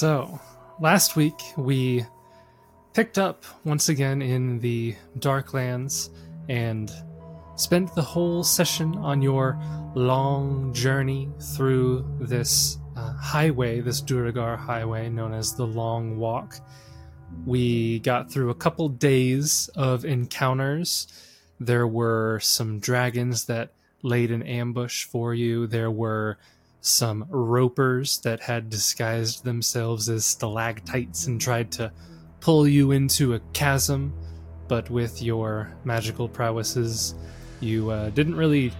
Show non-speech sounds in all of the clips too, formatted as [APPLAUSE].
So, last week we picked up once again in the Darklands and spent the whole session on your long journey through this uh, highway, this Duergar highway known as the Long Walk. We got through a couple days of encounters. There were some dragons that laid an ambush for you. There were some ropers that had disguised themselves as stalactites and tried to pull you into a chasm, but with your magical prowesses, you uh, didn't really.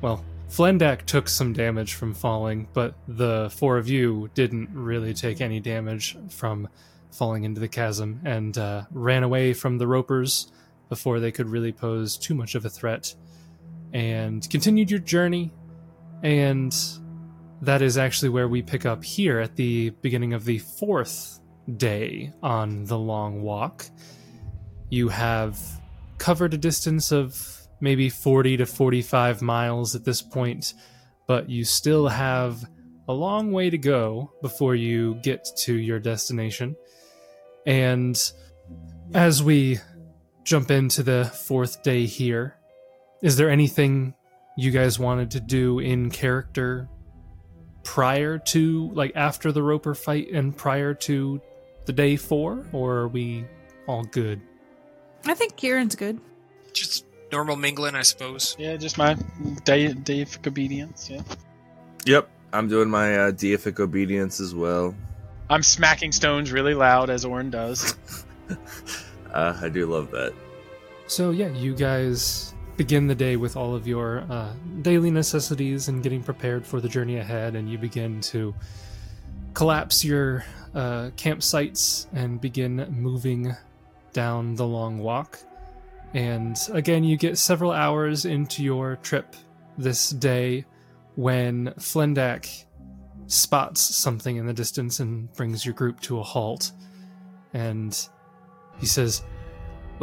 Well, Flendak took some damage from falling, but the four of you didn't really take any damage from falling into the chasm and uh, ran away from the ropers before they could really pose too much of a threat and continued your journey and that is actually where we pick up here at the beginning of the fourth day on the long walk. You have covered a distance of maybe 40 to 45 miles at this point, but you still have a long way to go before you get to your destination. And as we jump into the fourth day here, is there anything you guys wanted to do in character prior to like after the Roper fight and prior to the day four, or are we all good? I think Kieran's good. Just normal mingling, I suppose. Yeah, just my de- deific obedience. Yeah. Yep, I'm doing my uh, deific obedience as well. I'm smacking stones really loud as Orin does. [LAUGHS] uh, I do love that. So yeah, you guys begin the day with all of your uh, daily necessities and getting prepared for the journey ahead, and you begin to collapse your uh, campsites and begin moving down the long walk. And again, you get several hours into your trip this day when Flendak spots something in the distance and brings your group to a halt. And he says,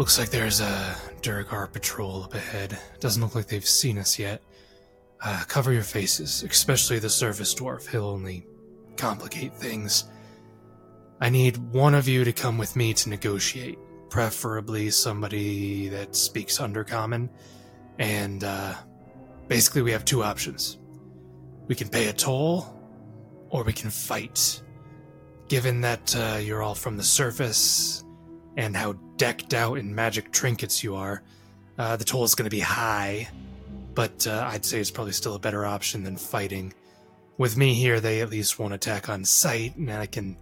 Looks like there's a Duergar patrol up ahead. Doesn't look like they've seen us yet. Uh, cover your faces, especially the service dwarf. He'll only complicate things. I need one of you to come with me to negotiate, preferably somebody that speaks Undercommon. And uh, basically, we have two options we can pay a toll, or we can fight. Given that uh, you're all from the surface, and how decked out in magic trinkets you are, uh, the toll is going to be high. But uh, I'd say it's probably still a better option than fighting. With me here, they at least won't attack on sight, and I can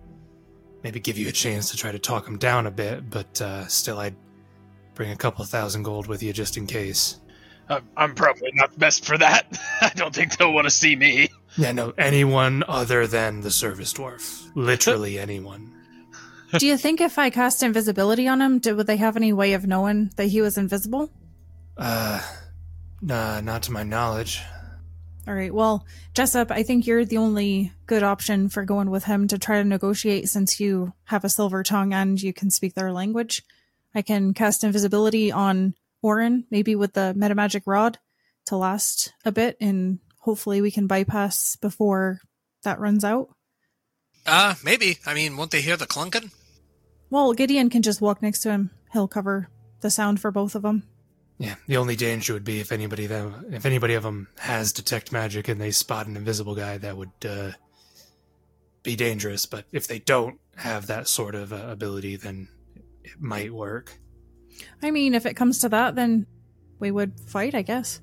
maybe give you a chance to try to talk them down a bit. But uh, still, I'd bring a couple thousand gold with you just in case. I'm probably not best for that. [LAUGHS] I don't think they'll want to see me. Yeah, no, anyone other than the service dwarf. Literally anyone. Do you think if I cast invisibility on him, do, would they have any way of knowing that he was invisible? Uh, nah, not to my knowledge. All right. Well, Jessup, I think you're the only good option for going with him to try to negotiate since you have a silver tongue and you can speak their language. I can cast invisibility on Orin, maybe with the metamagic rod to last a bit, and hopefully we can bypass before that runs out. Uh, maybe. I mean, won't they hear the clunking? Well, Gideon can just walk next to him. He'll cover the sound for both of them. Yeah, the only danger would be if anybody them, if anybody of them has detect magic and they spot an invisible guy, that would uh, be dangerous. But if they don't have that sort of uh, ability, then it might work. I mean, if it comes to that, then we would fight, I guess.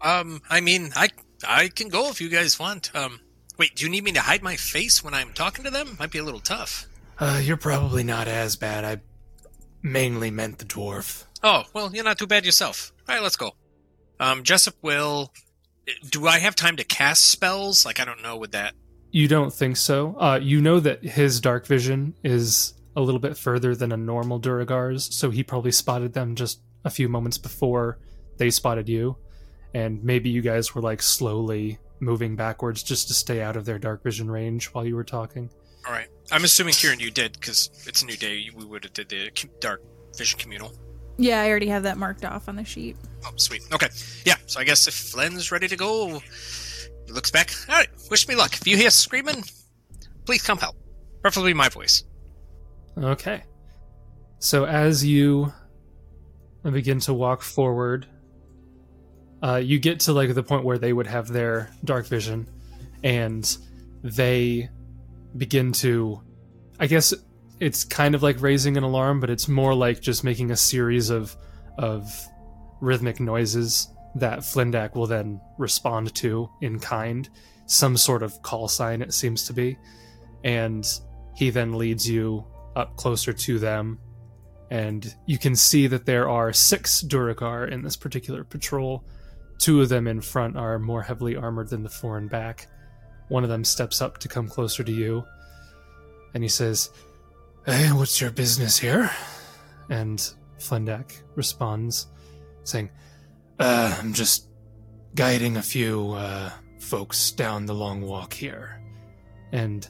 Um, I mean, I I can go if you guys want. Um, wait, do you need me to hide my face when I'm talking to them? Might be a little tough. Uh, you're probably not as bad. I mainly meant the dwarf. Oh, well, you're not too bad yourself. All right, let's go. Um, Jessup will. Do I have time to cast spells? Like, I don't know with that. You don't think so? Uh, you know that his dark vision is a little bit further than a normal Duergar's, so he probably spotted them just a few moments before they spotted you. And maybe you guys were like slowly moving backwards just to stay out of their dark vision range while you were talking. All right. I'm assuming Kieran, you did because it's a new day. We would have did the dark vision communal. Yeah, I already have that marked off on the sheet. Oh, sweet. Okay. Yeah. So I guess if Flynn's ready to go, he looks back. All right. Wish me luck. If you hear screaming, please come help. Preferably my voice. Okay. So as you begin to walk forward, uh, you get to like the point where they would have their dark vision, and they begin to. I guess it's kind of like raising an alarm, but it's more like just making a series of of rhythmic noises that Flendak will then respond to in kind, some sort of call sign. It seems to be, and he then leads you up closer to them and you can see that there are six Duergar in this particular patrol. Two of them in front are more heavily armored than the four in back. One of them steps up to come closer to you, and he says, "Hey, what's your business here?" And Flendak responds, saying, uh, "I'm just guiding a few uh, folks down the long walk here." And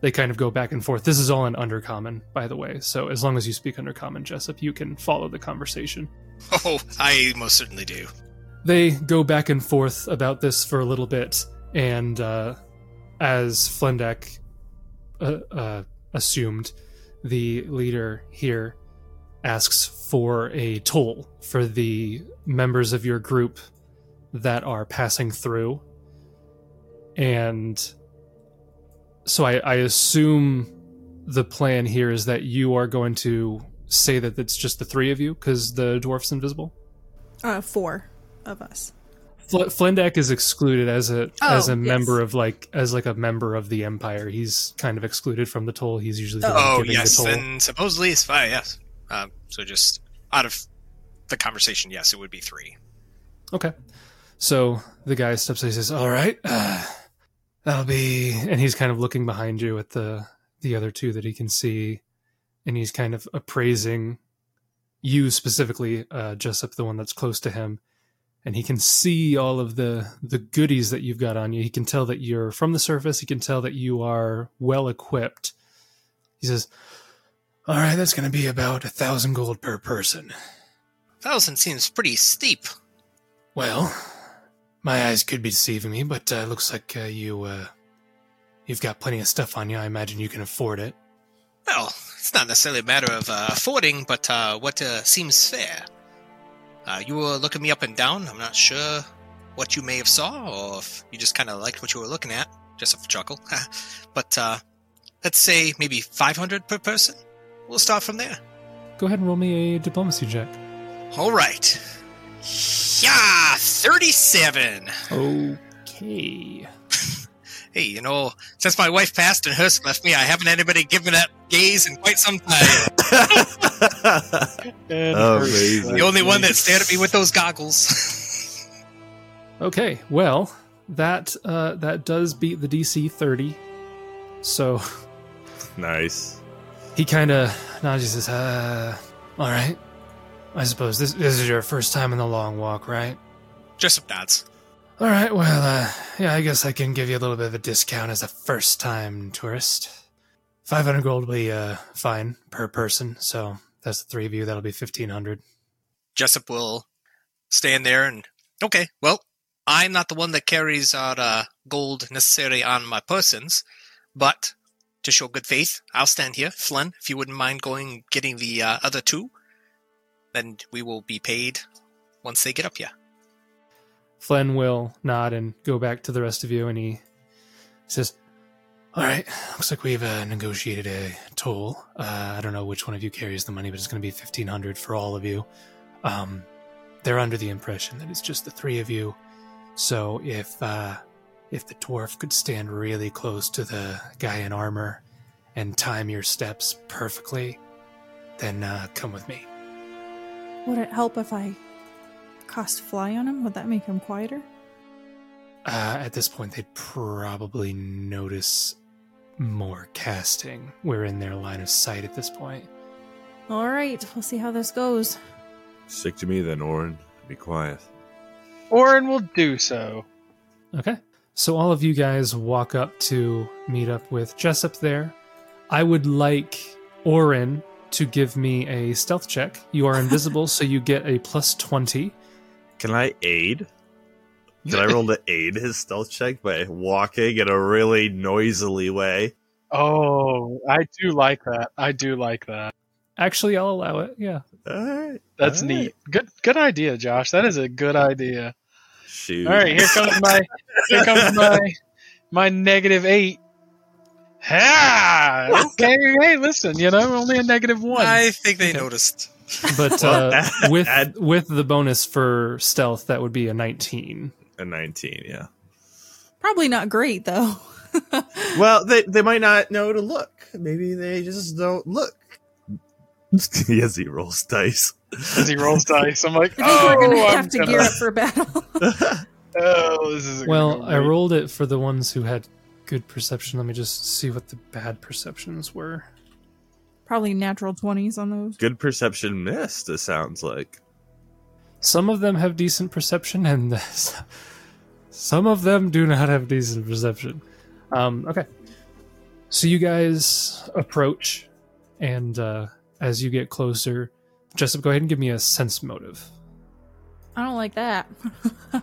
they kind of go back and forth. This is all in Undercommon, by the way. So as long as you speak Undercommon, Jessup, you can follow the conversation. [LAUGHS] Oh, I most certainly do. They go back and forth about this for a little bit, and uh, as Flendak uh, uh, assumed, the leader here asks for a toll for the members of your group that are passing through. And so I, I assume the plan here is that you are going to say that it's just the three of you because the dwarf's invisible. Uh, four of us. Fl- Flendak is excluded as a Oh, as a yes. member of like as like a member of the empire. He's kind of excluded from the toll. He's usually the one Oh, giving yes, the toll. then supposedly it's five, yes. Um, so just out of the conversation, yes, it would be three. Okay. So the guy steps. He says, "All right, uh, that'll be." And he's kind of looking behind you at the the other two that he can see, and he's kind of appraising you specifically, uh, Jessup, the one that's close to him, and he can see all of the the goodies that you've got on you. He can tell that you're from the surface. He can tell that you are well equipped. He says, "All right, that's going to be about a thousand gold per person." Thousand seems pretty steep. Well, my eyes could be deceiving me, but uh, looks like uh, you uh, you've got plenty of stuff on you. I imagine you can afford it. Well, it's not necessarily a matter of uh, affording, but uh, what uh, seems fair. Uh, you were looking me up and down. I'm not sure what you may have saw, or if you just kind of liked what you were looking at. Just a chuckle. [LAUGHS] but uh, let's say maybe 500 per person. We'll start from there. Go ahead and roll me a diplomacy check. All right. Yeah, 37. Okay. [LAUGHS] Hey, you know, since my wife passed and Hursk left me, I haven't had anybody give me that gaze in quite some time. [LAUGHS] Amazing. the only one that stared at me with those goggles. [LAUGHS] Okay. Well, that uh, that does beat the DC thirty. So nice. he kind of nods. He says, "Uh, all right. I suppose this this is your first time in the long walk, right?" Just some nods. All right. Well, uh, yeah, I guess I can give you a little bit of a discount as a first-time tourist. Five hundred gold will be uh, fine per person. So that's the three of you. That'll be fifteen hundred. Jessup will stand there and, okay, well, I'm not the one that carries our uh, gold necessarily on my persons, but to show good faith, I'll stand here. Flynn, if you wouldn't mind going getting the uh, other two, then we will be paid once they get up here. Flen will nod and go back to the rest of you, and he says, "All right, looks like we've uh, negotiated a toll. Uh, I don't know which one of you carries the money, but it's going to be fifteen hundred for all of you. Um, they're under the impression that it's just the three of you. So if uh, if the dwarf could stand really close to the guy in armor and time your steps perfectly, then uh, come with me." Would it help if I cast fly on him? Would that make him quieter? Uh, at this point, they'd probably notice more casting. We're in their line of sight at this point. All right, we'll see how this goes. Stick to me then, Orin. Be quiet. Orin will do so. Okay. So all of you guys walk up to meet up with Jessup there. I would like Orin to give me a stealth check. You are invisible, so you get a plus 20. Can I aid? Can I [LAUGHS] roll to aid his stealth check by walking in a really noisily way? Oh, I do like that. I do like that. Actually, I'll allow it. Yeah. All right. That's all right. neat. Good good idea, Josh. That is a good idea. Shoot. All right, here comes my here comes [LAUGHS] my my negative eight. Ha! Okay, hey, listen, you know, only a negative one. I think they Okay. noticed. But Well, uh, [LAUGHS] with add- with the bonus for stealth, that would be a 19. A 19, yeah. Probably not great though. [LAUGHS] Well, they they might not know to look. Maybe they just don't look. [LAUGHS] yes, he rolls dice. As he rolls dice, I'm like, I think oh, we're gonna I'm have to gonna- gear up for battle. Oh, this is Well, I rolled it for the ones who had good perception. Let me just see what the bad perceptions were. Probably natural twenties on those. Good perception missed. It sounds like. Some of them have decent perception, and [LAUGHS] some of them do not have decent perception. Um, okay, so you guys approach, and uh, as you get closer, Jessup, go ahead and give me a sense motive. I don't like that. [LAUGHS]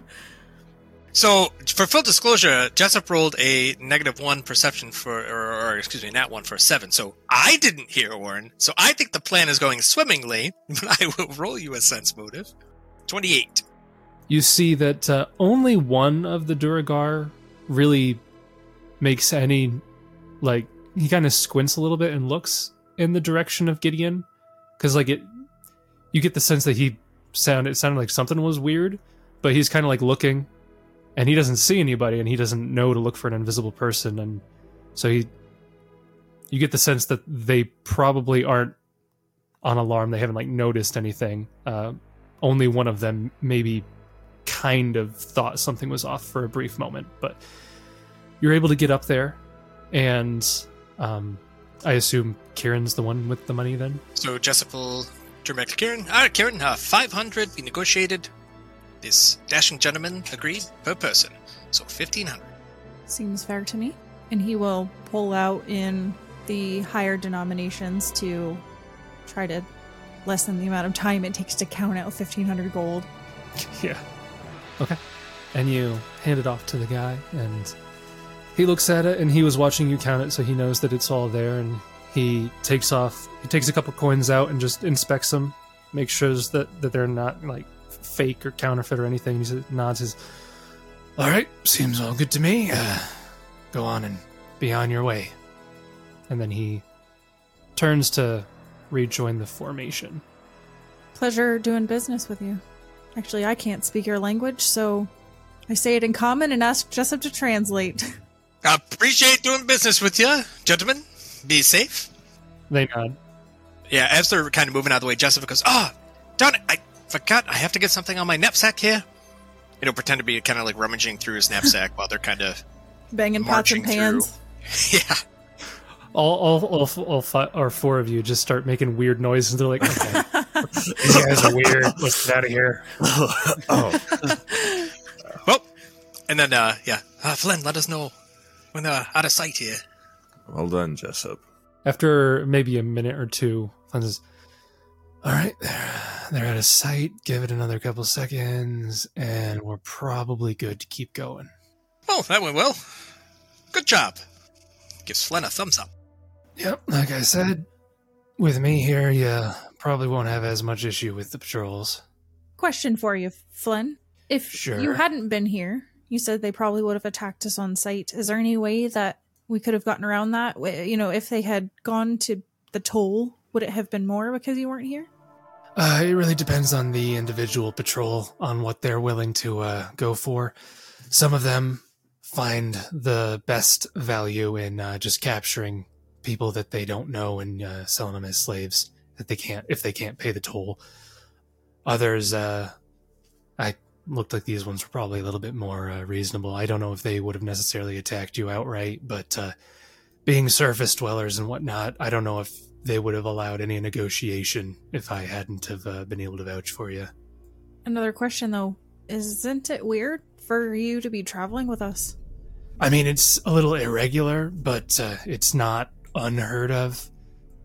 So, for full disclosure, Jessup rolled a negative one perception for, or, or excuse me, nat one for a seven. So I didn't hear Orin. So I think the plan is going swimmingly, [LAUGHS] but I will roll you a sense motive. 28. You see that uh, only one of the Duergar really makes any like he kind of squints a little bit and looks in the direction of Gideon because like it you get the sense that he sounded it sounded like something was weird but he's kind of like looking and he doesn't see anybody and he doesn't know to look for an invisible person and so he you get the sense that they probably aren't on alarm they haven't like noticed anything uh, only one of them maybe kind of thought something was off for a brief moment but you're able to get up there and um, i assume kieran's the one with the money then So Jessup will turn back to Kieran. All right, Kieran, uh, 500 we negotiated. This dashing gentleman agreed per person. So 1500. Seems fair to me. And he will pull out in the higher denominations to try to lessen the amount of time it takes to count out 1500 gold. [LAUGHS] yeah okay and you hand it off to the guy and he looks at it and he was watching you count it so he knows that it's all there and he takes off he takes a couple coins out and just inspects them makes sure that that they're not like fake or counterfeit or anything he says, nods his all right seems all good to me uh, go on and be on your way and then he turns to rejoin the formation Pleasure doing business with you. Actually, I can't speak your language, so I say it in common and ask Jessup to translate. [LAUGHS] Appreciate doing business with you, gentlemen. Be safe. they nod Yeah, as they're kind of moving out of the way, Jessup goes, Ah, darn it, I forgot I have to get something on my knapsack here. You know, pretend to be kind of like rummaging through his knapsack while they're kind of, [LAUGHS] Banging pots and pans. [LAUGHS] yeah. all all all, f- all five or four of you just start making weird noises. They're like, okay, [LAUGHS] these guys are weird. Let's get out of here. oh, Well, and then, uh, yeah, uh, Flynn, let us know when they're out of sight here. well done, Jessup. After maybe a minute or two, Flynn says, "All right, they're, they're out of sight. Give it another couple seconds, and we're probably good to keep going." Oh, that went well. Good job. Gives Flynn a thumbs up. Yep, like I said, with me here, you probably won't have as much issue with the patrols. Question for you, Flynn. If Sure. you hadn't been here, you said they probably would have attacked us on sight. Is there any way that we could have gotten around that? You know, if they had gone to the toll, would it have been more because you weren't here? Uh, it really depends on the individual patrol on what they're willing to uh, go for. Some of them find the best value in uh, just capturing people that they don't know and uh, selling them as slaves that they can't if they can't pay the toll. Others, uh, I looked like these ones were probably a little bit more uh, reasonable. I don't know if they would have necessarily attacked you outright, but uh, being surface dwellers and whatnot, I don't know if they would have allowed any negotiation if I hadn't have uh, been able to vouch for you. Another question though, isn't it weird for you to be traveling with us? I mean, it's a little irregular, but uh, it's not unheard of.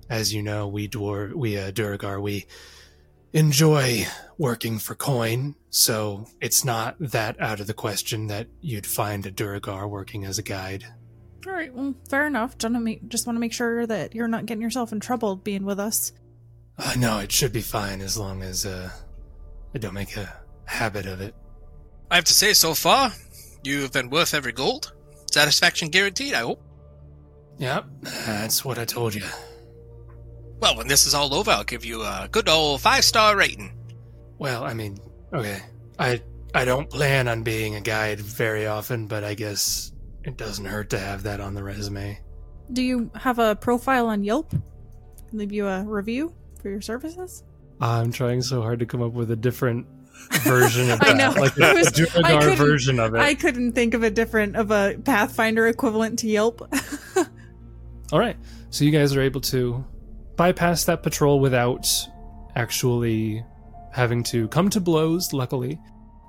As you know, we Dwar- we uh, Duergar, we enjoy working for coin, so it's not that out of the question that you'd find a Duergar working as a guide. All right, well, fair enough. Just, want to make sure that you're not getting yourself in trouble being with us. Uh, no, it should be fine as long as uh, I don't make a habit of it. I have to say, so far, you've been worth every gold. Satisfaction guaranteed, I hope. Yep, that's what I told you. Well, when this is all over, I'll give you a good old five star rating. Well, I mean, okay, I I don't plan on being a guide very often, but I guess it doesn't hurt to have that on the resume. Do you have a profile on Yelp? Leave you a review for your services? I'm trying so hard to come up with a different version of [LAUGHS] that, I know. like [LAUGHS] a was- version of it. I couldn't think of a different of a Pathfinder equivalent to Yelp. [LAUGHS] All right. So you guys are able to bypass that patrol without actually having to come to blows, luckily.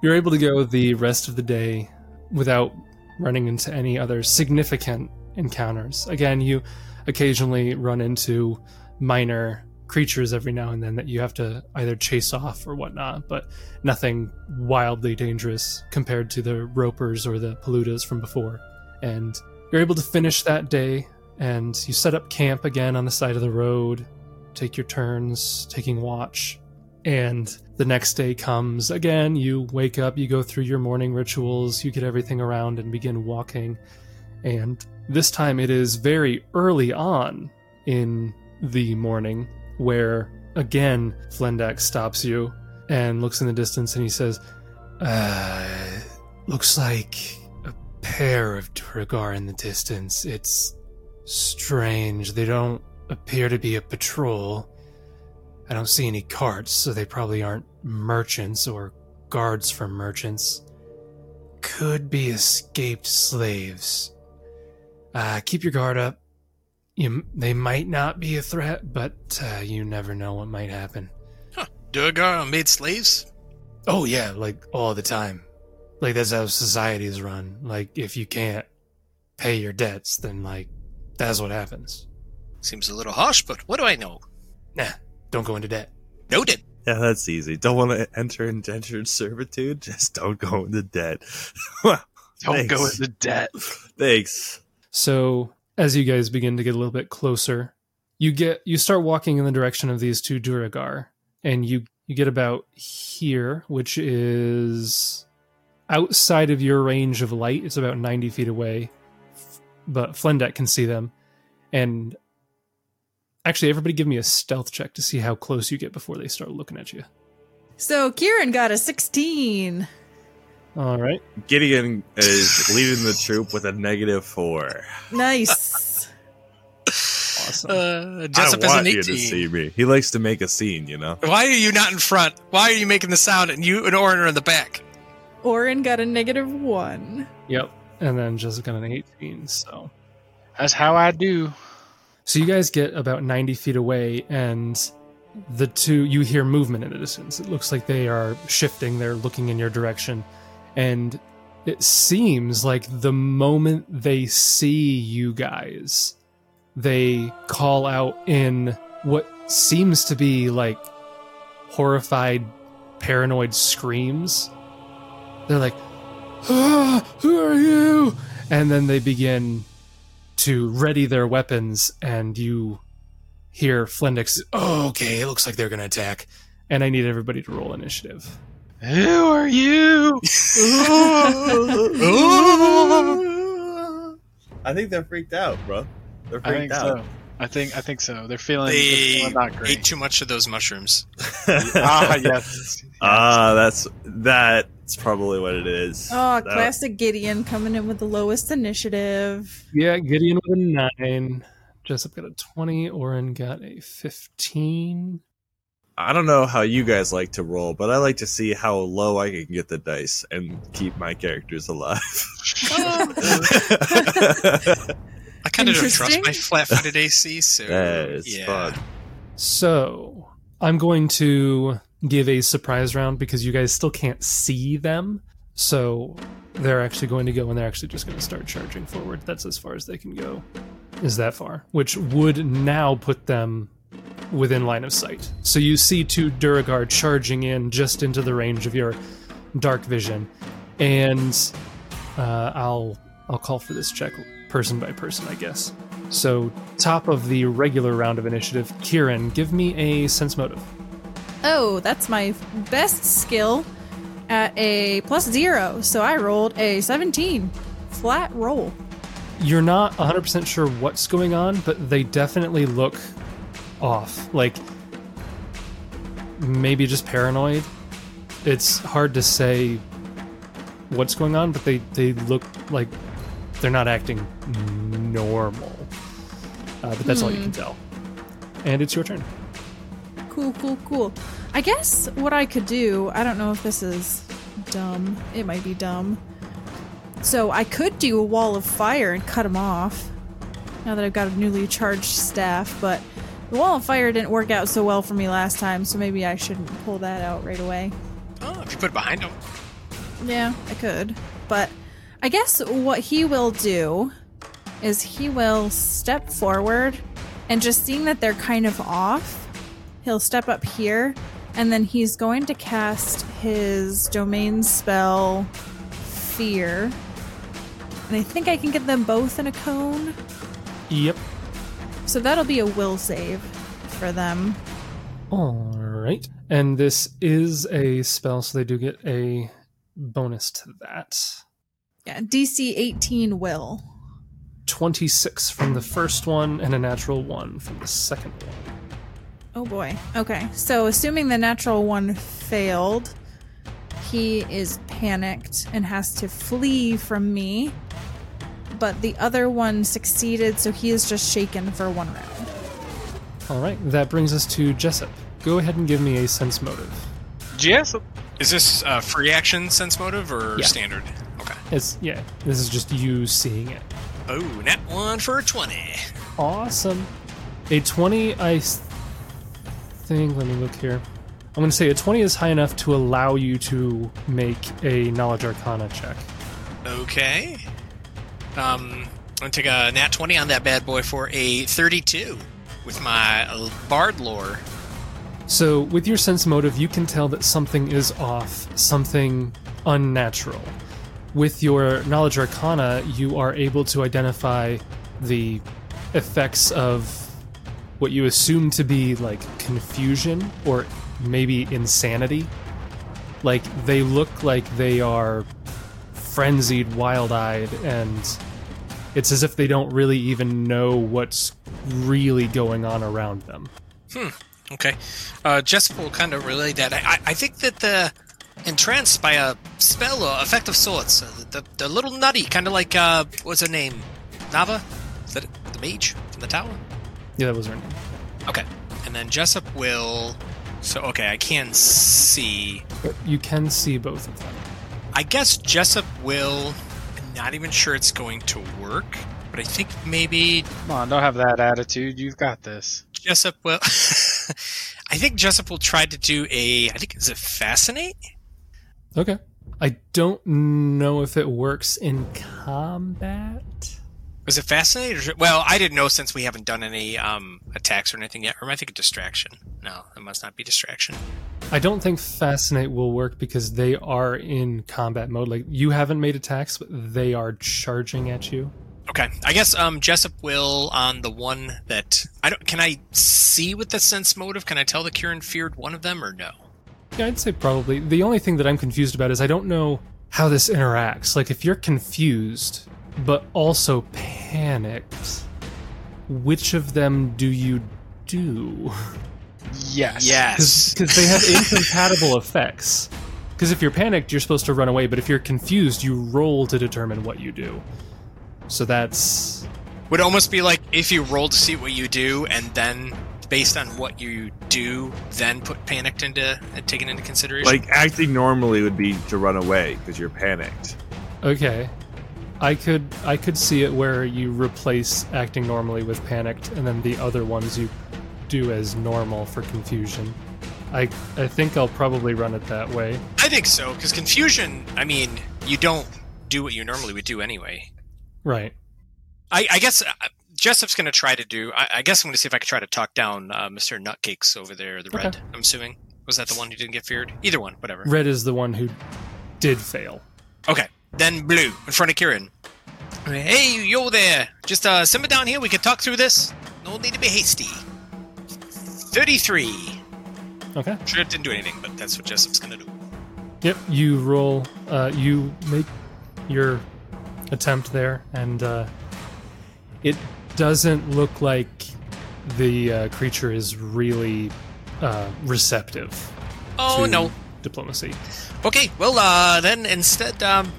You're able to go the rest of the day without running into any other significant encounters. Again, you occasionally run into minor creatures every now and then that you have to either chase off or whatnot, but nothing wildly dangerous compared to the ropers or the pollutas from before. And you're able to finish that day and you set up camp again on the side of the road, take your turns taking watch. And the next day comes again, you wake up, you go through your morning rituals, you get everything around and begin walking. And this time it is very early on in the morning where again Flendak stops you and looks in the distance and he says, uh, looks like a pair of Duergar in the distance. It's strange. They don't appear to be a patrol. I don't see any carts, so they probably aren't merchants or guards for merchants. Could be escaped slaves. Uh, keep your guard up. You, they might not be a threat, but uh, you never know what might happen. Huh. Duergar are made slaves? Oh yeah, like all the time. Like that's how societies run. Like if you can't pay your debts, then like that's what happens. Seems a little harsh, but what do I know? Nah, don't go into debt. Noted. Yeah, that's easy. Don't want to enter indentured servitude? Just don't go into debt. [LAUGHS] Well, Don't go into debt. Thanks. So as you guys begin to get a little bit closer, you get you start walking in the direction of these two Duergar, and you you get about here, which is outside of your range of light. It's about ninety feet away, but Flendak can see them. And actually, everybody, give me a stealth check to see how close you get before they start looking at you. so Kieran got a 16. All right. Gideon is leading the troop with a negative four. Nice. Awesome. Uh, I Jessup don't is an want you to see me. He likes to make a scene, you know? Why are you not in front? Why are you making the sound and you and Orin are in the back? Orin got a negative one. yep. And then Jessup got an 18. So. That's how I do. So you guys get about 90 feet away, and the two, you hear movement in the distance. It looks like they are shifting, they're looking in your direction. And it seems like the moment they see you guys, they call out in what seems to be like horrified, paranoid screams. They're like, ah, Who are you? And then they begin to ready their weapons, and you hear Flendix, oh, okay, it looks like they're going to attack. And I need everybody to roll initiative. Who are you? [LAUGHS] I think they're freaked out, bro. They're I think out. so. I think I think so. They're feeling, they're feeling not great. ate too much of those mushrooms. [LAUGHS] ah, yes. Ah, that's that's probably what it is. Oh, That- classic Gideon coming in with the lowest initiative. Yeah, Gideon with a 9. Jessup got a 20. Orin got a 15. I don't know how you guys like to roll, but I like to see how low I can get the dice and keep my characters alive. [LAUGHS] I kind of don't trust my flat-footed AC, so [LAUGHS] that is yeah. fun. So I'm going to give a surprise round because you guys still can't see them. So they're actually going to go and they're actually just going to start charging forward. That's as far as they can go, is that far, which would now put them within line of sight. So you see two Duergar charging in just into the range of your dark vision, and uh, I'll I'll call for this check person by person, I guess. So, top of the regular round of initiative, Kieran, give me a sense motive. Oh, that's my best skill at a plus zero. So I rolled a 17. Flat roll. You're not 100% sure what's going on, but they definitely look off. Like, maybe just paranoid. It's hard to say what's going on, but they, they look like they're not acting normal. Uh, but that's all you can tell. And it's your turn. Cool, cool, cool. I guess what I could do, I don't know if this is dumb. It might be dumb. So I could do a wall of fire and cut him off. Now that I've got a newly charged staff, but the wall of fire didn't work out so well for me last time, so maybe I shouldn't pull that out right away. Oh, if you put it behind him. Yeah, I could. But I guess what he will do is he will step forward and just seeing that they're kind of off, he'll step up here and then he's going to cast his domain spell Fear. And I think I can get them both in a cone. Yep. So that'll be a will save for them. All right. And this is a spell, so they do get a bonus to that. Yeah, DC 18 will. 26 from the first one and a natural 1 from the second one. Oh boy. Okay. So assuming the natural one failed, he is panicked and has to flee from me. But the other one succeeded, so he is just shaken for one round. All right. That brings us to Jessup. Go ahead and give me a sense motive. Jessup. Is this uh, free action sense motive or Yeah. standard? Okay. It's yeah. This is just you seeing it. Oh, net one for a 20. Awesome. A 20, I let me look here. I'm going to say a 20 is high enough to allow you to make a Knowledge Arcana check. Okay. Um, I'm gonna take a nat 20 on that bad boy for a 32 with my bard lore. So, with your sense motive, you can tell that something is off, something unnatural. With your Knowledge Arcana, you are able to identify the effects of what you assume to be like confusion or maybe insanity. Like, they look like they are frenzied, wild eyed, and it's as if they don't really even know what's really going on around them. Hmm. Okay. Uh, Jessup will kind of relay that. I, I, think that the entranced by a spell or effect of sorts. Uh, the, the little nutty, kind of like, uh, what's her name? Nava? Is that the mage from the tower? Yeah, that was her name. Okay. And then Jessup will. So, okay, I can see. But you can see both of them. I guess Jessup will. I'm not even sure it's going to work, but I think maybe Come on, don't have that attitude. You've got this. Jessup will. [LAUGHS] I think Jessup will try to do a. I think is it fascinate? Okay. I don't know if it works in combat. Was it fascinate? Or, well, I didn't know since we haven't done any um, attacks or anything yet. Or am I thinking distraction? No, it must not be distraction. I don't think Fascinate will work because they are in combat mode. Like, you haven't made attacks, but they are charging at you. Okay, I guess um, Jessup will on the one that I don't. Can I see with the sense motive? Can I tell the Kieran feared one of them or no? Yeah, I'd say probably. The only thing that I'm confused about is I don't know how this interacts. Like, if you're confused, but also panicked, which of them do you do? Yes. Yes. Because they have incompatible effects. Because if you're panicked, you're supposed to run away, but if you're confused, you roll to determine what you do. So that's. Would almost be like if you roll to see what you do, and then based on what you do, then put panicked into uh, taken into consideration. Like acting normally would be to run away because you're panicked. Okay. I could I could see it where you replace acting normally with panicked, and then the other ones you do as normal for confusion. I I think I'll probably run it that way. I think so because confusion. I mean, you don't do what you normally would do anyway. Right. I, I guess uh, Jessup's going to try to do. I, I guess I'm going to see if I can try to talk down uh, Mister Nutcakes over there, the Okay. red. I'm assuming was that the one who didn't get feared? Either one, whatever. Red is the one who did fail. Okay, then blue in front of Kieran. Hey, yo there! Just uh, simmer down here. We can talk through this. No need to be hasty. Thirty-three. Okay. Sure, it didn't do anything, but that's what Jessup's gonna do. Yep, you roll, uh, you make your attempt there, and uh, it doesn't look like the uh, creature is really uh, receptive Oh no. diplomacy. Okay, well, uh, then instead, um,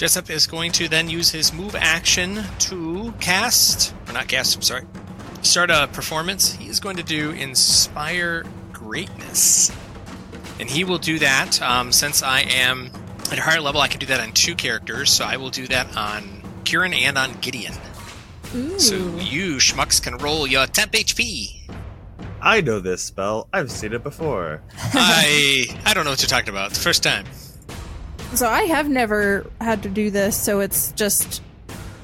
Jessup is going to then use his move action to cast, or not cast, I'm sorry, start a performance. He is going to do Inspire Greatness. And he will do that, um, since I am at a higher level, I can do that on two characters, so I will do that on Kieran and on Gideon. Ooh. So you, schmucks, can roll your temp HP. I know this spell. I've seen it before. [LAUGHS] I I don't know what you're talking about. It's the first time. So I have never had to do this, so it's just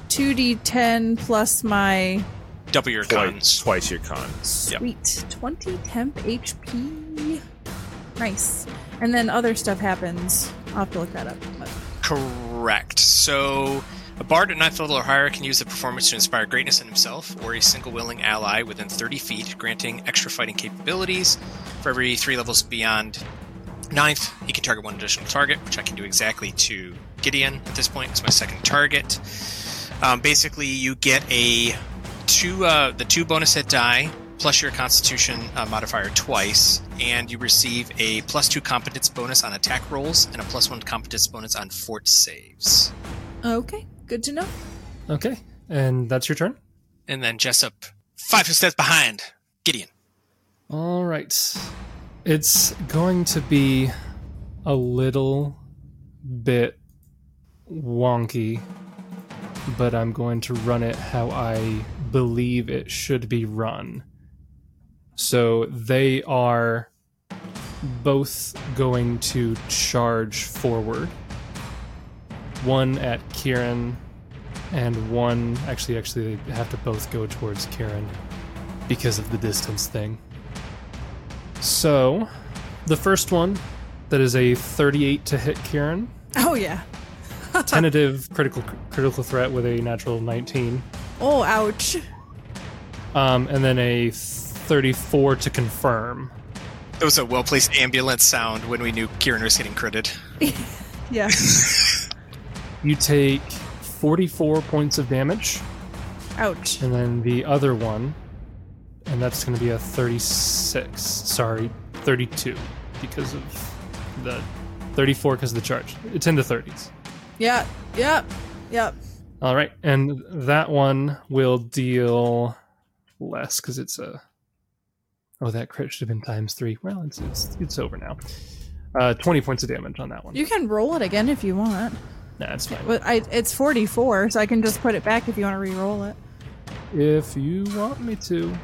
2d10 plus my Double your Twice, cons. twice your con. sweet 20 temp HP. Nice. And then other stuff happens. I'll have to look that up. But Correct. So, a bard at ninth level or higher can use the performance to inspire greatness in himself or a single willing ally within 30 feet, granting extra fighting capabilities. For every three levels beyond ninth, he can target one additional target, which I can do exactly to Gideon at this point. It's my second target. Um, basically, you get a two uh, the two bonus hit die plus your Constitution uh, modifier twice, and you receive a plus two competence bonus on attack rolls and a plus one competence bonus on fort saves. okay, good to know. Okay, and that's your turn. And then Jessup, five steps behind Gideon. All right. It's going to be a little bit wonky, but I'm going to run it how I believe it should be run. So they are both going to charge forward. One at Kieran and one actually actually they have to both go towards Kieran because of the distance thing. So, the first one, that is a 38 to hit Kieran. Oh, yeah. [LAUGHS] Tentative critical critical threat with a natural 19. Oh, ouch. Um, and then a 34 to confirm. That was a well placed ambulance sound when we knew Kieran was getting critted. [LAUGHS] Yeah. [LAUGHS] You take 44 points of damage, ouch. and then the other one, and that's going to be a 36. Sorry, 32 because of the 34 because of the charge. It's in the 30s. Yeah, yep, yep. All right, and that one will deal less because it's a. Oh, that crit should have been times three. Well, it's it's, it's over now. Uh, Twenty points of damage on that one. You can roll it again if you want. nah, it's fine. But I, it's 44, so I can just put it back if you want to re-roll it. If you want me to.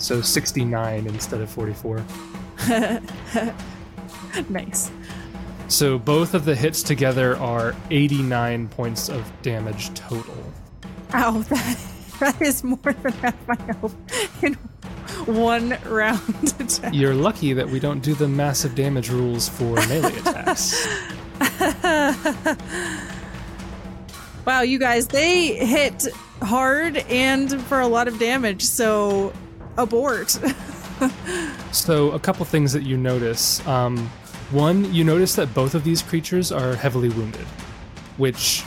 So sixty-nine instead of forty-four. [LAUGHS] nice. So both of the hits together are eighty-nine points of damage total. Ow, [LAUGHS] that, that is more than half my health [LAUGHS] in one round attack. You're lucky that we don't do the massive damage rules for melee attacks. wow, you guys, they hit hard and for a lot of damage, so abort. [LAUGHS] So, a couple things that you notice. Um, one, you notice that both of these creatures are heavily wounded, which,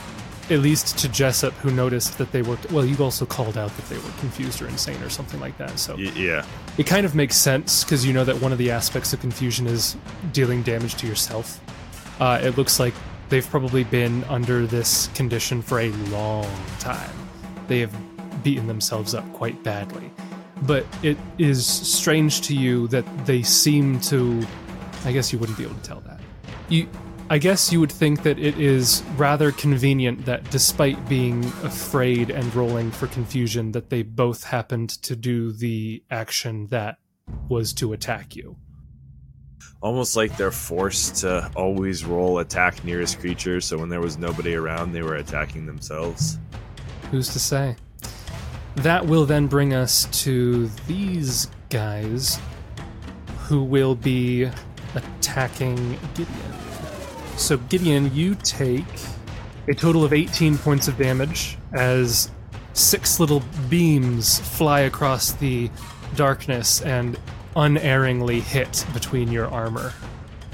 at least to Jessup, who noticed that they were. Well, you also called out that they were confused or insane or something like that. So, Y- yeah. it kind of makes sense because you know that one of the aspects of confusion is dealing damage to yourself. Uh, it looks like they've probably been under this condition for a long time. They have beaten themselves up quite badly. But it is strange to you that they seem to. I guess you wouldn't be able to tell that. You. I guess you would think that it is rather convenient that despite being afraid and rolling for confusion, that they both happened to do the action that was to attack you. Almost like they're forced to always roll attack nearest creature, so when there was nobody around, they were attacking themselves. Who's to say? That will then bring us to these guys who will be attacking Gideon. So, Gideon, you take a total of 18 points of damage as six little beams fly across the darkness and unerringly hit between your armor.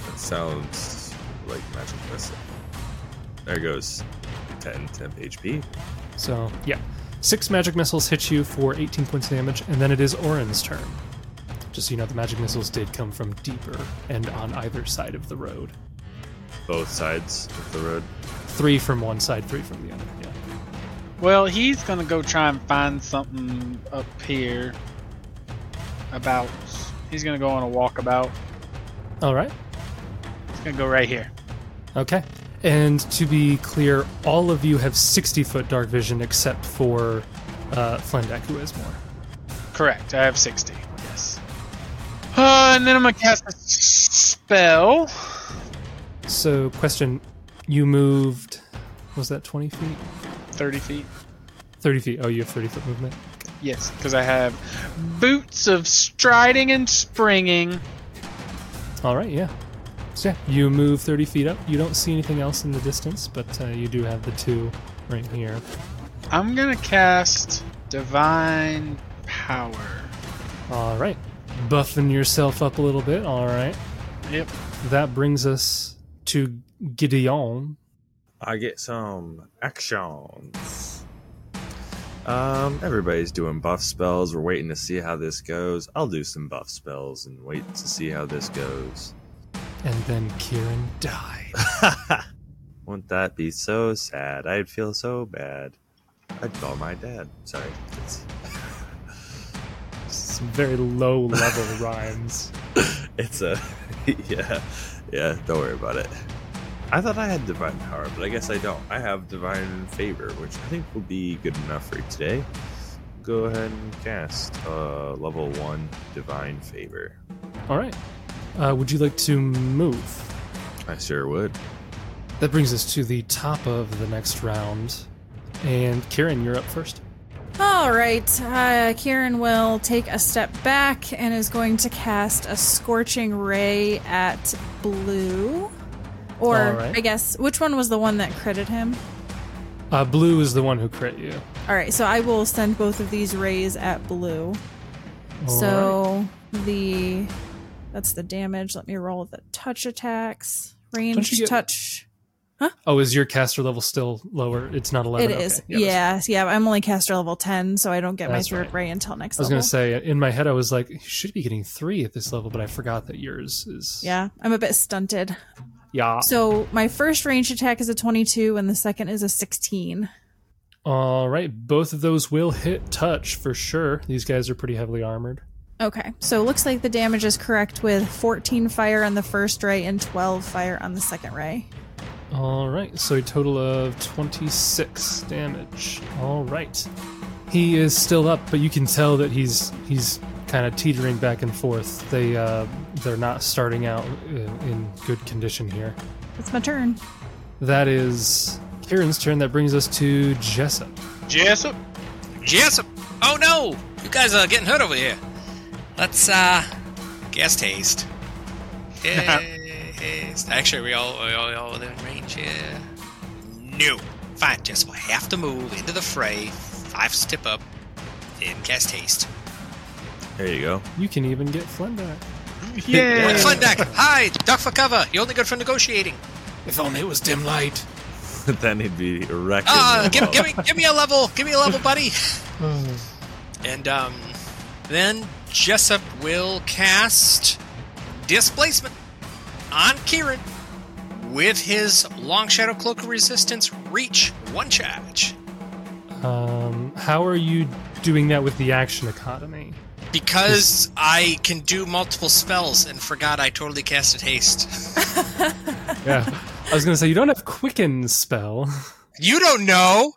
That sounds like magic missile. There goes 10 temp HP. So, yeah. Six magic missiles hit you for 18 points of damage, and then it is Orin's turn. Just so you know, the magic missiles did come from deeper and on either side of the road. Both sides of the road. Three from one side, three from the other. Yeah. Well, he's gonna go try and find something up here. About. He's gonna go on a walkabout. All right. He's gonna go right here. Okay. And to be clear, all of you have 60 foot dark vision except for uh, Flendak, who has more. Correct. I have 60. Yes. Uh, and then I'm gonna cast a spell. So, question you moved, was that 20 feet? 30 feet. 30 feet. Oh, you have 30 foot movement. Yes, because I have boots of striding and springing. All right, yeah. So, yeah, you move 30 feet up. You don't see anything else in the distance, but uh, you do have the two right here. I'm gonna cast divine power. All right. Buffing yourself up a little bit. All right. Yep. That brings us to Gideon. I get some actions. Um, everybody's doing buff spells. We're waiting to see how this goes. I'll do some buff spells and wait to see how this goes. And then Kieran died. [LAUGHS] Wouldn't that be so sad? I'd feel so bad. I'd call my dad. Sorry. It's, [LAUGHS] Some very low level [LAUGHS] rhymes. it's a yeah, yeah. Don't worry about it. I thought I had divine power, but I guess I don't. I have divine favor, which I think will be good enough for today. Go ahead and cast uh, level one divine favor. All right. Uh, would you like to move? I sure would. That brings us to the top of the next round. And Kieran, you're up first. All right. Uh, Kieran will take a step back and is going to cast a scorching ray at blue. Or, All right. I guess, which one was the one that critted him? Uh, blue is the one who crit you. All right, so I will send both of these rays at blue. so the that's the damage. Let me roll the touch attacks. Range get- touch. Oh, is your caster level still lower? It's not 11. It Okay. is. Yeah, Yeah, yeah. I'm only caster level 10, so I don't get That's my third right. ray until next I was level. to say, in my head, I was like, you should be getting three at this level, but I forgot that yours is. yeah, I'm a bit stunted. Yeah. So my first range attack is a 22, and the second is a 16. All right. Both of those will hit touch for sure. These guys are pretty heavily armored. Okay, so it looks like the damage is correct with 14 fire on the first ray and 12 fire on the second ray. All right, so a total of 26 damage. All right. He is still up, but you can tell that he's he's kind of teetering back and forth. They uh, they're not starting out uh, in good condition here. It's my turn. That is Kieran's turn. That brings us to Jessup. Jessup. Jessup! Oh no! You guys are getting hurt over here. Let's, uh, guest haste. Haste. [LAUGHS] Actually, we all, we all, we all within range here. No. Fine, Jessup. I have to move into the fray. Five step up. Then cast haste. There you go. You can even get Flendak. [LAUGHS] Yeah. With Flendak, hide! Duck for cover! You're only good for negotiating. If only it was dim light. [LAUGHS] then he'd be wrecked. Uh, give, give me, give me a level, give me a level, buddy. And um, then Jessup will cast displacement on Kieran with his long shadow cloak of resistance. Reach one charge Um, how are you doing that with the action economy? because I can do multiple spells and forgot I totally casted haste. [LAUGHS] Yeah, I was gonna say you don't have quicken spell. [LAUGHS] You don't know.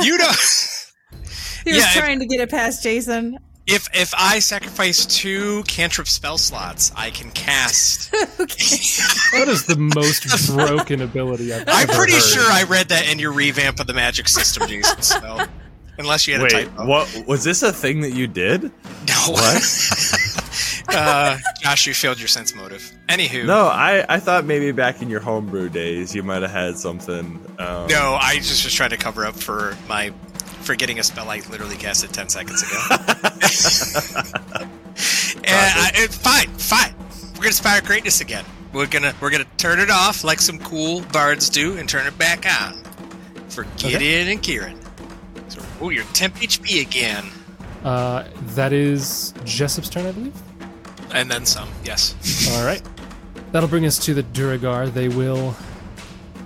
You don't. [LAUGHS] He was Yeah, if- trying to get it past Jason. If if I sacrifice two cantrip spell slots, I can cast. [LAUGHS] okay. That is the most [LAUGHS] broken ability I've ever had. I'm ever pretty heard. sure I read that in your revamp of the magic system, Jason. So, unless you had a typo. what was this a thing that you did? No. What? [LAUGHS] Uh, Josh, you failed your sense motive. Anywho, No, I, I thought maybe back in your homebrew days you might have had something. Um, no, I just was trying to cover up for my forgetting a spell I literally casted ten seconds ago. [LAUGHS] [LAUGHS] and I, it, fine, fine. We're gonna inspire greatness again. We're gonna we're gonna turn it off like some cool bards do, and turn it back on for Gideon and Kieran. So, oh, you're temp HP again, Uh, that is Jessup's turn, I believe. and then some. Yes. All right. That'll bring us to the Duergar. They will,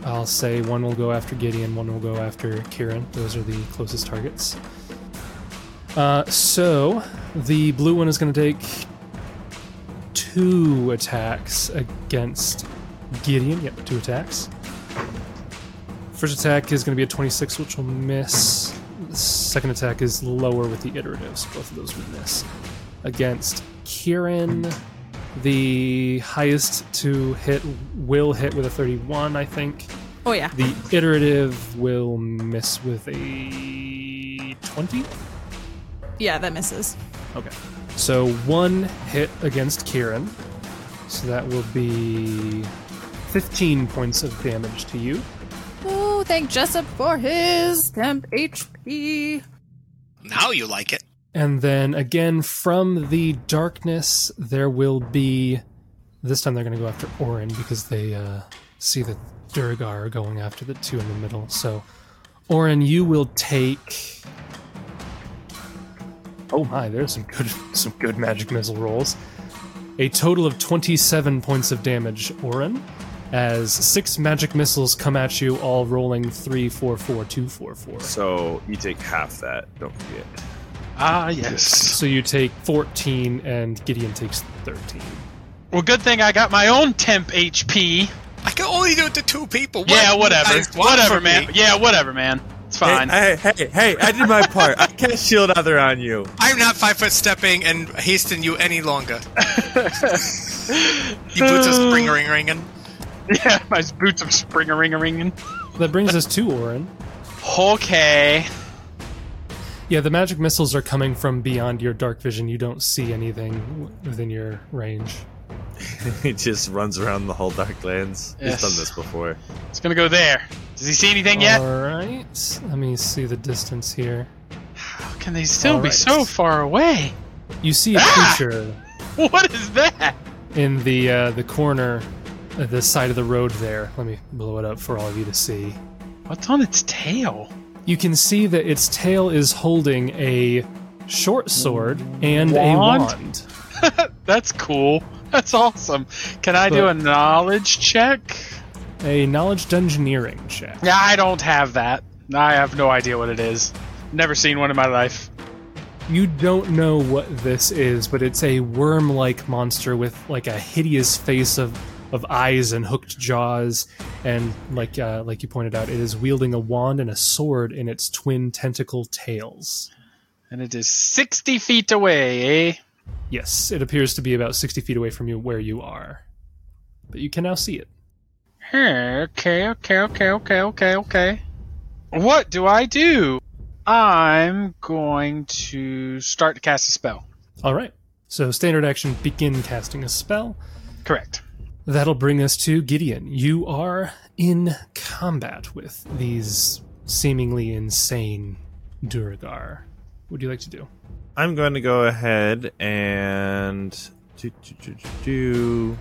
I'll say, one will go after Gideon, one will go after Kieran. Those are the closest targets. Uh, so, the blue one is going to take two attacks against Gideon. Yep, two attacks. First attack is going to be a 26, which will miss. Second attack is lower with the iteratives. Both of those will miss. Against Kieran, the highest to hit will hit with a 31, I think. Oh yeah. The iterative will miss with a 20. Yeah, that misses. Okay. So one hit against Kieran. So that will be 15 points of damage to you. Oh, thank Jessup for his temp HP. Now you like it. And then again from the darkness, there will be. This time they're going to go after Orin because they uh, see that Duergar are going after the two in the middle. So, Orin, you will take. Oh my, there's some good [LAUGHS] some good magic missile rolls. A total of 27 points of damage, Orin, as six magic missiles come at you, all rolling three, four, four, two, four, four. So you take half that. Don't forget. Ah, yes. So you take 14 and Gideon takes 13. Well, good thing I got my own temp HP. I can only do it to two people. What yeah, whatever. Whatever, man. me? Yeah, whatever, man. It's fine. Hey, hey, hey, hey, I did my part. I can't shield other on you. I'm not five foot stepping and hasting you any longer. [LAUGHS] You boots of spring ring ringing. yeah, my boots of spring ring a ringing. That brings us to Orin. Okay. Yeah, the magic missiles are coming from beyond your dark vision. You don't see anything within your range. [LAUGHS] he just runs around the whole Darklands. Yes. He's done this before. It's gonna go there. Does he see anything yet? All right. Let me see the distance here. How can they still All be right. so far away? You see a Ah! creature [LAUGHS] What is that? in the uh, the corner, at the side of the road there. Let me blow it up for all of you to see. What's on its tail? You can see that its tail is holding a short sword and Wand? a wand. [LAUGHS] That's cool. That's awesome. Can I do a knowledge check? A knowledge dungeoneering check. Yeah, I don't have that. I have no idea what it is. Never seen one in my life. You don't know what this is, but it's a worm-like monster with like a hideous face of of eyes and hooked jaws, and like uh, like you pointed out, it is wielding a wand and a sword in its twin tentacle tails. And it is 60 feet away, eh? Yes, it appears to be about sixty feet away from you where you are, but you can now see it. Okay, okay, okay, okay, okay, okay. What do I do? I'm going to start to cast a spell. All right. So standard action, begin casting a spell. Correct. That'll bring us to Gideon. You are in combat with these seemingly insane Duergar. What do you like to do? I'm going to go ahead and do, do, do.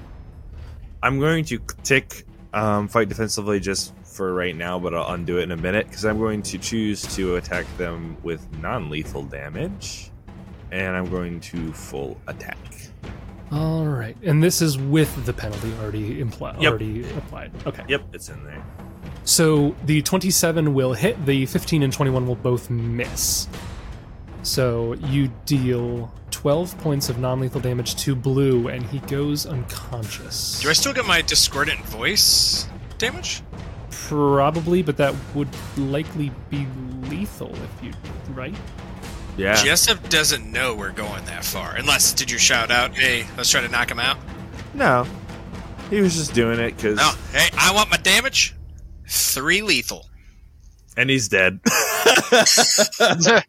I'm going to tick um, fight defensively just for right now, but I'll undo it in a minute because I'm going to choose to attack them with non-lethal damage, and I'm going to full attack. All right, and this is with the penalty already impli- Yep. already applied. Okay. Yep, it's in there. So the 27 will hit, the 15 and 21 will both miss. So you deal 12 points of non-lethal damage to Blue, and he goes unconscious. Do I still get my discordant voice damage? Probably, but that would likely be lethal if you right. Yeah. Jessup doesn't know we're going that far. Unless, did you shout out, hey, let's try to knock him out? No. He was just doing it because. No. Hey, I want my damage. Three lethal. And he's dead. [LAUGHS] [LAUGHS]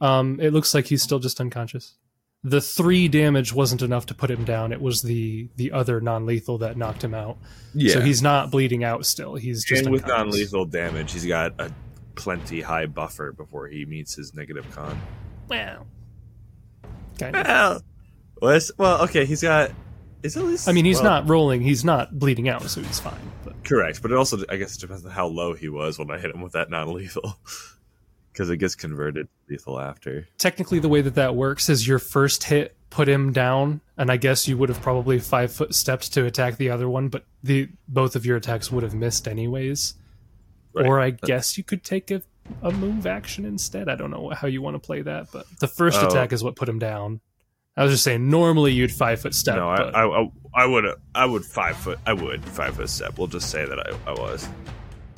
Um, it looks like he's still just unconscious. the three damage wasn't enough to put him down. It was the the other non lethal that knocked him out. Yeah. So he's not bleeding out still. He's just and with non-lethal damage, he's got a plenty high buffer before he meets his negative con. Well, kind of. Well, what's- well, okay, he's got. Is at least. I mean, he's well, not rolling. He's not bleeding out, so he's fine. But correct, but it also, I guess, it depends on how low he was when I hit him with that non-lethal, [LAUGHS] because it gets converted to lethal after. technically, the way that that works is your first hit put him down, and I guess you would have probably five foot stepped to attack the other one, but the both of your attacks would have missed anyways. Right. Or I guess you could take a, a move action instead. I don't know how you want to play that, but the first Oh. attack is what put him down. I was just saying, normally you'd five foot step. no, I, but I, I, I would, I would five foot, I would five foot step. We'll just say that I, I was.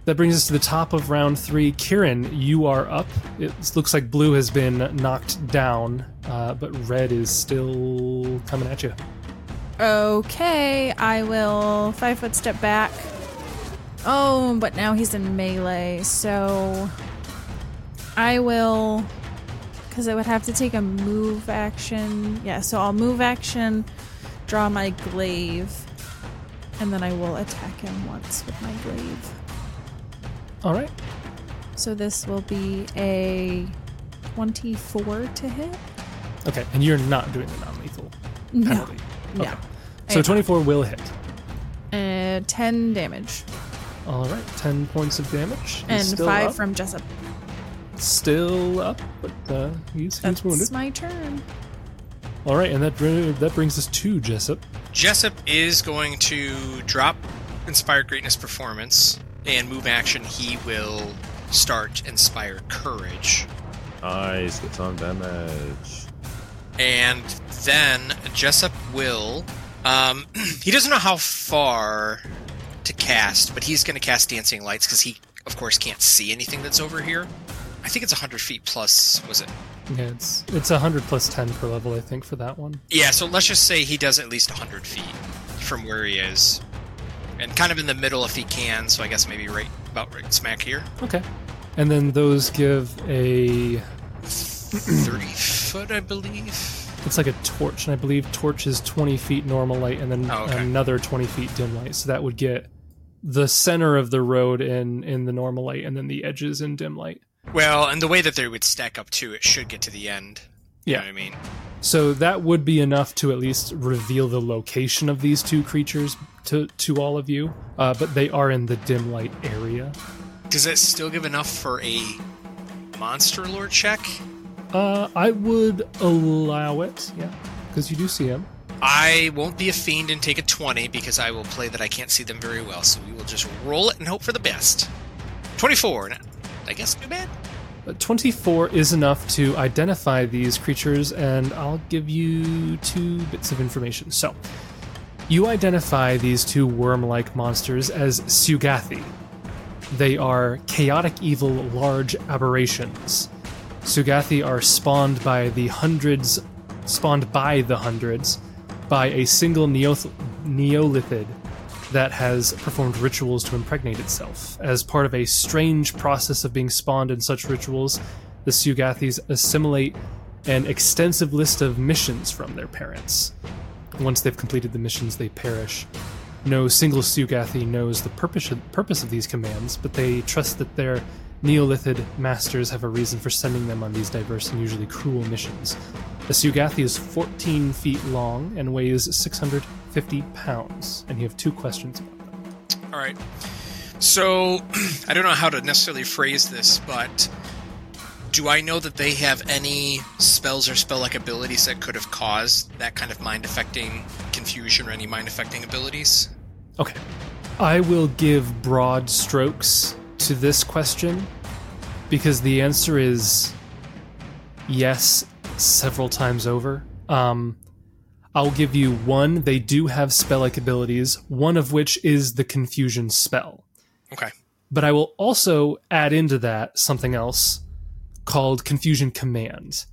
that brings us to the top of round three. Kieran, you are up. It looks like blue has been knocked down, uh, but red is still coming at you. Okay, I will five foot step back. Oh, but now he's in melee, so I will. Because I would have to take a move action. Yeah, so I'll move action, draw my glaive, and then I will attack him once with my glaive. All right. So this will be a 24 to hit? Okay, and you're not doing the non-lethal No. penalty. No. Okay. So 24 will hit. Uh, 10 damage. All right, 10 points of damage. He's And still 5 up. from Jessup. still up, but uh, he's, he's That's wounded. my turn. All right, and that br- that brings us to Jessup. Jessup is going to drop Inspire Greatness Performance and move action. He will start Inspire Courage. Nice, get some damage. And then Jessup will. Um, [CLEARS THROAT] he doesn't know how far to cast, but he's going to cast Dancing Lights because he, of course, can't see anything that's over here. I think it's 100 feet plus, was it? Yeah, it's it's 100 plus 10 per level, I think, for that one. Yeah, so let's just say he does at least 100 feet from where he is. And kind of in the middle if he can, so I guess maybe right about right smack here. Okay. And then those give a [CLEARS THROAT] 30 foot, I believe. It's like a torch, and I believe torch is 20 feet normal light, and then Oh, okay. another 20 feet dim light. So that would get the center of the road in in the normal light, and then the edges in dim light. Well, and the way that they would stack up too, it should get to the end. You Yeah. know what I mean? So that would be enough to at least reveal the location of these two creatures to to all of you. Uh, but they are in the dim light area. Does that still give enough for a monster lore check? Uh, I would allow it, yeah, because you do see him. I won't be a fiend and take a 20 because I will play that I can't see them very well, so we will just roll it and hope for the best. 24. I guess too bad. Uh, 24 is enough to identify these creatures, and I'll give you two bits of information. So, you identify these two worm like monsters as Sugathi. They are chaotic evil large aberrations. Sugathi are spawned by the hundreds, spawned by the hundreds, by a single Neoth- Neothelid that has performed rituals to impregnate itself. As part of a strange process of being spawned in such rituals, the Sugathis assimilate an extensive list of missions from their parents. Once they've completed the missions, they perish. No single Sugathi knows the purpose of, purpose of these commands, but they trust that their Neothelid masters have a reason for sending them on these diverse and usually cruel missions. The Sugathi is 14 feet long and weighs 650 pounds, and you have two questions. All right. So, [CLEARS THROAT] I don't know how to necessarily phrase this, but do I know that they have any spells or spell like abilities that could have caused that kind of mind affecting confusion or any mind affecting abilities? Okay. I will give broad strokes to this question because the answer is yes several times over. Um, I'll give you one. They do have spell like abilities, one of which is the confusion spell. Okay. But I will also add into that something else called confusion command.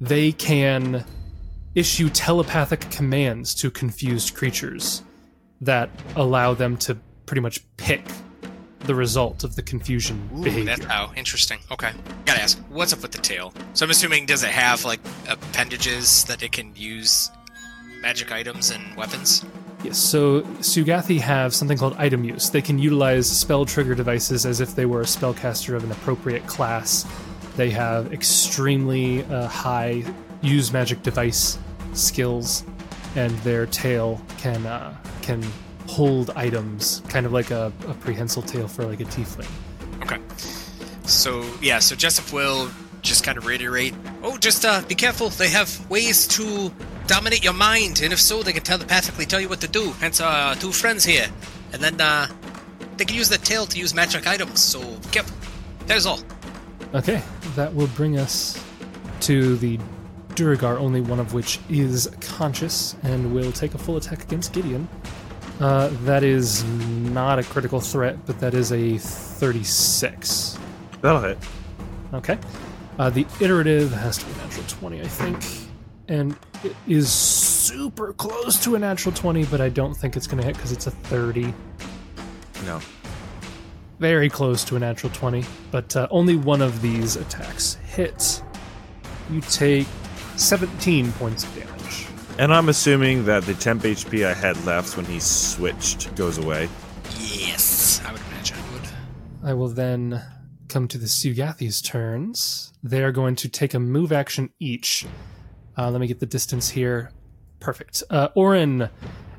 They can issue telepathic commands to confused creatures that allow them to pretty much pick the result of the confusion Ooh, behavior. that's how interesting. Okay, gotta ask, what's up with the tail? So I'm assuming, does it have like appendages that it can use magic items and weapons? Yes, so Sugathi have something called item use. They can utilize spell trigger devices as if they were a spellcaster of an appropriate class. They have extremely uh, high use magic device skills, and their tail can uh, can hold items, kind of like a, a prehensile tail for like a tiefling. Okay. So yeah, so Jessup will just kind of reiterate. Oh, just uh, be careful. They have ways to dominate your mind, and if so, they can telepathically tell you what to do. Hence, uh, two friends here, and then uh, they can use the tail to use magic items. So be careful. That is all. Okay, that will bring us to the Duergar, only one of which is conscious and will take a full attack against Gideon. Uh, that is not a critical threat, but that is a 36. That'll hit. Okay. Uh, the iterative has to be a natural 20, I think. And it is super close to a natural 20, but I don't think it's going to hit because it's a 30. No. Very close to a natural 20, but uh, only one of these attacks hits. You take 17 points of damage. And I'm assuming that the temp HP I had left when he switched goes away. Yes, I would imagine it would. I will then come to the Sugathi's turns. They are going to take a move action each. Uh, let me get the distance here. Perfect. Uh, Orin,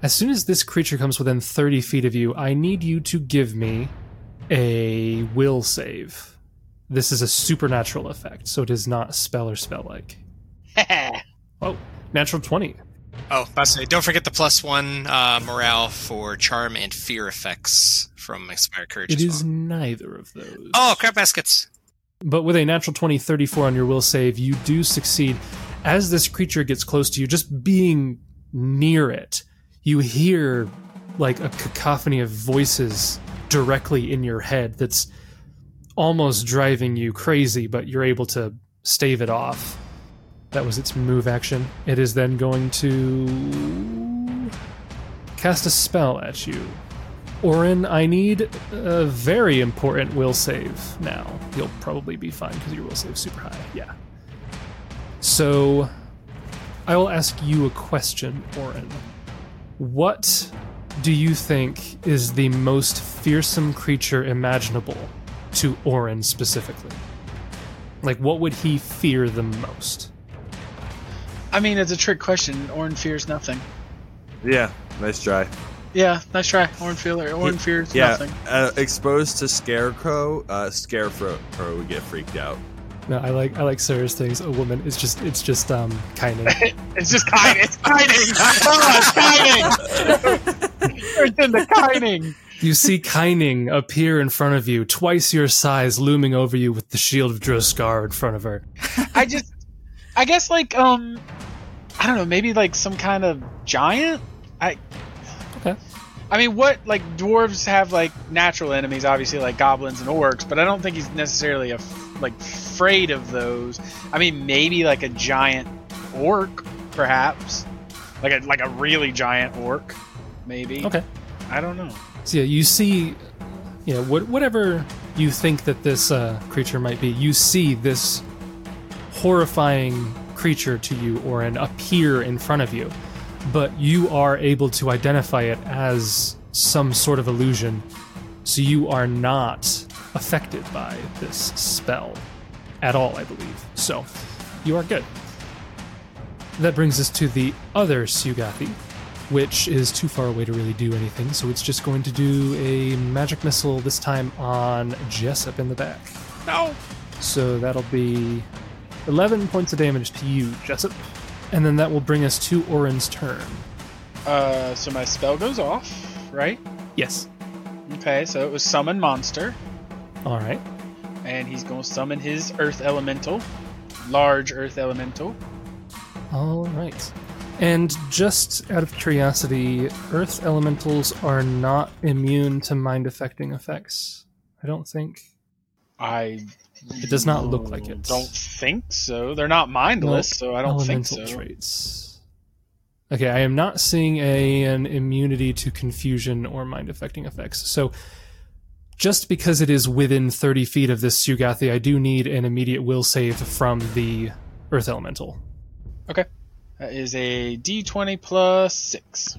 as soon as this creature comes within 30 feet of you, I need you to give me a will save. This is a supernatural effect, so it is not spell or spell like. [LAUGHS] Oh, natural 20. Oh, to say, don't forget the plus one uh, morale for charm and fear effects from Inspire Courage. It is well. neither of those. Oh, crap baskets. But with a natural 20, 34 on your will save, you do succeed. As this creature gets close to you, just being near it, you hear like a cacophony of voices directly in your head that's almost driving you crazy, but you're able to stave it off. That was its move action. It is then going to cast a spell at you. Orin, I need a very important will save now. You'll probably be fine because your will save super high. Yeah. So, I will ask you a question, Orin. What do you think is the most fearsome creature imaginable to Orin specifically? Like, what would he fear the most? I mean, it's a trick question. Orin fears nothing. Yeah, nice try. Yeah, nice try. Orin feeler. Orin fears Yeah, nothing. uh, exposed to Scarecrow, uh, Scarecrow would get freaked out. No, I like I like Sarah's things. A woman. It's just it's just um kind of. [LAUGHS] It's just kind. It's kiting. [LAUGHS] Oh, it's kiting. it's in the kiting. You see Kyning appear in front of you, twice your size, looming over you with the shield of Droskar in front of her. I just, I guess like um, I don't know, maybe like some kind of giant. I. Okay. I mean, what like dwarves have like natural enemies, obviously like goblins and orcs, but I don't think he's necessarily a like afraid of those. I mean, maybe like a giant orc, perhaps, like a like a really giant orc, maybe. Okay. I don't know. So yeah, you see, you know, what, whatever you think that this uh, creature might be, you see this horrifying creature to you, or an appear in front of you, but you are able to identify it as some sort of illusion, so you are not affected by this spell at all, I believe. So you are good. That brings us to the other Sugathi, which is too far away to really do anything, so it's just going to do a magic missile this time on Jessup in the back. No. So that'll be 11 points of damage to you, Jessup. And then that will bring us to Orin's turn. Uh, so my spell goes off, right? Yes. Okay, so it was summon monster, All right. and he's going to summon his earth elemental, large earth elemental. All right. And just out of curiosity, Earth elementals are not immune to mind affecting effects. I don't think. I. It does not look like it. Don't think so. They're not mindless, so I don't think elemental so. traits. Okay, I am not seeing a an immunity to confusion or mind affecting effects. So just because it is within 30 feet of this Sugathi, I do need an immediate will save from the Earth Elemental. Okay. That is a D20 plus 6.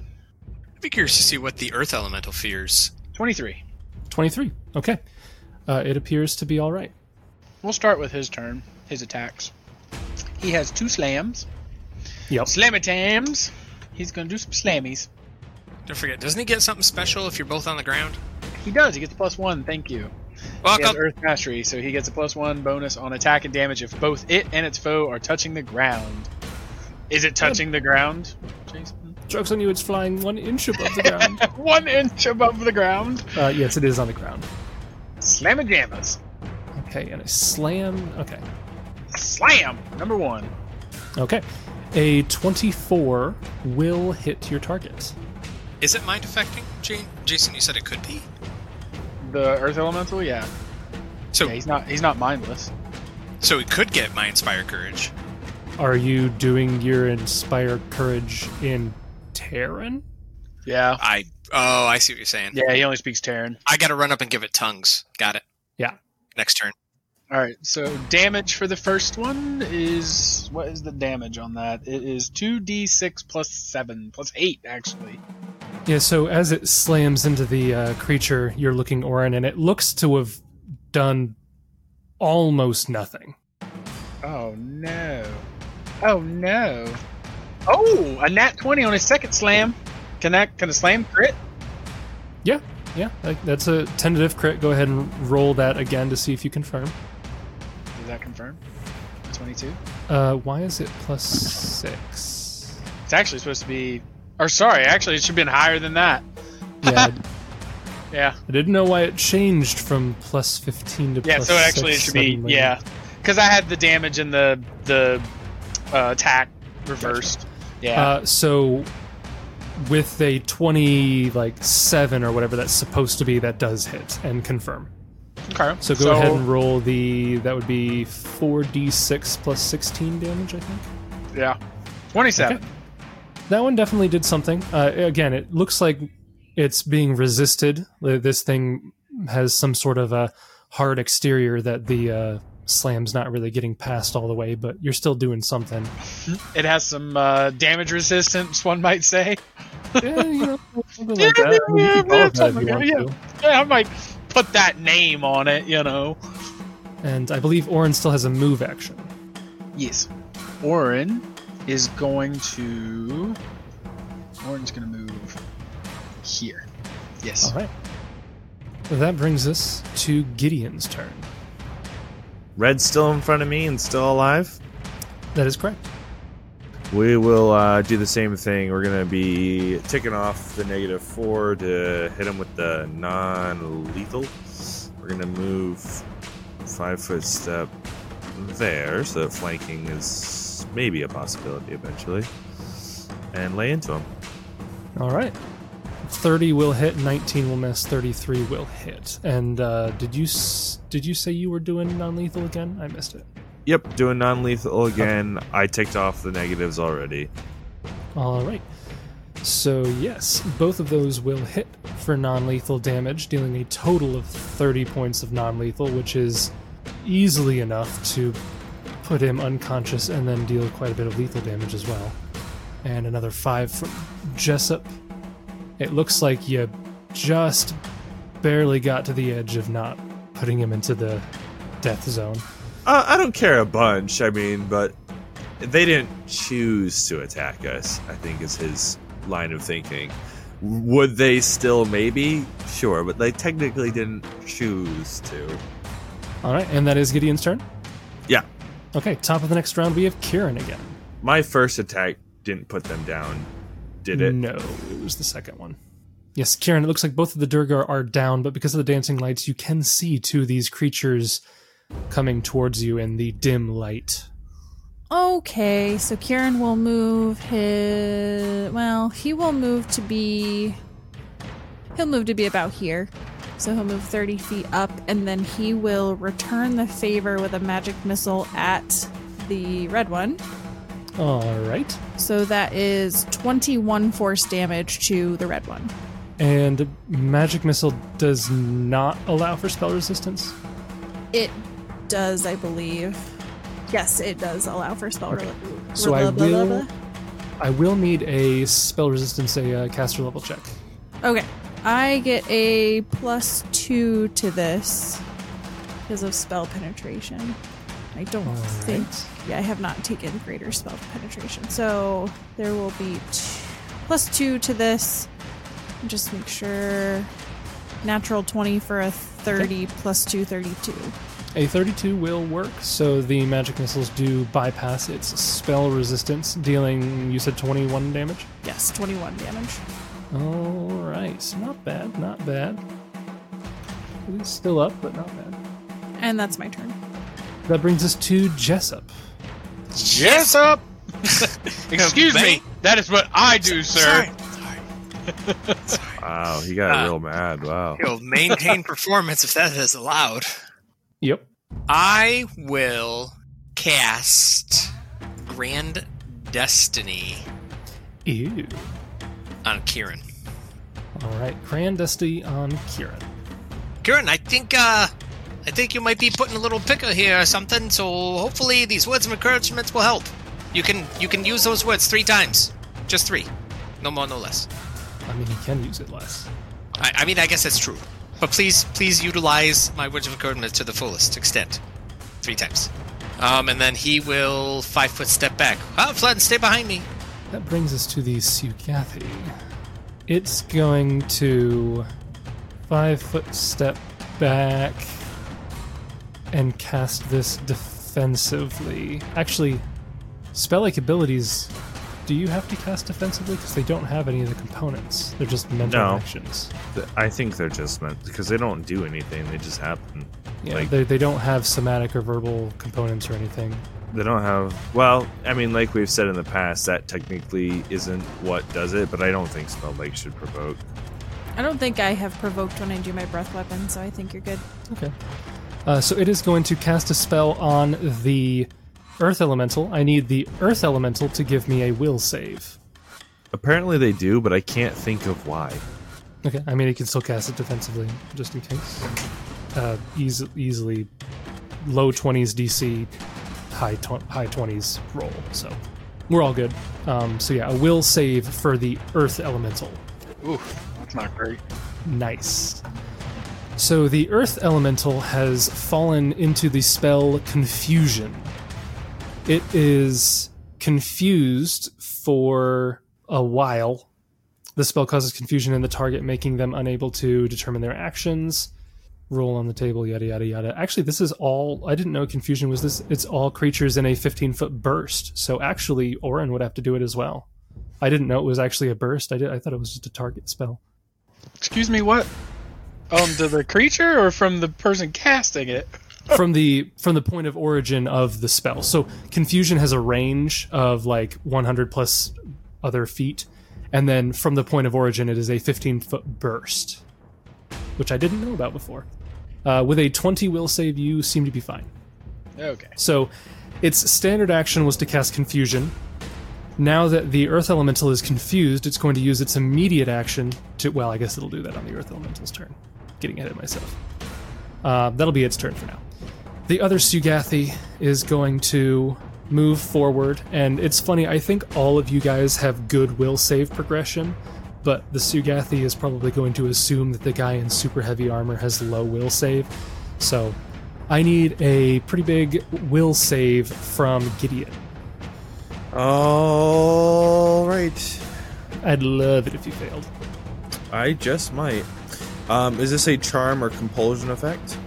I'd be curious to see what the Earth Elemental fears. 23. 23. Okay. Uh, it appears to be all right. We'll start with his turn, his attacks. He has two slams. Yep. Slammitams. He's going to do some slammies. Don't forget, doesn't he get something special if you're both on the ground? He does. He gets a plus one. Thank you. He has Welcome. Earth Mastery, so he gets a plus one bonus on attack and damage if both it and its foe are touching the ground. Is it touching the ground, Jason? Joke's on you, it's flying one inch above the ground. [LAUGHS] one inch above the ground. uh, yes, it is on the ground. Slammajamas. Okay, and a slam. Okay. Slam. Number one. Okay. A 24 will hit your target. Is it mind affecting, Jane? Jason? You said it could be. The Earth Elemental, yeah. So, yeah. He's not. He's not mindless. so he could get my Inspire Courage. Are you doing your Inspire Courage in Terran? Yeah. I. Oh, I see what you're saying. Yeah. He only speaks Terran. I got to run up and give it tongues. Got it. Yeah. Next turn. All right. So damage for the first one is what is the damage on that? It is two d six plus seven plus eight actually. Yeah, so as it slams into the uh, creature, you're looking Orin, and it looks to have done almost nothing. Oh no. Oh no. Oh, a nat twenty on his second slam. Can that can a slam crit? Yeah, yeah, that's a tentative crit. Go ahead and roll that again to see if you confirm. That confirmed? Twenty two. Uh, why is it plus six? It's actually supposed to be. Or sorry, actually, it should have been higher than that. Yeah, [LAUGHS] Yeah. I didn't know why it changed from plus 15 to Yeah. plus So actually, it should be yeah, because I had the damage and the the uh, attack reversed. Yeah. Uh, so with a 20 like 7 or whatever that's supposed to be that does hit and confirm okay. so go ahead and roll the that would be 4d6 plus 16 damage i think yeah. Twenty-seven. Okay. that one definitely did something uh, again it looks like it's being resisted Uh, this thing has some sort of a hard exterior that the uh, slam's not really getting past all the way but you're still doing something [LAUGHS] It has some uh, damage resistance, one might say. yeah, you know, something [LAUGHS] like that. I mean, you can call it that if you want Yeah. Yeah, I might put that name on it, you know. And I believe Orin still has a move action. Yes. Orin is going to. Orin's going to move here. Yes. All right. That brings us to Gideon's turn. Red's still in front of me and still alive. That is correct. We will uh, do the same thing. We're gonna be ticking off the negative four to hit him with the non-lethal. We're gonna move five foot step there, so that flanking is maybe a possibility eventually, and lay into him. All right. 30 will hit, 19 will miss, 33 will hit. And uh, did you s- did you say you were doing non-lethal again? I missed it. Yep, doing non-lethal again. I ticked off the negatives already. All right. So, yes, both of those will hit for non lethal damage, dealing a total of 30 points of non lethal, which is easily enough to put him unconscious and then deal quite a bit of lethal damage as well. And another 5 from Jessup. It looks like you just barely got to the edge of not putting him into the death zone. Uh, I don't care a bunch. I mean, but they didn't choose to attack us. I think is his line of thinking. Would they still maybe? Sure, but they technically didn't choose to. All right, and that is Gideon's turn. Yeah, Okay, top of the next round, we have Kieran again. my first attack didn't put them down, did it? No, it was the second one. Yes, Kieran, it looks like both of the Duergar are down, but because of the dancing lights, you can see two of these creatures coming towards you in the dim light. Okay, so Kieran will move his. Well, he will move to be. He'll move to be about here. So he'll move 30 feet up, and then he will return the favor with a magic missile at the red one. All right. So that is 21 force damage to the red one. And magic missile does not allow for spell resistance. It does, I believe. Yes, it does allow for spell Okay. rel- So I blah, blah, blah, will-. I will need a spell resistance, a uh, caster level check. Okay. I get a plus two to this because of spell penetration. I don't All think. right. Yeah, I have not taken greater spell penetration. So there will be t- plus two to this. Just make sure. Natural 20 for a 30 plus 2, 32. A 32 will work, so the magic missiles do bypass its spell resistance, dealing, you said 21 damage? Yes, 21 damage. Alright, not bad, not bad. It is still up, but not bad. And that's my turn. That brings us to Jessup. Jessup! [LAUGHS] Excuse me. That is what I do, sir. Sorry. [LAUGHS] Sorry. Wow, he got Uh, real mad. Wow. He'll maintain [LAUGHS] performance if that is allowed. Yep. I will cast Grand Destiny Ew. on Kieran. Alright, Grand Destiny on Kieran. Kieran, I think uh I think you might be putting a little picker here or something, so hopefully these words of encouragement will help. You can you can use those words three times. Just three. No more, no less. I mean, he can use it less. I, I mean I guess that's true. But please please utilize my words of encouragement to the fullest extent. Three times. Um and then he will five foot step back. Ah, Flood, stay behind me. That brings us to the Sugathi. It's going to five foot step back and cast this defensively. Actually, spell like abilities. Do you have to cast defensively? Because they don't have any of the components. They're just mental No. actions. Th- I think they're just meant because they don't do anything. They just happen. Yeah, Like- they, they don't have somatic or verbal components or anything. They don't have. Well, I mean, like we've said in the past, that technically isn't what does it. But I don't think spell like should provoke. I don't think I have provoked when I do my breath weapon, so I think you're good. Okay. Uh, so it is going to cast a spell on the Earth Elemental. I need the Earth Elemental to give me a will save. Apparently they do, but I can't think of why. Okay. I mean, it can still cast it defensively, just in case. Uh, easy, easily low 20s DC, high, tw- high 20s roll. So we're all good. Um, so yeah, a will save for the Earth Elemental. Ooh, that's not great. Nice. So the Earth Elemental has fallen into the spell Confusion. It is confused for a while. The spell causes confusion in the target, making them unable to determine their actions, roll on the table, yada yada yada. Actually, this is all. I didn't know confusion was this. It's all creatures in a 15 foot burst. So actually, Orin would have to do it as well. I didn't know it was actually a burst. I did. I thought it was just a target spell. Excuse me, what? Um, to the creature or from the person casting it? From the from the point of origin of the spell. So confusion has a range of like 100 plus other feet, and then from the point of origin, it is a 15 foot burst, which I didn't know about before. Uh, with a 20 will save, you seem to be fine. Okay. So its standard action was to cast confusion. Now that the Earth Elemental is confused, it's going to use its immediate action to. Well, I guess it'll do that on the Earth Elemental's turn. Getting ahead of myself. Uh, that'll be its turn for now. The other Sugathi is going to move forward, and it's funny, I think all of you guys have good will save progression, but the Sugathi is probably going to assume that the guy in super heavy armor has low will save. So I need a pretty big will save from Gideon. All right. I'd love it if you failed. I just might. Um, is this a charm or compulsion effect?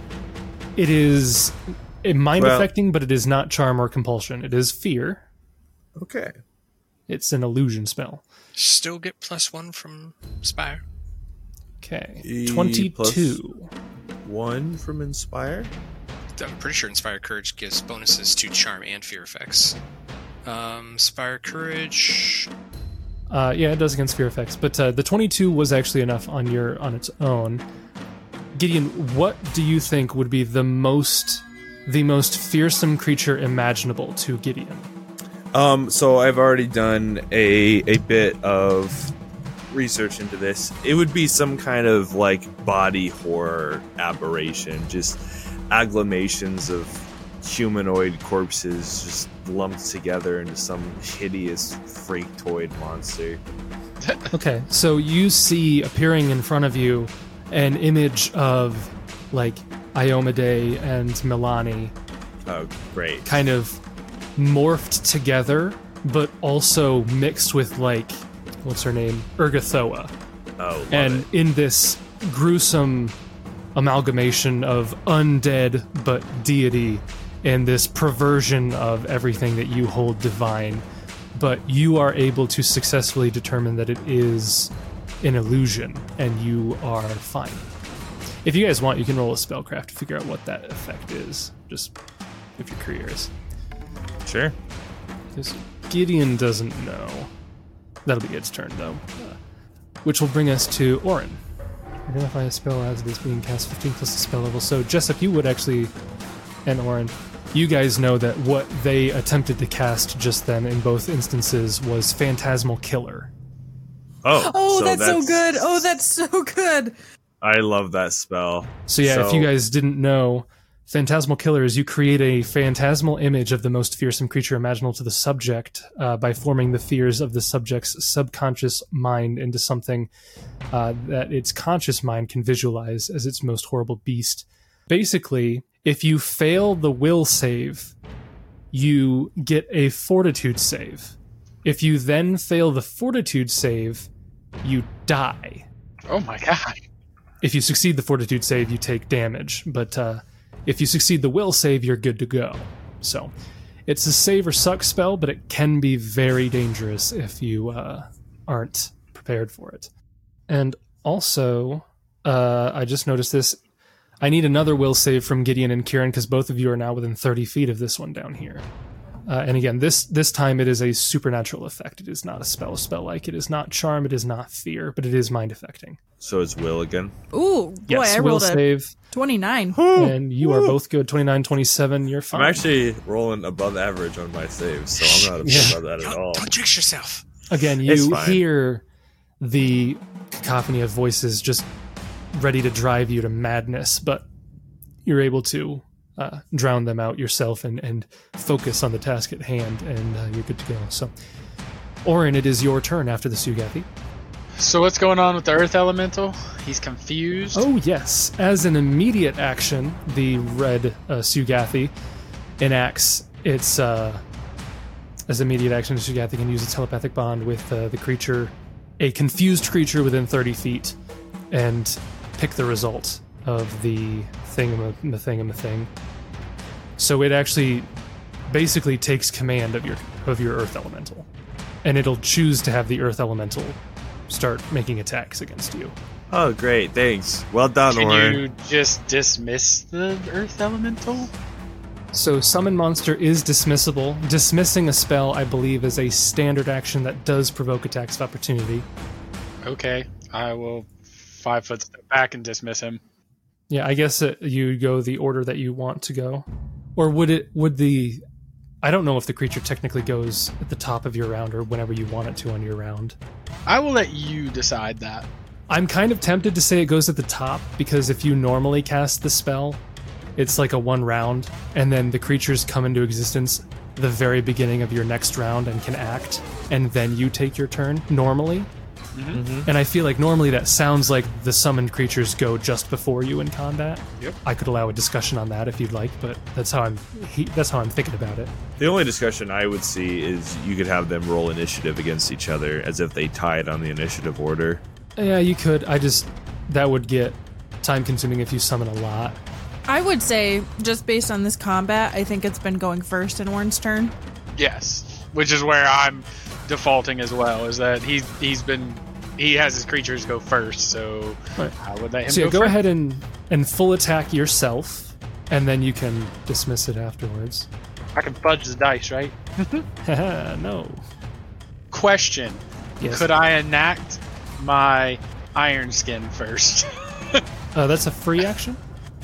It is a mind Well- affecting, but it is not charm or compulsion. It is fear. Okay. It's an illusion spell. Still get plus one from Spire. Okay. E 22. One from inspire. I'm pretty sure Inspire Courage gives bonuses to Charm and Fear effects. Um, Inspire Courage. Uh, yeah, it does against fear effects, but uh, the 22 was actually enough on your on its own. Gideon, what do you think would be the most the most fearsome creature imaginable to Gideon? Um, so I've already done a a bit of research into this. It would be some kind of like body horror aberration, just agglomerations of humanoid corpses just lumped together into some hideous freaktoid monster. Okay, so you see appearing in front of you an image of like Iomedae and Milani Oh, great. kind of morphed together, but also mixed with like what's her name? Urgathoa. Oh, and it. in this gruesome amalgamation of undead but deity and this perversion of everything that you hold divine but you are able to successfully determine that it is an illusion and you are fine if you guys want you can roll a spellcraft to figure out what that effect is just if you're curious sure. because Gideon doesn't know. That'll be its turn, though. Uh, which will bring us to Orin. Identify a spell as it is being cast 15 plus the spell level. So, Jessup, you would actually, and Orin, you guys know that what they attempted to cast just then in both instances was Phantasmal Killer. Oh, Oh, so that's, so good. Oh, that's so good. I love that spell. So, yeah, if you guys didn't know, Phantasmal Killer is you create a phantasmal image of the most fearsome creature imaginable to the subject uh, by forming the fears of the subject's subconscious mind into something uh, that its conscious mind can visualize as its most horrible beast. Basically, if you fail the will save, you get a fortitude save. If you then fail the fortitude save, you die Oh my god. if you succeed the fortitude save, you take damage. But uh, if you succeed the will save, you're good to go. So it's a save or suck spell, but it can be very dangerous if you uh, aren't prepared for it. And also, uh, I just noticed this. I need another will save from Gideon and Kieran because both of you are now within 30 feet of this one down here. Uh, and again, this this time it is a supernatural effect. It is not a spell spell like. It is not charm. It is not fear, but it is mind affecting. So it's Will again. Ooh, boy, Yes, I will rolled a save, 29. and you are both good. 29, 27, you're fine. I'm actually rolling above average on my saves, so I'm not upset Yeah. about that at Don't, all. don't jinx yourself. Again, you hear the cacophony of voices just ready to drive you to madness, but you're able to uh, drown them out yourself and, and focus on the task at hand, and uh, you're good to go. So, Orin, it is your turn after the Seugathi. So what's going on with the Earth Elemental? He's confused. Oh, yes. As an immediate action, the red uh, Seugathi enacts its. Uh, as immediate action, the Seugathi can use a telepathic bond with uh, the creature, a confused creature within 30 feet, and pick the result of the thingama the thingama thing. So it actually basically takes command of your of your Earth Elemental, and it'll choose to have the Earth Elemental start making attacks against you. Oh, great. Thanks. Well done, Can Orin. you just dismiss the Earth Elemental? So, summon monster is dismissible. Dismissing a spell, I believe, is a standard action that does provoke attacks of opportunity. Okay, I will five foot step back and dismiss him. Yeah, I guess uh you go the order that you want to go, or would it? Would the? I don't know if the creature technically goes at the top of your round or whenever you want it to on your round. I will let you decide that. I'm kind of tempted to say it goes at the top because if you normally cast the spell, it's like a one round, and then the creatures come into existence the very beginning of your next round and can act, and then you take your turn normally. Mm-hmm. And I feel like normally that sounds like the summoned creatures go just before you in combat. Yep. I could allow a discussion on that if you'd like, but that's how I'm he, that's how I'm thinking about it. The only discussion I would see is you could have them roll initiative against each other as if they tied on the initiative order. Yeah, you could. I just that would get time consuming if you summon a lot. I would say, just based on this combat, I think it's been going first in Orin's turn. Yes, which is where I'm defaulting as well. Is that he's he's been he has his creatures go first, so Right. I would let him So yeah, go, go ahead and and full attack yourself, and then you can dismiss it afterwards. I can fudge the dice, right? [LAUGHS] [LAUGHS] No. Question: Yes. Could I enact my Iron Skin first? [LAUGHS] Uh, that's a free action.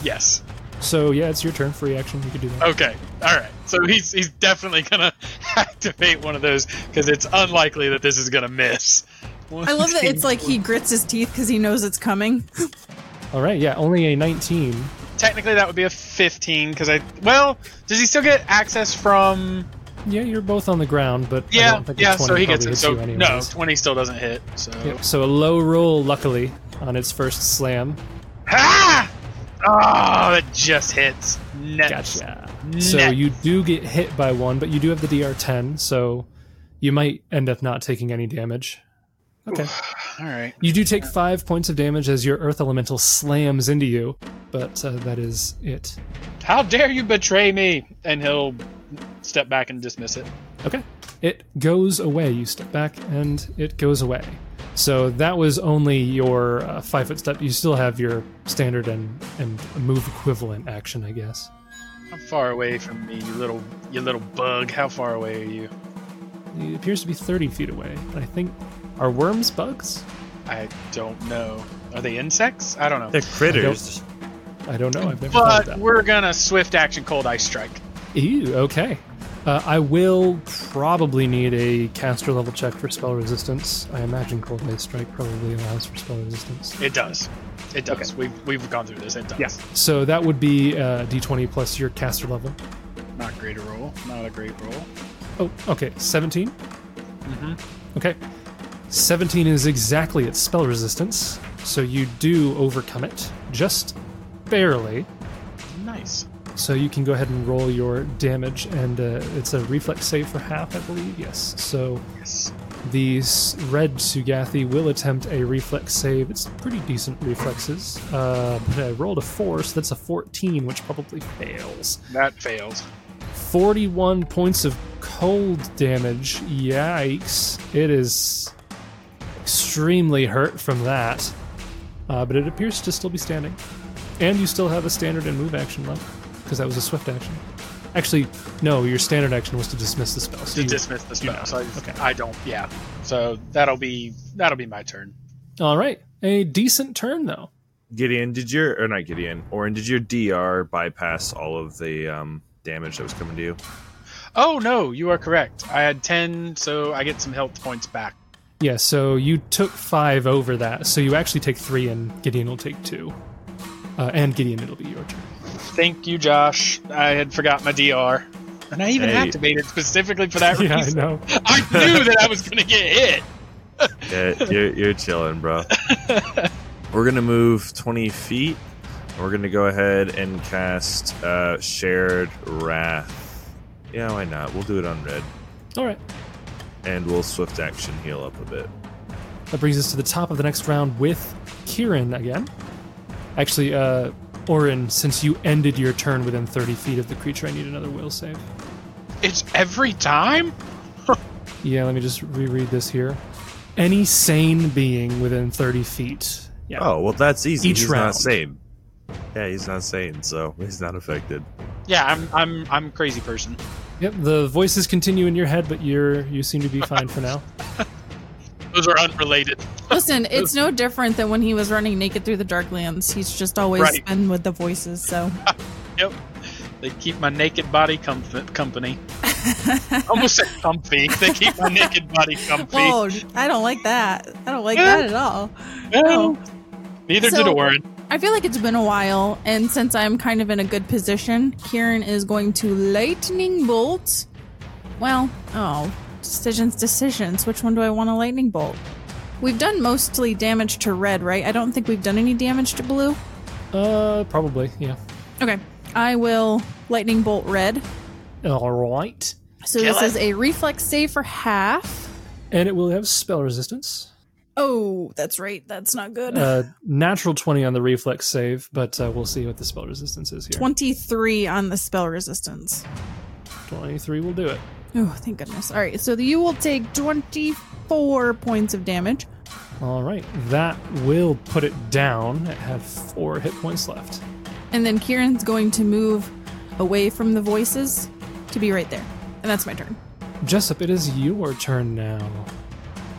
yes. So yeah, it's your turn. Free action. You could do that. Okay. All right. So he's he's definitely gonna [LAUGHS] activate one of those because it's unlikely that this is gonna miss. I love that it's like he grits his teeth because he knows it's coming. All right, yeah, only a 19. Technically, that would be a 15 because I. Well, does he still get access from? Yeah, you're both on the ground, but I Yeah, don't think a yeah. 20 So he gets it. So no, 20 still doesn't hit. So. Yep, so a low roll, luckily, on its first slam. Ah! Oh, it just hits. Nuts. Gotcha. So you do get hit by one, but you do have the DR10, so you might end up not taking any damage. Okay. All right. You do take five points of damage as your Earth Elemental slams into you, but uh, that is it. How dare you betray me? And he'll step back and dismiss it. Okay. It goes away. You step back and it goes away. So that was only your uh, five foot step. You still have your standard and, and move equivalent action, I guess. How far away from me, you little you little bug? How far away are you? It appears to be 30 feet away. I think. Are worms bugs? I don't know. Are they insects? I don't know. They're critters. I don't know. I've never But that. we're gonna swift action cold ice strike. Ew, okay. Uh, I will probably need a caster level check for spell resistance. I imagine Cold Ice Strike probably allows for spell resistance. It does. It does. We've we've gone through this. It does. Yeah. So that would be uh, d20 plus your caster level. Not great a roll. Not a great roll. Oh, okay. 17? Mm-hmm. Okay. 17 is exactly its spell resistance, so you do overcome it, just barely. Nice. So you can go ahead and roll your damage, and uh, it's a reflex save for half, I believe. Yes. So Yes. The s- red Seugathi will attempt a reflex save. It's pretty decent reflexes, uh, but I rolled a four, so that's a 14, which probably fails. That fails. 41 points of cold damage. Yikes. It is extremely hurt from that. Uh, but it appears to still be standing. And you still have a standard and move action left, because that was a swift action. Actually, no, your standard action was to dismiss the spell. So To you- dismiss the spell. So I, Okay. I don't. Yeah. So that'll be that'll be my turn. All right. A decent turn, though. Gideon, did your or not Gideon, Orin, did your DR bypass all of the um, damage that was coming to you? Oh no, you are correct. I had ten, so I get some health points back. Yeah, so you took five over that. So you actually take three, and Gideon will take two. Uh, and Gideon, it'll be your turn. Thank you, Josh. I had forgot my DR, and I even Hey. activated specifically for that [LAUGHS] yeah, I reason. know. I knew that I was gonna get hit. Yeah, you're, you're chilling, bro. [LAUGHS] We're gonna move 20 feet. We're gonna go ahead and cast uh, Shared Wrath. Yeah, why not? We'll do it on red, All right. and we'll swift action heal up a bit. That brings us to the top of the next round with Kieran again. Actually, uh, Orin, since you ended your turn within 30 feet of the creature, I need another will save. It's every time. [LAUGHS] Yeah, let me just reread this here. Any sane being within 30 feet. Yeah. Oh well, that's easy. Each he's round. not sane. Yeah, he's not sane, so [LAUGHS] he's not affected. Yeah, I'm I'm I'm a crazy person. Yep, the voices continue in your head, but you're you seem to be fine for now. [LAUGHS] Those are unrelated. Listen, [LAUGHS] it's no different than when he was running naked through the Darklands. He's just always Right. been with the voices, so. [LAUGHS] Yep. They keep my naked body comf- company. [LAUGHS] Almost said comfy. They keep my naked body comfy. Oh, I don't like that. I don't like that at all. No. Um, Neither So- did Orin. I feel like it's been a while, and since I'm kind of in a good position, Kieran is going to lightning bolt. Well, oh, decisions, decisions. Which one do I want a lightning bolt? We've done mostly damage to red, right? I don't think we've done any damage to blue. Uh, probably, yeah. Okay, I will lightning bolt red. All right. So Kill this it. is a reflex save for half. And it will have spell resistance. Oh, that's right. That's not good. Uh, natural 20 on the reflex save, but uh, we'll see what the spell resistance is here. 23 on the spell resistance. 23 will do it. Oh, thank goodness. All right, so you will take 24 points of damage. All right. That will put it down. It had four hit points left. And then Kieran's going to move away from the voices to be right there. And that's my turn. Jessup, it is your turn now.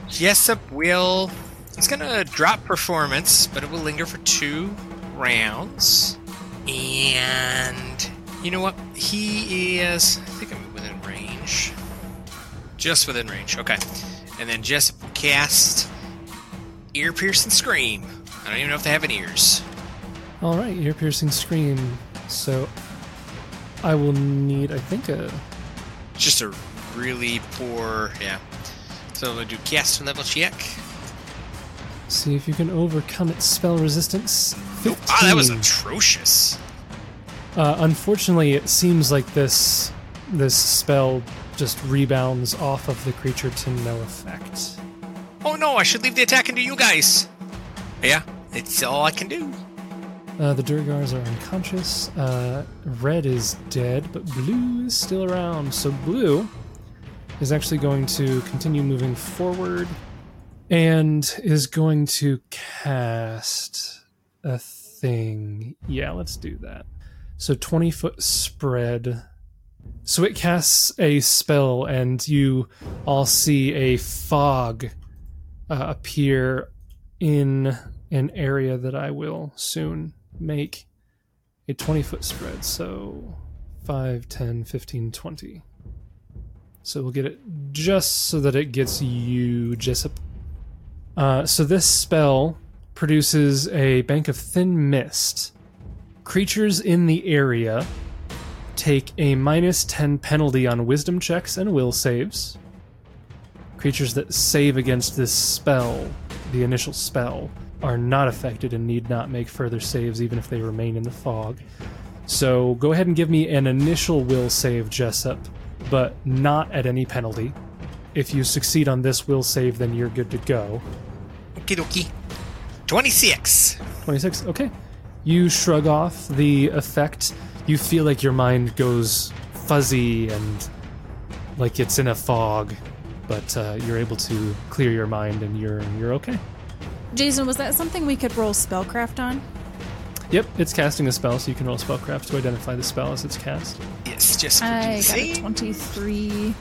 Jessup will. He's gonna drop performance, but it will linger for two rounds. And you know what? He is. I think I'm within range. Just within range. Okay. And then Jessup will cast ear piercing scream. I don't even know if they have any ears. All right, ear piercing scream. So I will need, I think, a just a really poor, yeah. So I'm gonna do cast level check. see if you can overcome its spell resistance. 15. Ah, that was atrocious. Uh, unfortunately, it seems like this this spell just rebounds off of the creature to no effect. Oh no, I should leave the attack into you guys. Yeah, it's all I can do. Uh, the Duergars are unconscious. Uh, red is dead, but blue is still around. So blue is actually going to continue moving forward and is going to cast a thing. Yeah, let's do that. So 20 foot spread. So it casts a spell, and you all see a fog uh, appear in an area that I will soon make a 20 foot spread. So 5, 10, 15, 20. So we'll get it just so that it gets you, Jessup. Uh, so this spell produces a bank of thin mist. Creatures in the area take a minus 10 penalty on wisdom checks and will saves. Creatures that save against this spell, the initial spell, are not affected and need not make further saves even if they remain in the fog. So go ahead and give me an initial will save, Jessup, but not at any penalty. If you succeed on this will save, then you're good to go. Okie dokie. 26. 26. Okay. You shrug off the effect. You feel like your mind goes fuzzy and like it's in a fog, but uh, you're able to clear your mind and you're you're okay. Jason, was that something we could roll spellcraft on? Yep, it's casting a spell, so you can roll spellcraft to identify the spell as it's cast. Yes, just I got a DC. 23.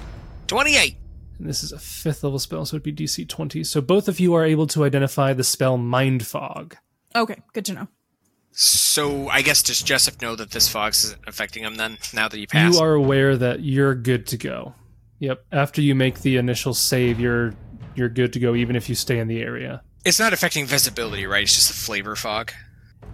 28. And this is a fifth level spell, so it'd be DC 20. So both of you are able to identify the spell Mind Fog. Okay, good to know. So I guess does Jessup know that this fog isn't affecting him then, now that he passed? You are aware that you're good to go. Yep. After you make the initial save, you're you're good to go, even if you stay in the area. It's not affecting visibility, right? It's just a flavor fog.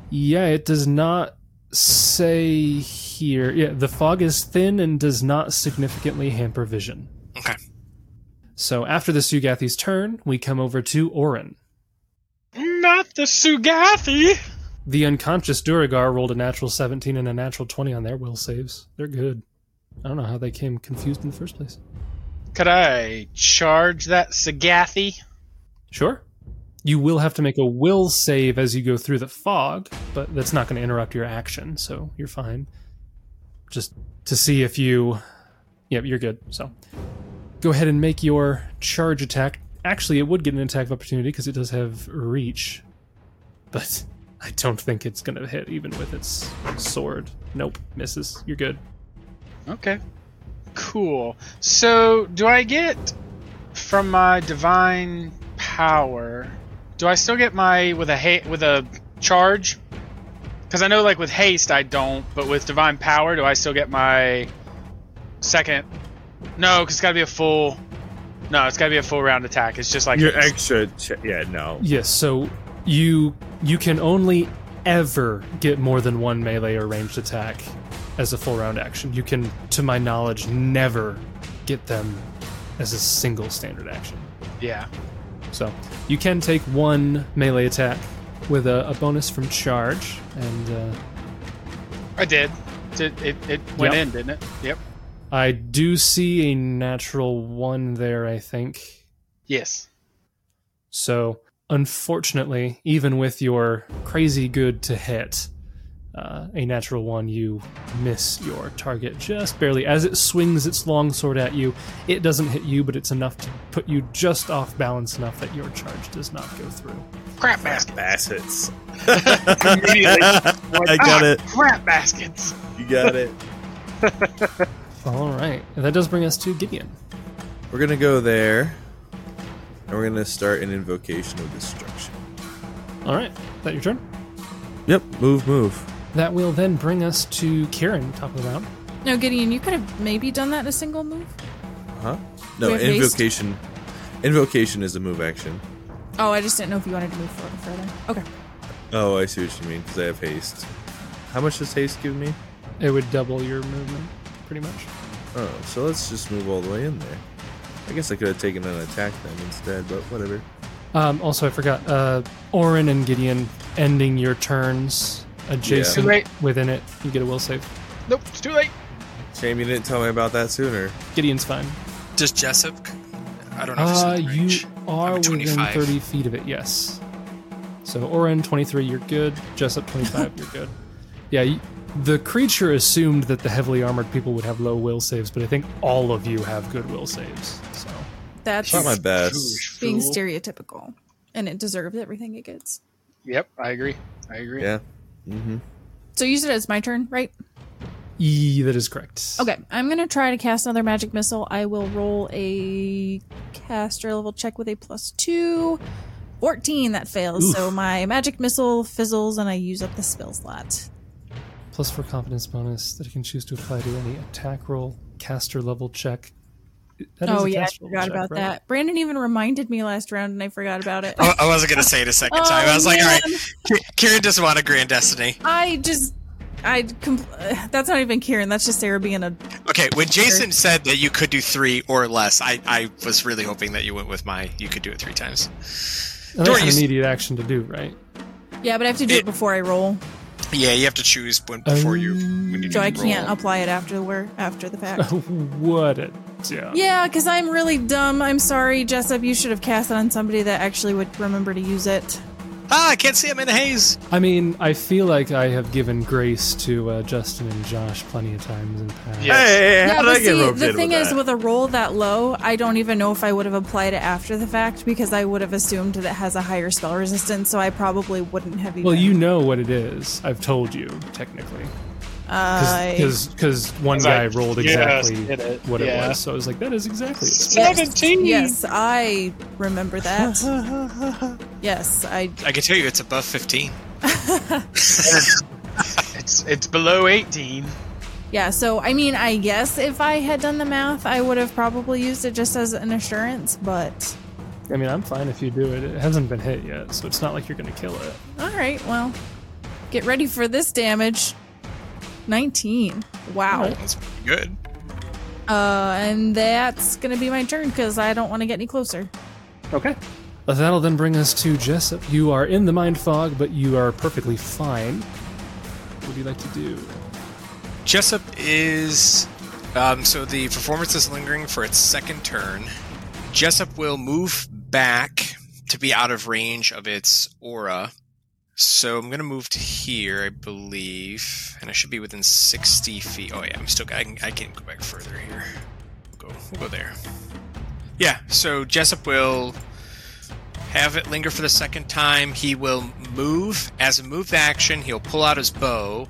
Yeah, it does not say here. Yeah, the fog is thin and does not significantly hamper vision. Okay. So after the Seugathi's turn, we come over to Orin. Not the Seugathi. The unconscious Duergar rolled a natural 17 and a natural 20 on their will saves. They're good. I don't know how they came confused in the first place. Could I charge that Seugathi? Sure. You will have to make a will save as you go through the fog, but that's not going to interrupt your action, so you're fine. Just to see if you. Yep, you're good. So go ahead and make your charge attack. Actually, it would get an attack of opportunity because it does have reach, but I don't think it's going to hit even with its sword. Nope, misses. You're good. Okay. Cool. So, do I get from my divine power? Do I still get my with a ha- with a charge? Because I know, like with haste, I don't, but with divine power, do I still get my second? No, because it's got to be a full. No, it's got to be a full round attack. It's just like Your extra, ch- yeah, no. Yes, so you you can only ever get more than one melee or ranged attack as a full round action. You can, to my knowledge, never get them as a single standard action. yeah. So you can take one melee attack with a, a bonus from charge, and uh, I did. It, it, it went Yep. in, didn't it? Yep. I do see a natural one there. I think Yes. so. Unfortunately, even with your crazy good to hit, uh, a natural one, you miss your target just barely. As it swings its long sword at you, it doesn't hit you, but it's enough to put you just off balance enough that your charge does not go through. Crap basket. Bassets. Immediately. [LAUGHS] I got Ah, it. Crap baskets. You got it. [LAUGHS] All right, and that does bring us to Gideon. We're gonna go there, and we're gonna start an invocation of destruction. All right, is that your turn? Yep, move, move. That will then bring us to Kieran, top of the round. No, Gideon, you could have maybe done that in a single move. Huh? No, We haste? invocation. Invocation is a move action. Oh, I just didn't know if you wanted to move forward further. Okay. Oh, I see what you mean, because I have haste. How much does haste give me? It would double your movement, pretty much. Oh, so let's just move all the way in there. I guess I could have taken an attack then instead, but whatever. Um, also, I forgot. Uh, Orin and Gideon ending your turns adjacent Too late. within it. You get a will save. Nope, it's too late. Shame you didn't tell me about that sooner. Gideon's fine. Does Jessup? I don't know. if Uh, you range. are I'm within 25. 30 feet of it, yes. So, Orin, 23, you're good. Jessup, 25, you're good. [LAUGHS] Yeah, y the creature assumed that the heavily armored people would have low will saves, but I think all of you have good will saves. So, That's Not my best. Being stereotypical. And it deserves everything it gets. Yep, I agree. I agree. Yeah. Mm-hmm. So you said it's my turn, right? e, that is correct. Okay, I'm gonna try to cast another magic missile. I will roll a caster level check with a plus two. 14 that fails. Oof. So my magic missile fizzles and I use up the spell slot. Plus four confidence bonus that you can choose to apply to any attack roll, caster level check. That is oh a yeah, I forgot check, about right? that. Brandon even reminded me last round and I forgot about it. I I wasn't gonna say it a second time. I was like, all right, oh, man. Kieran doesn't want a grand destiny. I just I compl- that's not even Kieran. That's just Sarah being a Okay, when Jason said that you could do three or less, I, I was really hoping that you went with my you could do it three times. And That's an immediate action to do, right? yeah, but I have to do it, It- before I roll, Yeah, you have to choose when, before you when you do so I can't roll. apply it after where after the fact. [LAUGHS] what a yeah. Yeah, because I'm really dumb. I'm sorry, Jessup. You should have cast it on somebody that actually would remember to use it. Ah, I can't see him in the haze. I mean, I feel like I have given grace to uh, Justin and Josh plenty of times in the past. Yeah. Hey, how yeah, did but I get see, roped the thing with is, that? with a roll that low, I don't even know if I would have applied it after the fact because I would have assumed that it has a higher spell resistance, so I probably wouldn't have even. Well, you know what it is. I've told you technically I- because one guy I rolled exactly did it, what yeah. it was. So I was like, that is exactly it. Seventeen. Yes, I remember that. [LAUGHS] yes, I. I can tell you it's above fifteen. [LAUGHS] It's it's below eighteen. Yeah, so I mean, I guess if I had done the math, I would have probably used it just as an assurance, but. I mean, I'm fine if you do it. It hasn't been hit yet, so it's not like you're going to kill it. Alright, well. Get ready for this damage. 19. Wow. That's pretty good. Uh, and that's gonna be my turn because I don't want to get any closer. Okay. That'll then bring us to Jessup. You are in the mind fog, but you are perfectly fine. What would you like to do? Jessup is um, so the performance is lingering for its second turn. Jessup will move back to be out of range of its aura. So I'm gonna move to here, I believe, and I should be within 60 feet. Oh yeah, I'm still. I can, I can go back further here. We'll go. We'll go there. Yeah. So Jessup will have it linger for the second time. He will move as a move action. He'll pull out his bow,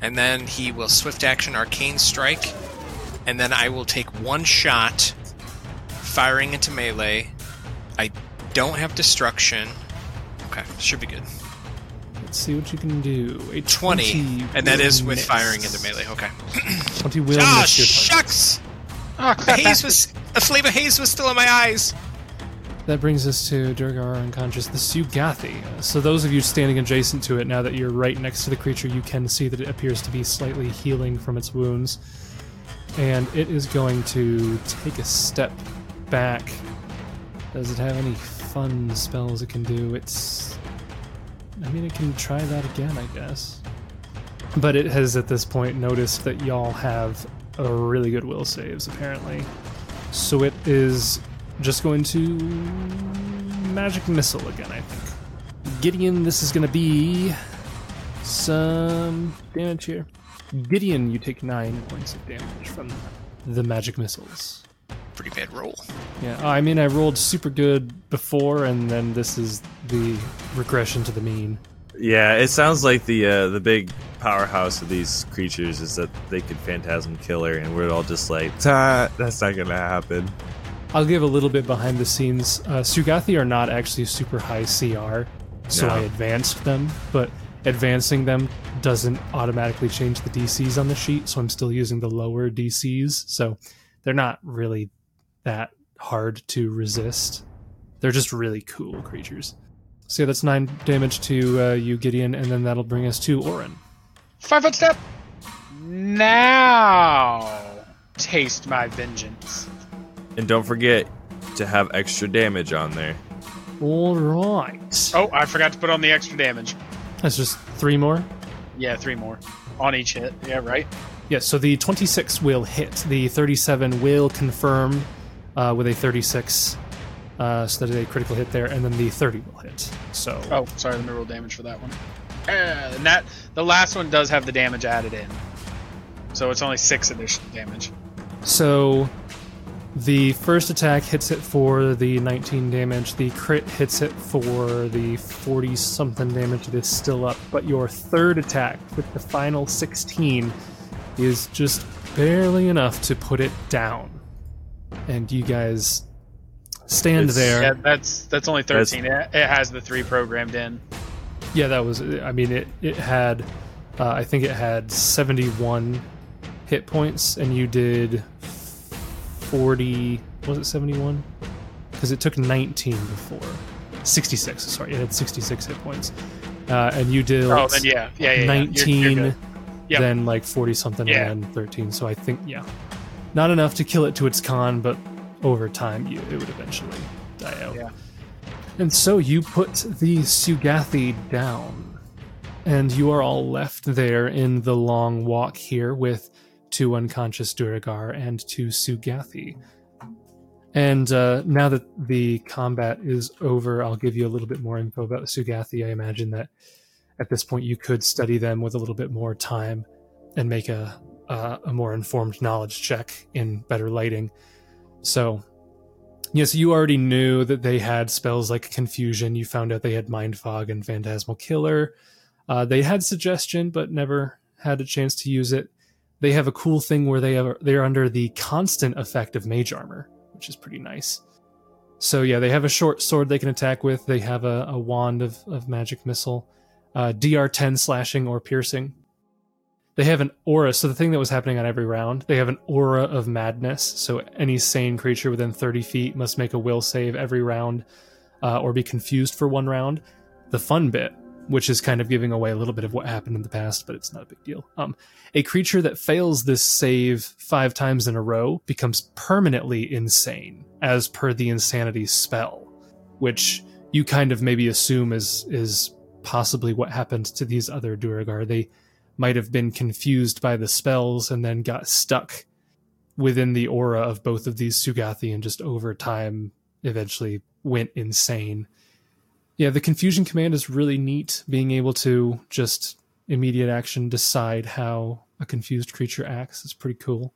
and then he will swift action arcane strike, and then I will take one shot, firing into melee. I don't have destruction. Okay, should be good. Let's see what you can do. A 20, and that is with miss. firing into melee. Okay. 20 will Ah, miss your target. shucks! Oh, The haze was a flame of haze was still in my eyes. That brings us to Duergar unconscious, the Seugathi. So those of you standing adjacent to it, now that you're right next to the creature, you can see that it appears to be slightly healing from its wounds. And it is going to take a step back. Does it have any fun spells it can do? It's. I mean, it can try that again, I guess. But it has at this point noticed that y'all have a really good will saves, apparently. So it is just going to magic missile again, I think. Gideon, this is going to be some damage here. Gideon, you take nine points of damage from the magic missiles. Pretty bad roll. Yeah, I mean, I rolled super good before, and then this is the regression to the mean. Yeah, it sounds like the uh, the big powerhouse of these creatures is that they could phantasm killer, and we're all just like, "Ah, that's not gonna happen. I'll give a little bit behind the scenes. Uh, Seugathi are not actually super high CR, so No. I advanced them, but advancing them doesn't automatically change the DCs on the sheet, so I'm still using the lower DCs, so they're not really that hard to resist. They're just really cool creatures. So yeah, that's nine damage to uh, you, Gideon, and then that'll bring us to Orin. Five foot step. Now, taste my vengeance. And don't forget to have extra damage on there. All right. Oh, I forgot to put on the extra damage. That's just three more. Yeah, three more on each hit. Yeah, right. Yes, so the 26 will hit. The 37 will confirm uh, with a 36. Uh, so that is a critical hit there, and then the 30 will hit. So Oh, sorry, let me roll damage for that one. And that the last one does have the damage added in, so it's only six additional damage. So the first attack hits it for the 19 damage. The crit hits it for the 40 something damage. It is still up. But your third attack with the final 16 is just barely enough to put it down. And you guys stand It's- there. Yeah, that's that's only thirteen. It, it has the three programmed in. Yeah, that was. I mean, it it had. Uh, I think it had seventy one hit points, and you did forty. Was it seventy one? Because it took nineteen before. Sixty six. Sorry, it had sixty six hit points, uh, and you did Oh, then yeah, yeah, yeah. yeah. You're- nineteen. you're. Yep. Then like forty something, Yeah. and then thirteen. So I think yeah, not enough to kill it to its con, but over time, you it would eventually die out. Yeah. And so you put the Seugathi down, and you are all left there in the long walk here with two unconscious Duergar and two Seugathi. And uh, now that the combat is over, I'll give you a little bit more info about the Seugathi. I imagine that at this point you could study them with a little bit more time and make a uh, a more informed knowledge check in better lighting. So Yes, you already knew that they had spells like confusion. You found out they had mind fog and phantasmal killer. Uh, they had suggestion, but never had a chance to use it. They have a cool thing where they are they're under the constant effect of mage armor, which is pretty nice. So yeah, they have a short sword they can attack with. They have a, a wand of, of magic missile, uh, DR ten slashing or piercing. They have an aura. So the thing that was happening on every round, they have an aura of madness. So any sane creature within 30 feet must make a will save every round, uh, or be confused for one round. The fun bit, which is kind of giving away a little bit of what happened in the past, but it's not a big deal. Um, a creature that fails this save five times in a row becomes permanently insane, as per the insanity spell, which you kind of maybe assume is is possibly what happened to these other Duergar. They might have been confused by the spells and then got stuck within the aura of both of these Seugathi and just over time eventually went insane. Yeah, the confusion command is really neat, being able to just immediate action decide how a confused creature acts is pretty cool.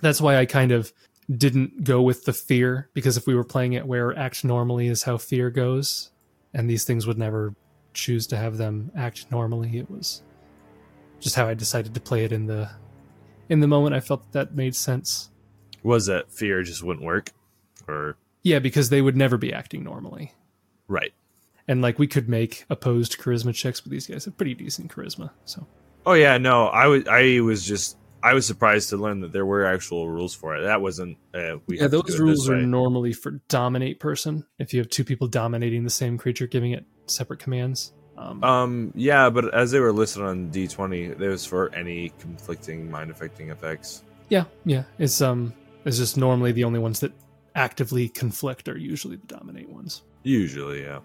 That's why I kind of didn't go with the fear, because if we were playing it where act normally is how fear goes, and these things would never choose to have them act normally, it was just how I decided to play it in the in the moment. I felt that, that made sense. Was that fear just wouldn't work? Or Yeah, because they would never be acting normally, right. and like we could make opposed charisma checks, but these guys have pretty decent charisma. So Oh yeah, no, I was I was just I was surprised to learn that there were actual rules for it. That wasn't uh, we yeah, those rules are normally for dominate person. If you have two people dominating the same creature, giving it separate commands. Um, Um, yeah, but as they were listed on D twenty, it was for any conflicting mind affecting effects. yeah, yeah, it's um, it's just normally the only ones that actively conflict are usually the dominate ones. Usually, yeah.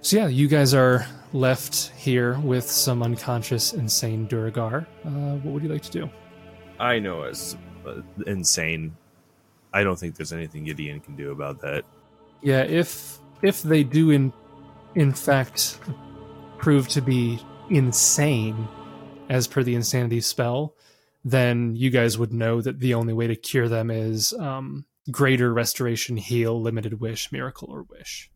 So yeah, you guys are left here with some unconscious, insane Duergar. Uh, what would you like to do? I know it's uh, insane. I don't think there's anything Gideon can do about that. Yeah, if if they do in in fact prove to be insane as per the insanity spell, then you guys would know that the only way to cure them is um, greater restoration, heal, limited wish, miracle, or wish.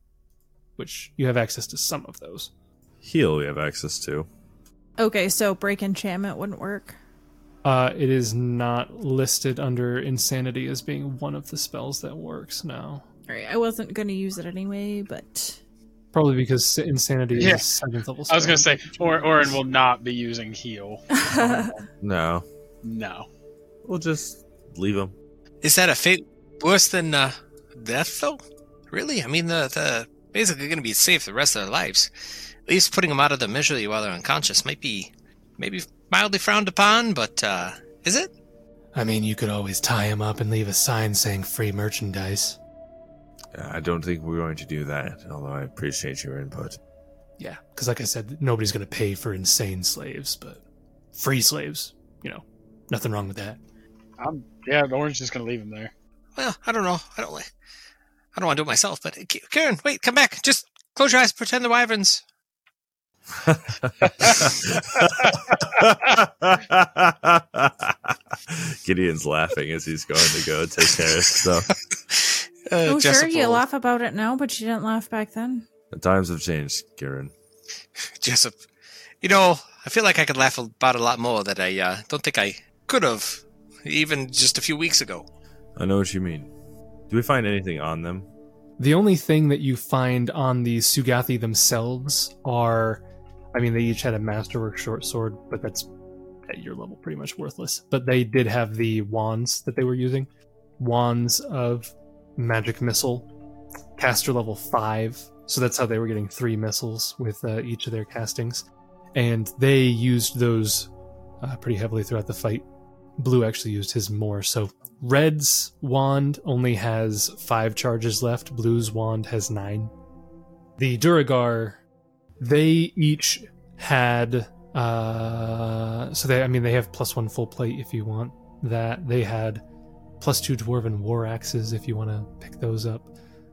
Which you have access to some of those. Heal, we have access to. Okay, so break enchantment wouldn't work. Uh, it is not listed under insanity as being one of the spells that works now. All right, I wasn't going to use it anyway, but Probably because insanity Yeah. is seventh level. I was gonna say, or Orin will not be using heal. [LAUGHS] No, No. we'll just leave him. Is that a fate worse than uh, death, though? Really? I mean, the the basically going to be safe the rest of their lives. At least putting them out of the misery while they're unconscious might be maybe mildly frowned upon, but uh, is it? I mean, you could always tie him up and leave a sign saying free merchandise. I don't think we're going to do that, although I appreciate your input. Yeah, because like I said, nobody's going to pay for insane slaves, but free slaves, you know, nothing wrong with that. I'm, yeah, Orange is gonna leave him there. Well, I don't know. I don't. li- I don't want to do it myself, but K- Karen, wait, come back. Just close your eyes, pretend they're wyverns. [LAUGHS] Gideon's laughing as he's going to go take care of stuff. [LAUGHS] Uh, oh, sure, you laugh about it now, but you didn't laugh back then. The times have changed, Kieran. [LAUGHS] Jessup. You know, I feel like I could laugh about a lot more that I uh, don't think I could have, even just a few weeks ago. I know what you mean. Do we find anything on them? The only thing that you find on the Seugathi themselves are, I mean, they each had a masterwork short sword, but that's at your level pretty much worthless. But they did have the wands that they were using, wands of magic missile, caster level five. So that's how they were getting three missiles with uh, each of their castings, and they used those uh, pretty heavily throughout the fight. Blue actually used his more, so Red's wand only has five charges left. Blue's wand has nine. The Duergar, they each had. Uh, so they, I mean, they have plus one full plate if you want that. They had plus two dwarven war axes if you want to pick those up.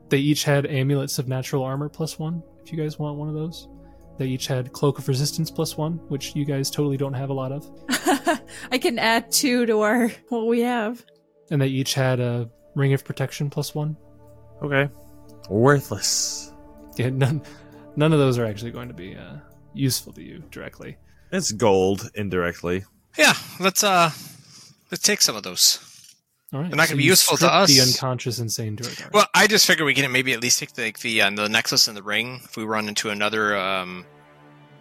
They each had amulets of natural armor plus one if you guys want one of those. They each had cloak of resistance plus one, which you guys totally don't have a lot of. [LAUGHS] I can add two to our what we have. And they each had a ring of protection plus one. Okay. Worthless. Yeah, none, none of those are actually going to be uh, useful to you directly. It's gold indirectly. Yeah, let's uh, let's take some of those. All right, They're not gonna be useful to us. The us. unconscious insane Duergar. Well, I just figure we can maybe at least take the the, uh, the necklace and the ring if we run into another um,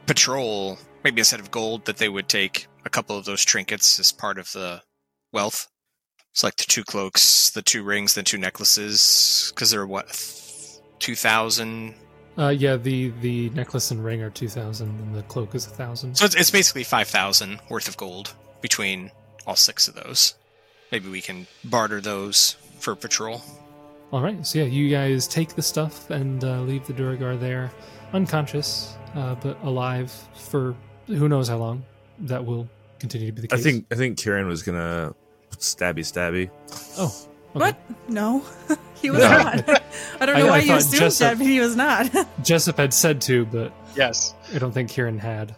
patrol. Maybe instead of gold, that they would take a couple of those trinkets as part of the wealth. It's like the two cloaks, the two rings, the two necklaces, because they're what two thousand. uh, yeah, the the necklace and ring are two thousand, and the cloak is a thousand. So it's, it's basically five thousand worth of gold between all six of those. Maybe we can barter those for patrol. All right, so yeah, you guys take the stuff and uh, leave the Duergar there, unconscious, uh, but alive for who knows how long. That will continue to be the case. I case. think I think Kieran was gonna stabby stabby. Oh, okay. What? No, [LAUGHS] he was No. not. [LAUGHS] I don't know I- why I you assumed Jessup- that, but he was not. [LAUGHS] Jessup had said to, but Yes. I don't think Kieran had.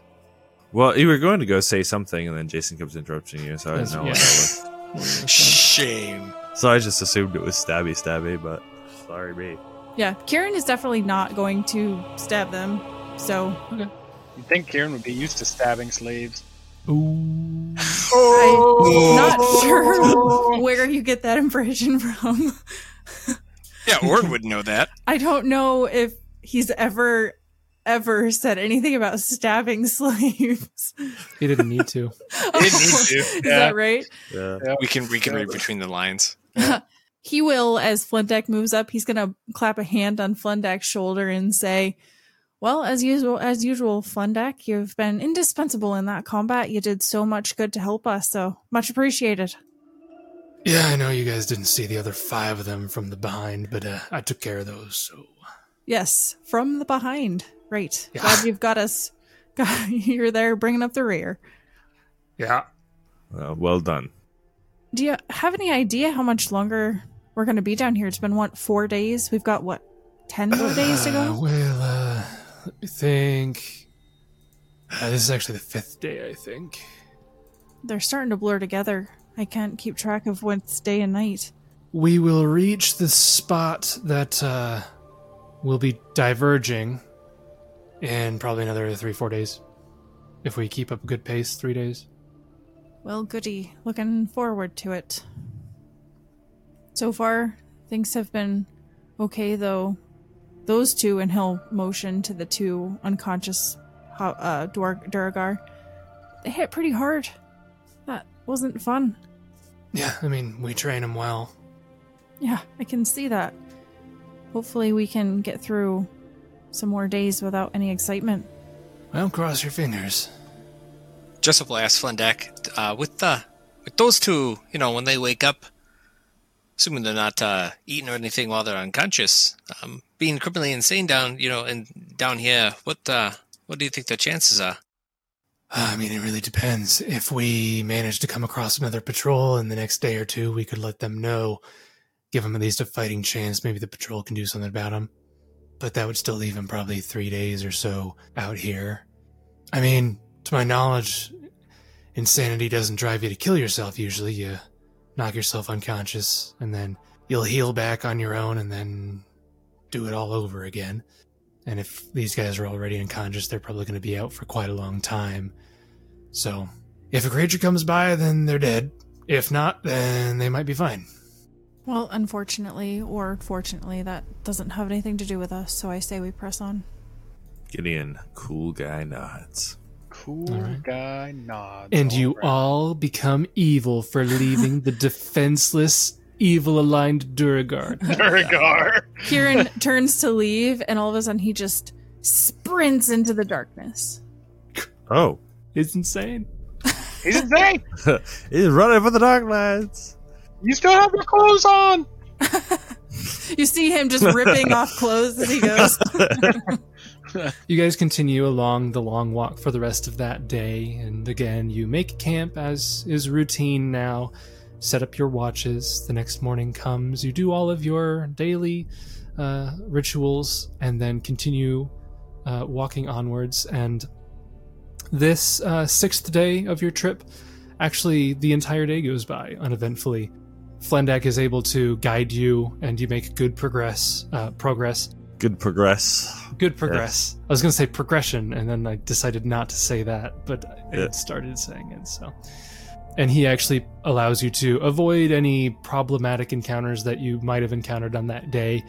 Well, you were going to go say something, and then Jason comes interrupting you, so I didn't know yeah. what that was. [LAUGHS] Shame. So I just assumed it was stabby stabby, but sorry me. yeah, Kieran is definitely not going to stab them. So You'd think Kieran would be used to stabbing slaves. Ooh. [LAUGHS] I'm oh. not sure [LAUGHS] where you get that impression from. Yeah, Ord would know that. I don't know if he's ever ever said anything about stabbing [LAUGHS] slaves. He didn't need to. [LAUGHS] He didn't need to. [LAUGHS] Is Yeah. that right? Yeah. We can we can read between the lines. He will, as Flendak moves up, he's gonna clap a hand on Flendak's shoulder and say, Well, as usual as usual, Flendak, you've been indispensable in that combat. You did so much good to help us, so much appreciated. Yeah, I know you guys didn't see the other five of them from the behind, but uh, I took care of those. So Yes, from the behind. Right. Yeah. Glad you've got us [LAUGHS] got you're there bringing up the rear. yeah, Uh, well done. Do you have any idea how much longer we're going to be down here? It's been what four days. We've got what ten more days to Uh, go. well, uh, let me think. Uh, this is actually the fifth day, I think. They're starting to blur together. I can't keep track of what's day and night. We will reach the spot that uh, will be diverging in probably another three, four days. If we keep up a good pace, three days. Well, goody. Looking forward to it. So far, things have been okay, though. Those two, and he'll motion to the two unconscious uh, Dur- Duergar. They hit pretty hard. That wasn't fun. Yeah, I mean, we train them well. Yeah, I can see that. Hopefully, we can get through some more days without any excitement. Well, cross your fingers. Jessup will ask Flendak, uh, with the with those two, you know, when they wake up, assuming they're not uh, eating or anything while they're unconscious, um, being criminally insane down, you know, and down here, what uh, what do you think the chances are? I mean, it really depends. If we manage to come across another patrol in the next day or two, we could let them know, give them at least a fighting chance. Maybe the patrol can do something about them. But that would still leave him probably three days or so out here. I mean, to my knowledge, insanity doesn't drive you to kill yourself usually. You knock yourself unconscious and then you'll heal back on your own and then do it all over again. And if these guys are already unconscious, they're probably going to be out for quite a long time. So, if a creature comes by, then they're dead. If not, then they might be fine. Well, unfortunately, or fortunately, that doesn't have anything to do with us, so I say we press on. Gideon, cool guy nods. Cool All right. guy nods. And you right. all become evil for leaving the defenseless, evil aligned Duergar. [LAUGHS] Duergar. Kieran turns to leave, and all of a sudden he just sprints into the darkness. Oh, It's insane. He's insane. [LAUGHS] he's running for the dark Darklands. You still have your clothes on. [LAUGHS] You see him just ripping off clothes as he goes. [LAUGHS] You guys continue along the long walk for the rest of that day, and again, you make camp as is routine now. Set up your watches. The next morning comes. You do all of your daily uh, rituals, and then continue uh, walking onwards. And this uh, sixth day of your trip, actually, the entire day goes by uneventfully. Flendak is able to guide you, and you make good progress. Uh, progress Good progress. good progress. I was going to say progression, and then I decided not to say that, but I Yeah. started saying it. So, and he actually allows you to avoid any problematic encounters that you might have encountered on that day.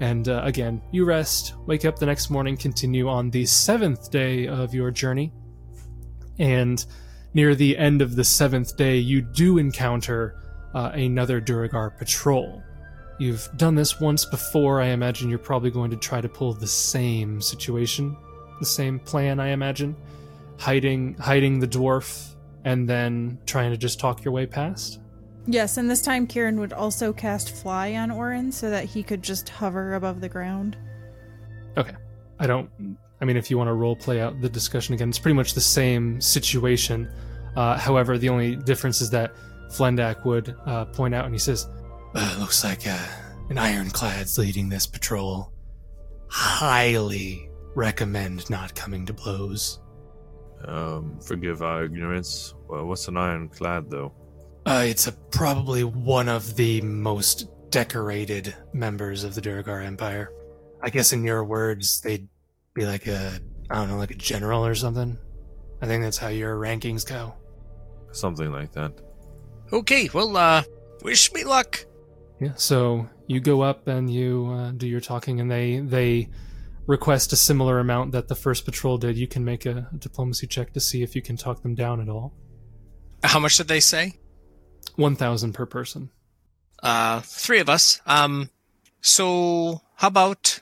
And uh, again, you rest, wake up the next morning, continue on the seventh day of your journey, and near the end of the seventh day, you do encounter uh, another Duergar patrol. You've done this once before. I imagine you're probably going to try to pull the same situation, the same plan. I imagine, hiding hiding the dwarf, and then trying to just talk your way past. yes, and this time Kieran would also cast Fly on Orin so that he could just hover above the ground. Okay. I don't. I mean, if you want to role play out the discussion again, it's pretty much the same situation. Uh, however, the only difference is that Flendak would uh, point out, and he says, uh, "Looks like uh, an ironclad's leading this patrol. Highly recommend not coming to blows." Um, forgive our ignorance. Well, what's an ironclad, though? Uh, it's a, probably one of the most decorated members of the Duergar Empire. I guess in your words, they'd be like a, I don't know, like a general or something. I think that's how your rankings go. Something like that. Okay, well, uh, wish me luck. Yeah. So you go up and you uh, do your talking, and they they request a similar amount that the first patrol did. You can make a diplomacy check to see if you can talk them down at all. How much did they say? One thousand per person. Uh, three of us. Um, so how about,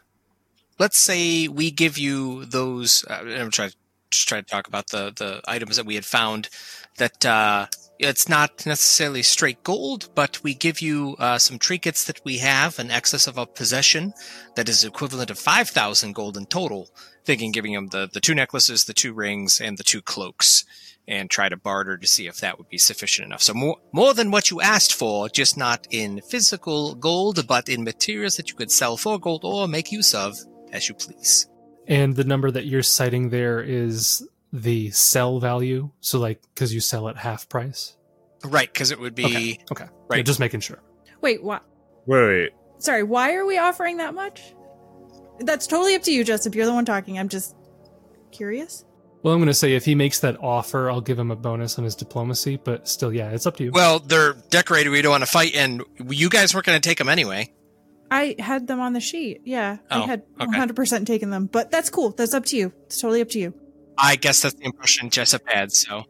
let's say we give you those, uh, I'm trying to just try to talk about the, the items that we had found that, uh, it's not necessarily straight gold, but we give you uh, some trinkets that we have in excess of a possession that is equivalent of 5,000 gold in total. Thinking giving them the, the two necklaces, the two rings, and the two cloaks, and try to barter to see if that would be sufficient enough. So more more than what you asked for, just not in physical gold, but in materials that you could sell for gold or make use of as you please. And the number that you're citing there is the sell value. So, like, because you sell at half price. Right, because it would be Okay. Okay. Right. Yeah, just making sure. Wait, what? Wait, wait. Sorry, why are we offering that much? That's totally up to you, Jessup. You're the one talking. I'm just curious. Well, I'm going to say if he makes that offer, I'll give him a bonus on his diplomacy. But still, yeah, it's up to you. well, they're decorated. We don't want to fight, and you guys weren't going to take them anyway. I had them on the sheet. Yeah, I Oh, had okay. 100% taken them. But that's cool. That's up to you. It's totally up to you. I guess that's the impression Jessup had. So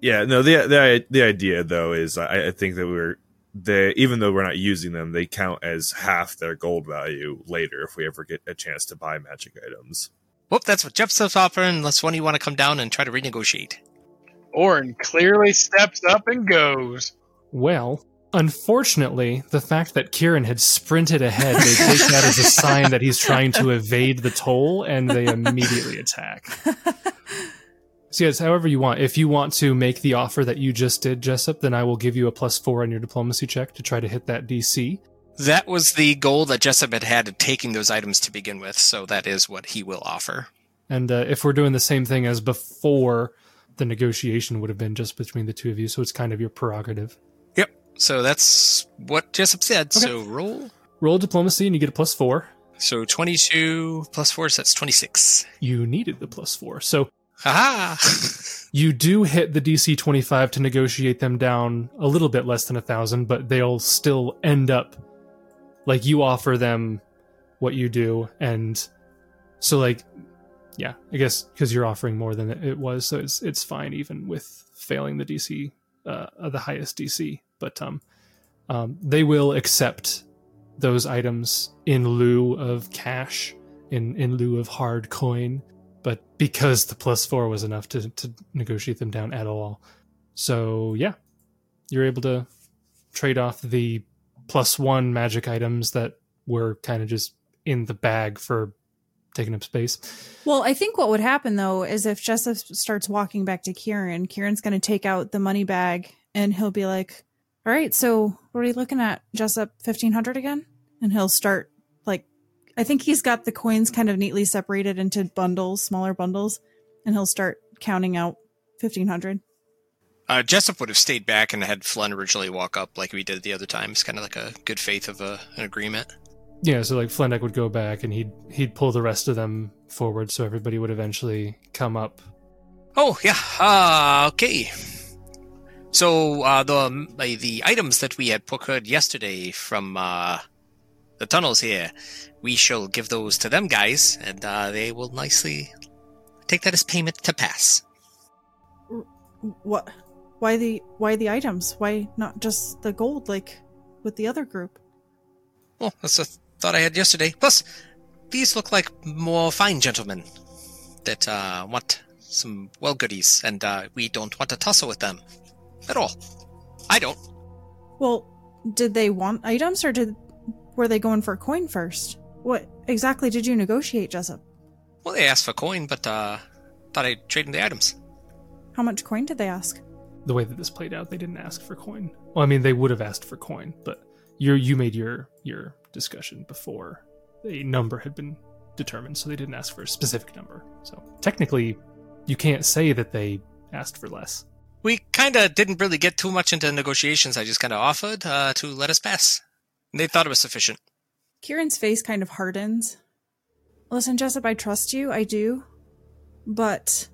Yeah, no. The the the idea though is I, I think that we're they even though we're not using them, they count as half their gold value later if we ever get a chance to buy magic items. Whoop, that's what Jeff's offering, unless one of you want to come down and try to renegotiate. Orin clearly steps up and goes. Well, unfortunately, the fact that Kieran had sprinted ahead, they take that as a sign that he's trying to evade the toll, and they immediately attack. [LAUGHS] So yes, however you want. If you want to make the offer that you just did, Jessup, then I will give you a plus four on your diplomacy check to try to hit that DC. That was the goal that Jessup had had of taking those items to begin with, so that is what he will offer. And uh, if we're doing the same thing as before, the negotiation would have been just between the two of you, so it's kind of your prerogative. Yep. So that's what Jessup said. So roll. Roll diplomacy and you get a plus four. So 22 plus 4, so that's 26. You needed the plus four. So Haha! you do hit the DC 25 to negotiate them down a little bit less than a thousand, but they'll still end up like you offer them what you do. And so, like, yeah, I guess because you're offering more than it was, so it's it's fine even with failing the DC, uh, uh, the highest DC. But um, um, they will accept those items in lieu of cash, in in lieu of hard coin but because the plus four was enough to, to negotiate them down at all. So yeah, you're able to trade off the plus one magic items that were kind of just in the bag for taking up space. Well, I think what would happen though is if Jessup starts walking back to Kieran, Kieran's going to take out the money bag and he'll be like, "All right, so what are you looking at, Jessup? Fifteen hundred again?" And he'll start I think he's got the coins kind of neatly separated into bundles, smaller bundles, and he'll start counting out 1500. Uh, Jessup would have stayed back and had Flynn originally walk up like we did the other times, kind of like a good faith of a, an agreement. Yeah, so like Flendak would go back and he'd he'd pull the rest of them forward, so everybody would eventually come up. Oh yeah, uh, okay. So uh, the the items that we had procured yesterday from uh, the tunnels here, we shall give those to them guys, and uh, they will nicely take that as payment to pass. What? Why the why the items? Why not just the gold like with the other group? Well, that's a thought I had yesterday. Plus, these look like more fine gentlemen that uh, want some well goodies, and uh, we don't want to tussle with them at all. I don't. Well, did they want items or did were they going for a coin first? What exactly did you negotiate, Jessup? Well, they asked for coin, but uh, thought I'd trade them the items. How much coin did they ask? The way that this played out, they didn't ask for coin. Well, I mean, they would have asked for coin, but you you made your your discussion before a number had been determined, so they didn't ask for a specific number. So technically, you can't say that they asked for less. We kind of didn't really get too much into negotiations. I just kind of offered uh, to let us pass. And they thought it was sufficient. Kieran's face kind of hardens. Listen, Jessup, I trust you, I do. But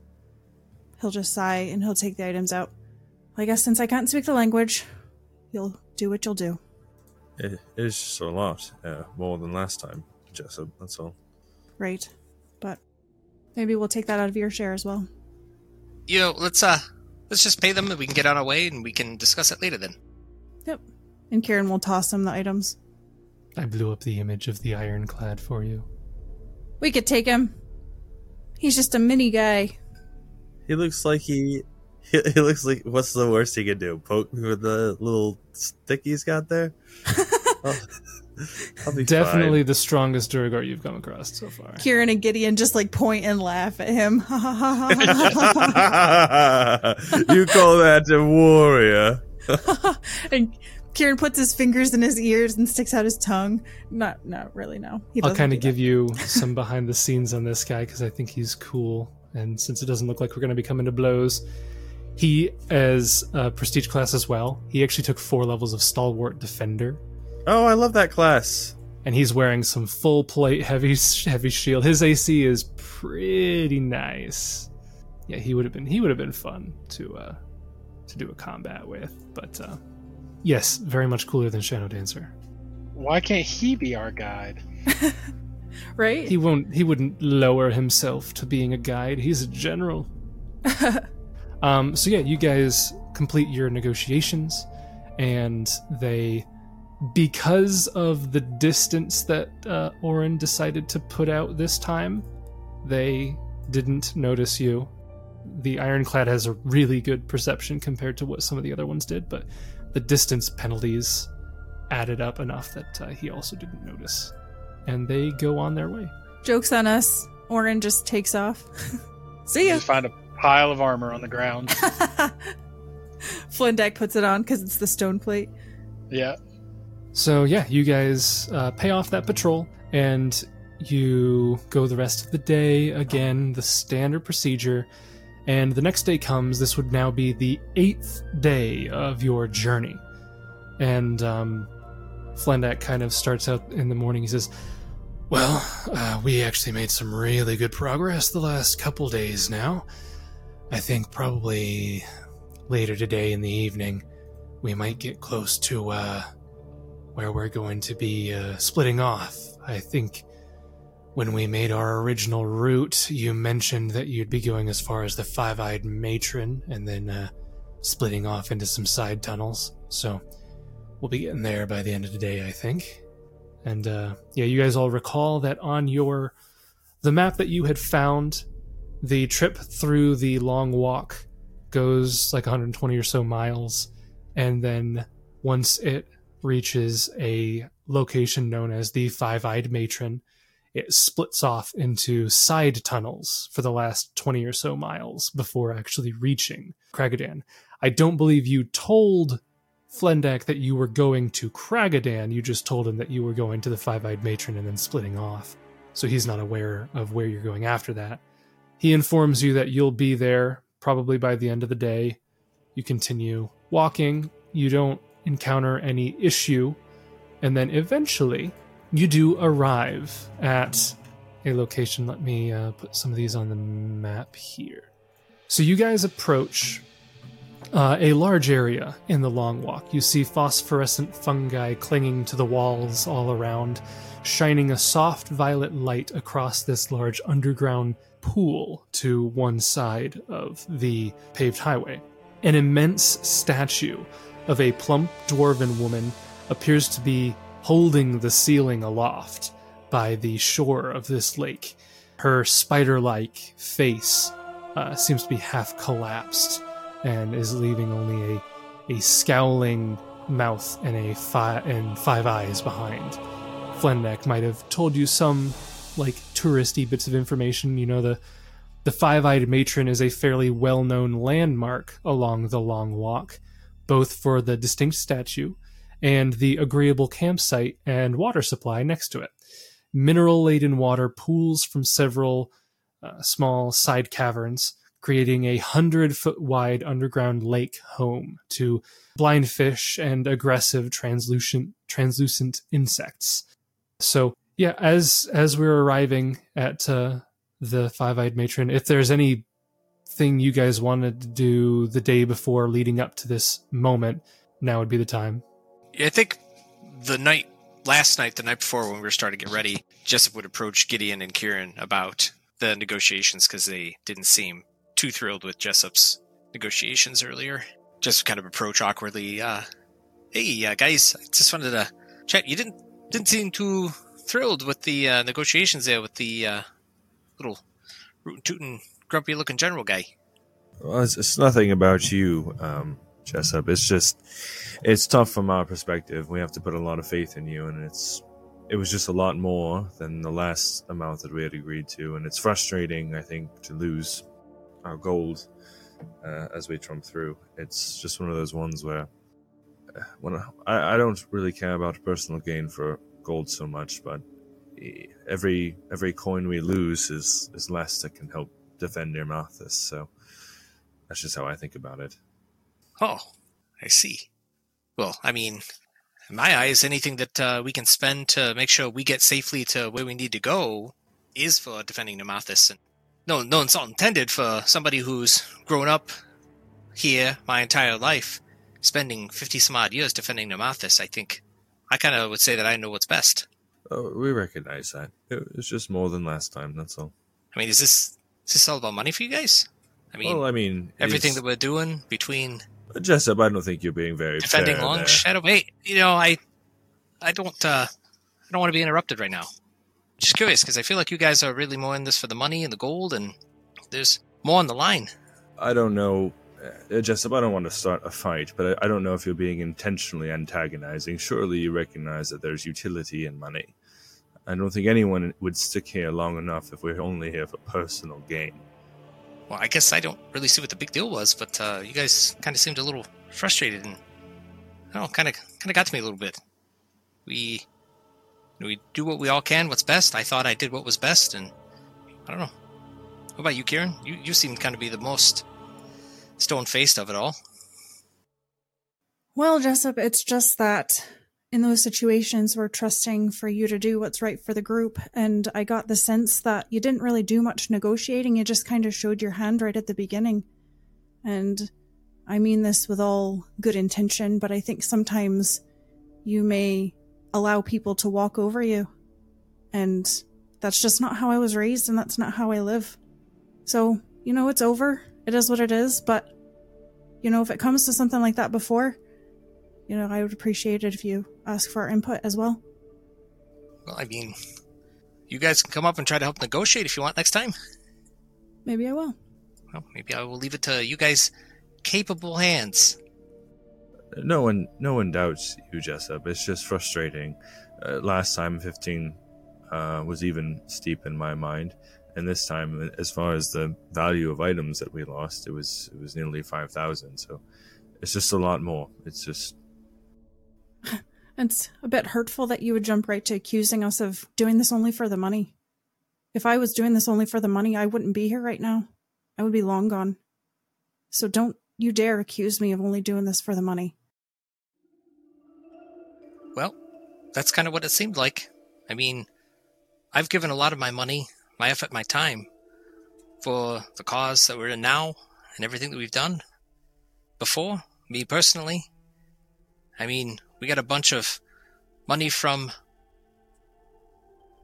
he'll just sigh and he'll take the items out. I guess since I can't speak the language, you'll do what you'll do. It is just a lot, uh, more than last time, Jessup. That's all. Right. But maybe we'll take that out of your share as well. You know, let's uh, let's just pay them, and we can get on our way, and we can discuss it later. Then. Yep. And Kieran will toss him the items. I blew up the image of the ironclad for you. We could take him. He's just a mini guy. He looks like he. He, he looks like what's the worst he could do? Poke me with the little stick he's got there. I'll, [LAUGHS] oh, I'll be Definitely the strongest Duergar you've come across so far. Kieran and Gideon just like point and laugh at him. [LAUGHS] [LAUGHS] you call that a warrior? and Kieran puts his fingers in his ears and sticks out his tongue. Not, not really. No, he I'll kind of give you some behind the scenes on this guy because I think he's cool. And since it doesn't look like we're going to be coming to blows, he, as a prestige class as well, he actually took four levels of Stalwart Defender. Oh, I love that class. And he's wearing some full plate heavy [LAUGHS] heavy shield. His AC is pretty nice. Yeah, he would have been he would have been fun to uh to do a combat with. But uh yes, very much cooler than Shadow Dancer. Why can't he be our guide? [LAUGHS] right. He won't. He wouldn't lower himself to being a guide. He's a general. [LAUGHS] um. So yeah, you guys complete your negotiations, and they because of the distance that uh, Orin decided to put out this time, they didn't notice you. The ironclad has a really good perception compared to what some of the other ones did, but the distance penalties added up enough that uh, he also didn't notice. And they go on their way. Joke's on us. Orin just takes off. [LAUGHS] See You just find a pile of armor on the ground. [LAUGHS] Flendak puts it on because it's the stone plate. yeah. So yeah, you guys uh, pay off that patrol, and you go the rest of the day again, the standard procedure. And the next day comes. This would now be the eighth day of your journey, and um, Flendak kind of starts out in the morning. He says, "Well, uh, we actually made some really good progress the last couple days now. I think probably later today in the evening, we might get close to." Uh, where we're going to be uh, splitting off. I think when we made our original route, you mentioned that you'd be going as far as the Five Eyed Matron and then uh, splitting off into some side tunnels. So we'll be getting there by the end of the day, I think. And uh, yeah, you guys all recall that on your the map that you had found, the trip through the long walk goes like 120 or so miles, and then once it reaches a location known as the Five Eyed Matron, it splits off into side tunnels for the last 20 or so miles before actually reaching Kraggodan. I don't believe you told Flendak that you were going to Kraggodan, you just told him that you were going to the Five Eyed Matron and then splitting off. So he's not aware of where you're going after that. He informs you that you'll be there probably by the end of the day. You continue walking. You don't encounter any issue. And then eventually, you do arrive at a location. Let me uh, put some of these on the map here. So you guys approach uh, a large area in the long walk. You see phosphorescent fungi clinging to the walls all around, shining a soft violet light across this large underground pool to one side of the paved highway. An immense statue of a plump dwarven woman appears to be holding the ceiling aloft by the shore of this lake. Her spider like face uh, seems to be half collapsed and is leaving only a, a scowling mouth and a fi- and five eyes behind. Flendak might have told you some like touristy bits of information. You know the the five-eyed matron is a fairly well-known landmark along the long walk both for the distinct statue and the agreeable campsite and water supply next to it. Mineral laden water pools from several uh, small side caverns, creating a hundred foot wide underground lake home to blind fish and aggressive translucent translucent insects. So yeah, as as we're arriving at uh, the five eyed matron, if there's any thing you guys wanted to do the day before leading up to this moment, now would be the time. I think the night, last night, the night before when we were starting to get ready, Jessup would approach Gideon and Kieran about the negotiations because they didn't seem too thrilled with Jessup's negotiations earlier. Just kind of approach awkwardly. Uh, hey, uh, guys, I just wanted to chat. You didn't didn't seem too thrilled with the uh, negotiations there with the uh, little rootin' tootin' grumpy looking general guy. Well, it's, it's nothing about you, um, Jessup. It's just, it's tough from our perspective. We have to put a lot of faith in you, and it's, it was just a lot more than the last amount that we had agreed to, and it's frustrating, I think, to lose our gold uh, as we trump through. It's just one of those ones where, uh, when I, I don't really care about personal gain for gold so much, but every every coin we lose is is less that can help defend Nirmathas. So that's just how I think about it. Oh, I see. Well, I mean, in my eyes, anything that uh, we can spend to make sure we get safely to where we need to go is for defending Nirmathas. And no, no insult intended for somebody who's grown up here my entire life, spending 50 some odd years defending Nirmathas. I think I kind of would say that I know what's best. Oh, we recognize that. It was just more than last time. That's all. I mean, is this is this all about money for you guys? I mean, well, I mean, everything that we're doing between Jessup, I don't think you're being very defending Long there. Shadow. Hey, you know, I, I don't, uh, I don't want to be interrupted right now. Just curious because I feel like you guys are really more in this for the money and the gold, and there's more on the line. I don't know, uh, Jessup. I don't want to start a fight, but I, I don't know if you're being intentionally antagonizing. Surely you recognize that there's utility in money. I don't think anyone would stick here long enough if we're only here for personal gain. Well, I guess I don't really see what the big deal was, but uh, you guys kind of seemed a little frustrated, and I don't know, kind of, kind of got to me a little bit. We, we do what we all can, what's best. I thought I did what was best, and I don't know. What about you, Kieran? You, you seem kind of be the most stone faced of it all. Well, Jessup, it's just that in those situations we're trusting for you to do what's right for the group, and I got the sense that you didn't really do much negotiating, you just kind of showed your hand right at the beginning. And I mean this with all good intention, but I think sometimes you may allow people to walk over you. And that's just not how I was raised, and that's not how I live. So, you know, it's over. It is what it is, but, you know, if it comes to something like that before, you know, I would appreciate it if you ask for our input as well. Well, I mean, you guys can come up and try to help negotiate if you want next time. Maybe I will. Well, maybe I will leave it to you guys' capable hands. No one, no one doubts you, Jessup. It's just frustrating. Uh, last time, fifteen uh, was even steep in my mind, and this time, as far as the value of items that we lost, it was it was nearly five thousand. So it's just a lot more. It's just [LAUGHS] It's a bit hurtful that you would jump right to accusing us of doing this only for the money. If I was doing this only for the money, I wouldn't be here right now. I would be long gone. So don't you dare accuse me of only doing this for the money. Well, that's kind of what it seemed like. I mean, I've given a lot of my money, my effort, my time for the cause that we're in now and everything that we've done before. Me personally, I mean, we got a bunch of money from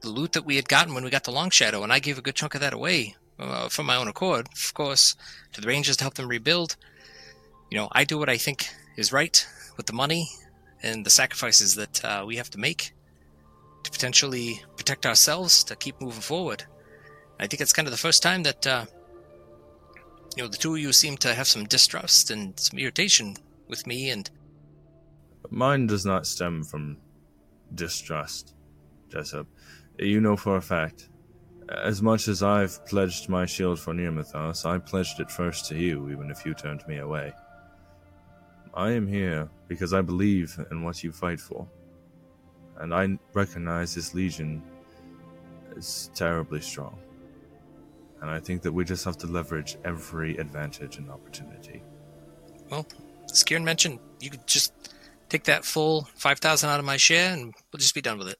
the loot that we had gotten when we got the Long Shadow, and I gave a good chunk of that away uh, from my own accord, of course, to the Rangers to help them rebuild. You know, I do what I think is right with the money and the sacrifices that uh, we have to make to potentially protect ourselves to keep moving forward. I think it's kind of the first time that uh, you know the two of you seem to have some distrust and some irritation with me, and mine does not stem from distrust, Jessup. You know for a fact. As much as I've pledged my shield for Nirmathas, I pledged it first to you, even if you turned me away. I am here because I believe in what you fight for. And I recognize this legion is terribly strong. And I think that we just have to leverage every advantage and opportunity. well, as Kieran mentioned, you could just take that full five thousand out of my share, and we'll just be done with it.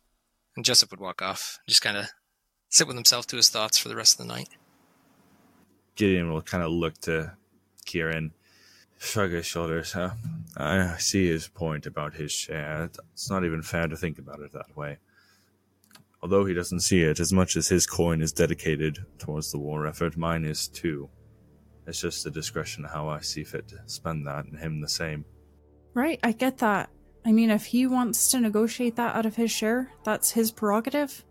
And Jessup would walk off, just kind of sit with himself to his thoughts for the rest of the night. Gideon will kind of look to Kieran, shrug his shoulders. Huh? I see his point about his share. It's not even fair to think about it that way. Although he doesn't see it, as much as his coin is dedicated towards the war effort, mine is too. It's just a discretion how I see fit to spend that, and him the same. Right, I get that. I mean, if he wants to negotiate that out of his share, that's his prerogative.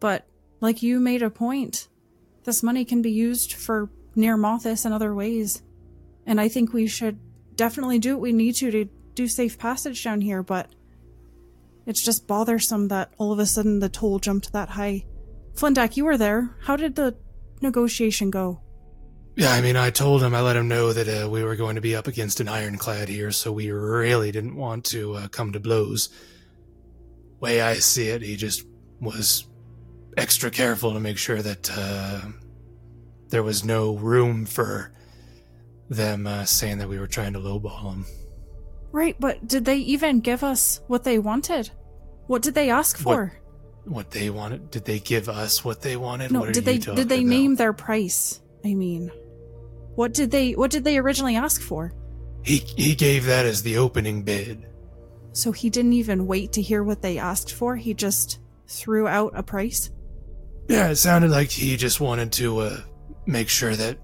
But, like you made a point, this money can be used for Nirmathas and other ways. And I think we should definitely do what we need to to do safe passage down here, but it's just bothersome that all of a sudden the toll jumped that high. Flendak, you were there. How did the negotiation go? Yeah, I mean, I told him, I let him know that uh, we were going to be up against an ironclad here, so we really didn't want to uh, come to blows. Way I see it, he just was extra careful to make sure that uh, there was no room for them uh, saying that we were trying to lowball him. Right, but did they even give us what they wanted? What did they ask for? What they wanted? Did they give us what they wanted? No, What did they did they talking name their price? I mean, what did they what did they originally ask for? He he gave that as the opening bid. So he didn't even wait to hear what they asked for. He just threw out a price. Yeah, it sounded like he just wanted to uh, make sure that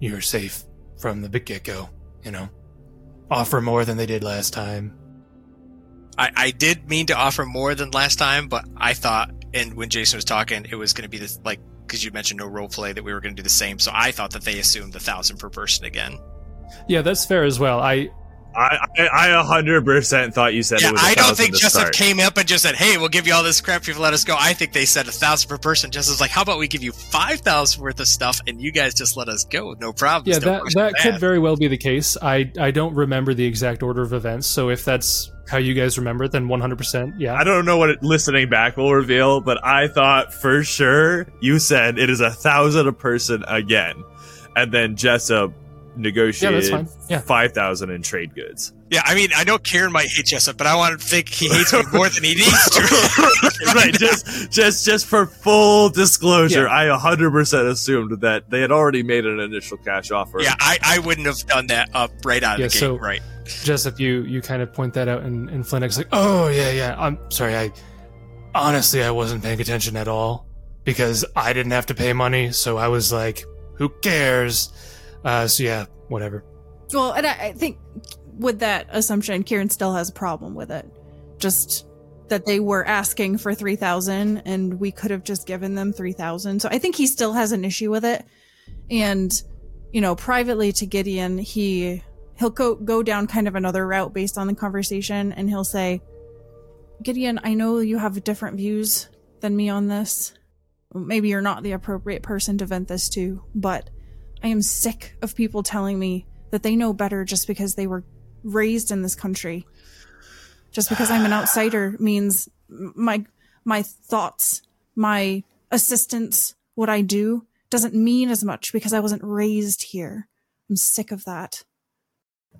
you're safe from the get go. You know, offer more than they did last time. I, I did mean to offer more than last time, but I thought, and when Jason was talking, it was going to be this like because you mentioned no role play that we were going to do the same. So I thought that they assumed the thousand per person again. Yeah, that's fair as well. I I I a hundred percent thought you said Yeah, it was. a I don't think to Jessup start. came up and just said, "Hey, we'll give you all this crap if you let us go." I think they said a thousand per person. Jessup's like, "How about we give you five thousand worth of stuff and you guys just let us go? No problem." yeah, No that question that could very well be the case. I I don't remember the exact order of events, so if that's how you guys remember it, then 100%. Yeah. I don't know what it, listening back will reveal, but I thought for sure you said it is a thousand a person again, and then Jessup negotiated fine. Yeah. five thousand in trade goods. Yeah, I mean, I know Kieran might hate Jessup, but I want to think he hates me [LAUGHS] more than he needs to. [LAUGHS] right, just just just for full disclosure, Yeah. I a hundred percent assumed that they had already made an initial cash offer. yeah, I, I wouldn't have done that up right out of Yeah, the gate. so- right. Jessup, you you kind of point that out, and, and Flendak's like, "Oh yeah, yeah. I'm sorry. I honestly I wasn't paying attention at all because I didn't have to pay money, so I was like, who cares? Uh, so yeah, whatever. Well, and I, I think with that assumption, Kieran still has a problem with it. Just that they were asking for 3000 and we could have just given them 3000. So I think he still has an issue with it. And, you know, privately to Gideon, he he'll go go down kind of another route based on the conversation and he'll say, "Gideon, I know you have different views than me on this. Maybe you're not the appropriate person to vent this to, but I am sick of people telling me that they know better just because they were raised in this country. Just because I'm an outsider means my my thoughts, my assistance, what I do doesn't mean as much because I wasn't raised here. I'm sick of that.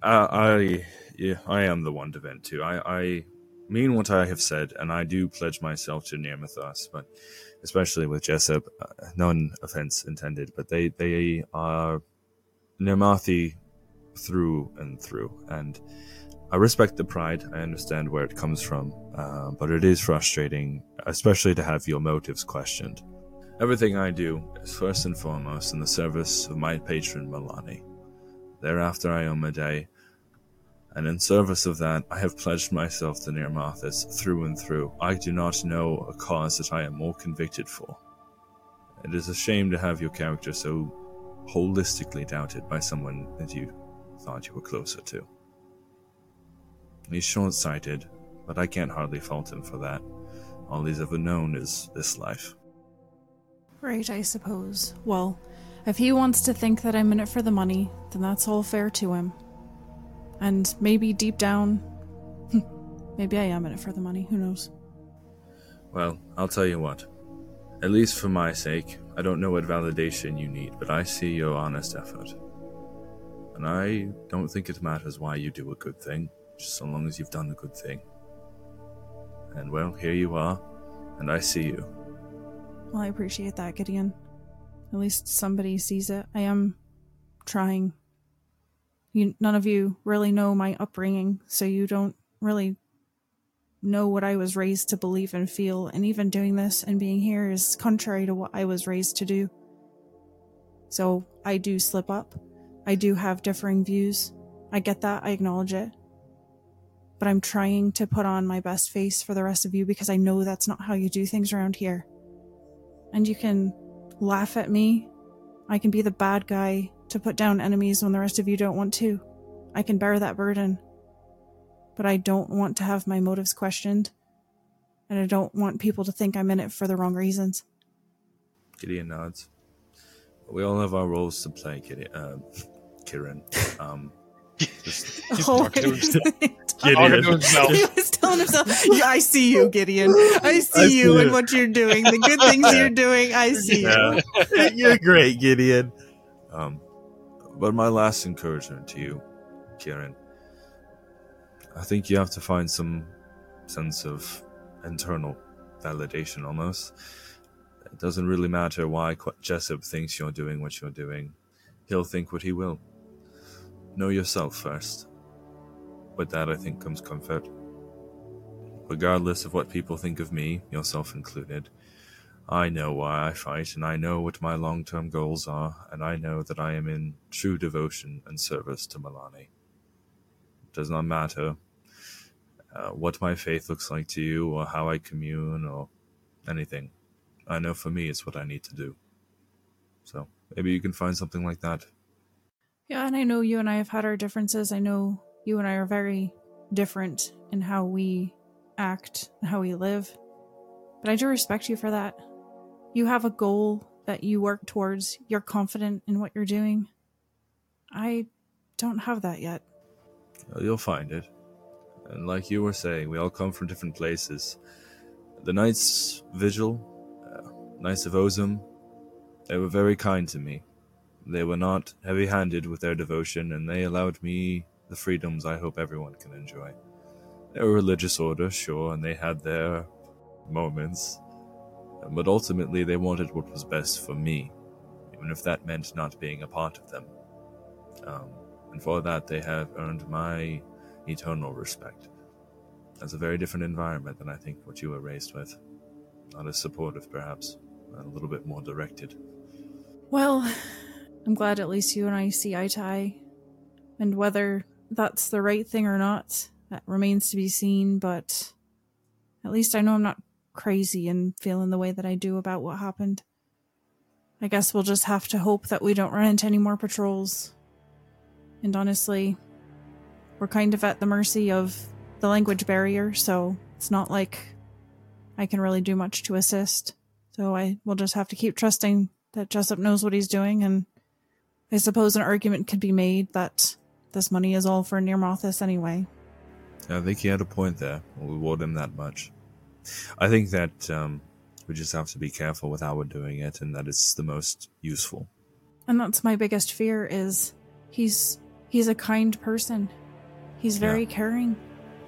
Uh, I yeah, I am the one to vent to. I, I mean what I have said, and I do pledge myself to Nirmathas, but especially with Jessup, uh, none offense intended, but they they are Nirmathi through and through, and I respect the pride. I understand where it comes from, uh, but it is frustrating, especially to have your motives questioned. Everything I do is first and foremost in the service of my patron Milani. Thereafter I own my day, and in service of that, I have pledged myself to Nirmathas through and through. I do not know a cause that I am more convicted for. It is a shame to have your character so holistically doubted by someone that you thought you were closer to. He's short sighted, but I can't hardly fault him for that. All he's ever known is this life. Right, I suppose. Well, if he wants to think that I'm in it for the money, then that's all fair to him. And maybe deep down, [LAUGHS] maybe I am in it for the money. Who knows? Well, I'll tell you what. At least for my sake, I don't know what validation you need, but I see your honest effort. And I don't think it matters why you do a good thing, just so long as you've done a good thing. And well, here you are, and I see you. Well, I appreciate that, Gideon. At least somebody sees it. I am trying. You, none of you really know my upbringing, so you don't really know what I was raised to believe and feel. And even doing this and being here is contrary to what I was raised to do. So I do slip up. I do have differing views. I get that. I acknowledge it. But I'm trying to put on my best face for the rest of you because I know that's not how you do things around here and you can laugh at me. I can be the bad guy to put down enemies when the rest of you don't want to. I can bear that burden. But I don't want to have my motives questioned. And I don't want people to think I'm in it for the wrong reasons. Gideon nods. We all have our roles to play, Gideon. Uh, Kieran. Um, just- [LAUGHS] He's Oh, talking to himself. [LAUGHS] Gideon. To himself. he was telling himself, "Yeah, I see you, Gideon. I see I you see and it. what you're doing, the good things you're doing. I see you. [LAUGHS] You're great, Gideon. Um, but my last encouragement to you, Kieran, I think you have to find some sense of internal validation almost. It doesn't really matter why Jessup thinks you're doing what you're doing. He'll think what he will. Know yourself first. With that, I think comes comfort. Regardless of what people think of me, yourself included, I know why I fight, and I know what my long term goals are, and I know that I am in true devotion and service to Milani. It does not matter uh, what my faith looks like to you, or how I commune, or anything. I know for me it's what I need to do. So maybe you can find something like that. Yeah, and I know you and I have had our differences. I know you and I are very different in how we act how we live. But I do respect you for that. You have a goal that you work towards, you're confident in what you're doing. I don't have that yet. You'll find it. And like you were saying, we all come from different places. The Knights Vigil, uh, Knights of Ozem, they were very kind to me. They were not heavy handed with their devotion, and they allowed me the freedoms I hope everyone can enjoy. They're a religious order, sure, and they had their moments. But ultimately, they wanted what was best for me, even if that meant not being a part of them. Um, and for that, they have earned my eternal respect. That's a very different environment than I think what you were raised with. Not as supportive, perhaps, a little bit more directed. Well, I'm glad at least you and I see eye to eye. And whether that's the right thing or not, that remains to be seen, but at least I know I'm not crazy and feeling the way that I do about what happened. I guess we'll just have to hope that we don't run into any more patrols. And honestly, we're kind of at the mercy of the language barrier, so it's not like I can really do much to assist. So I will just have to keep trusting that Jessup knows what he's doing, and I suppose an argument could be made that this money is all for Nirmathas anyway. I think he had a point there. We'll reward him that much. I think that um, we just have to be careful with how we're doing it, and that it's the most useful. And that's my biggest fear is he's he's a kind person. He's very Yeah. caring.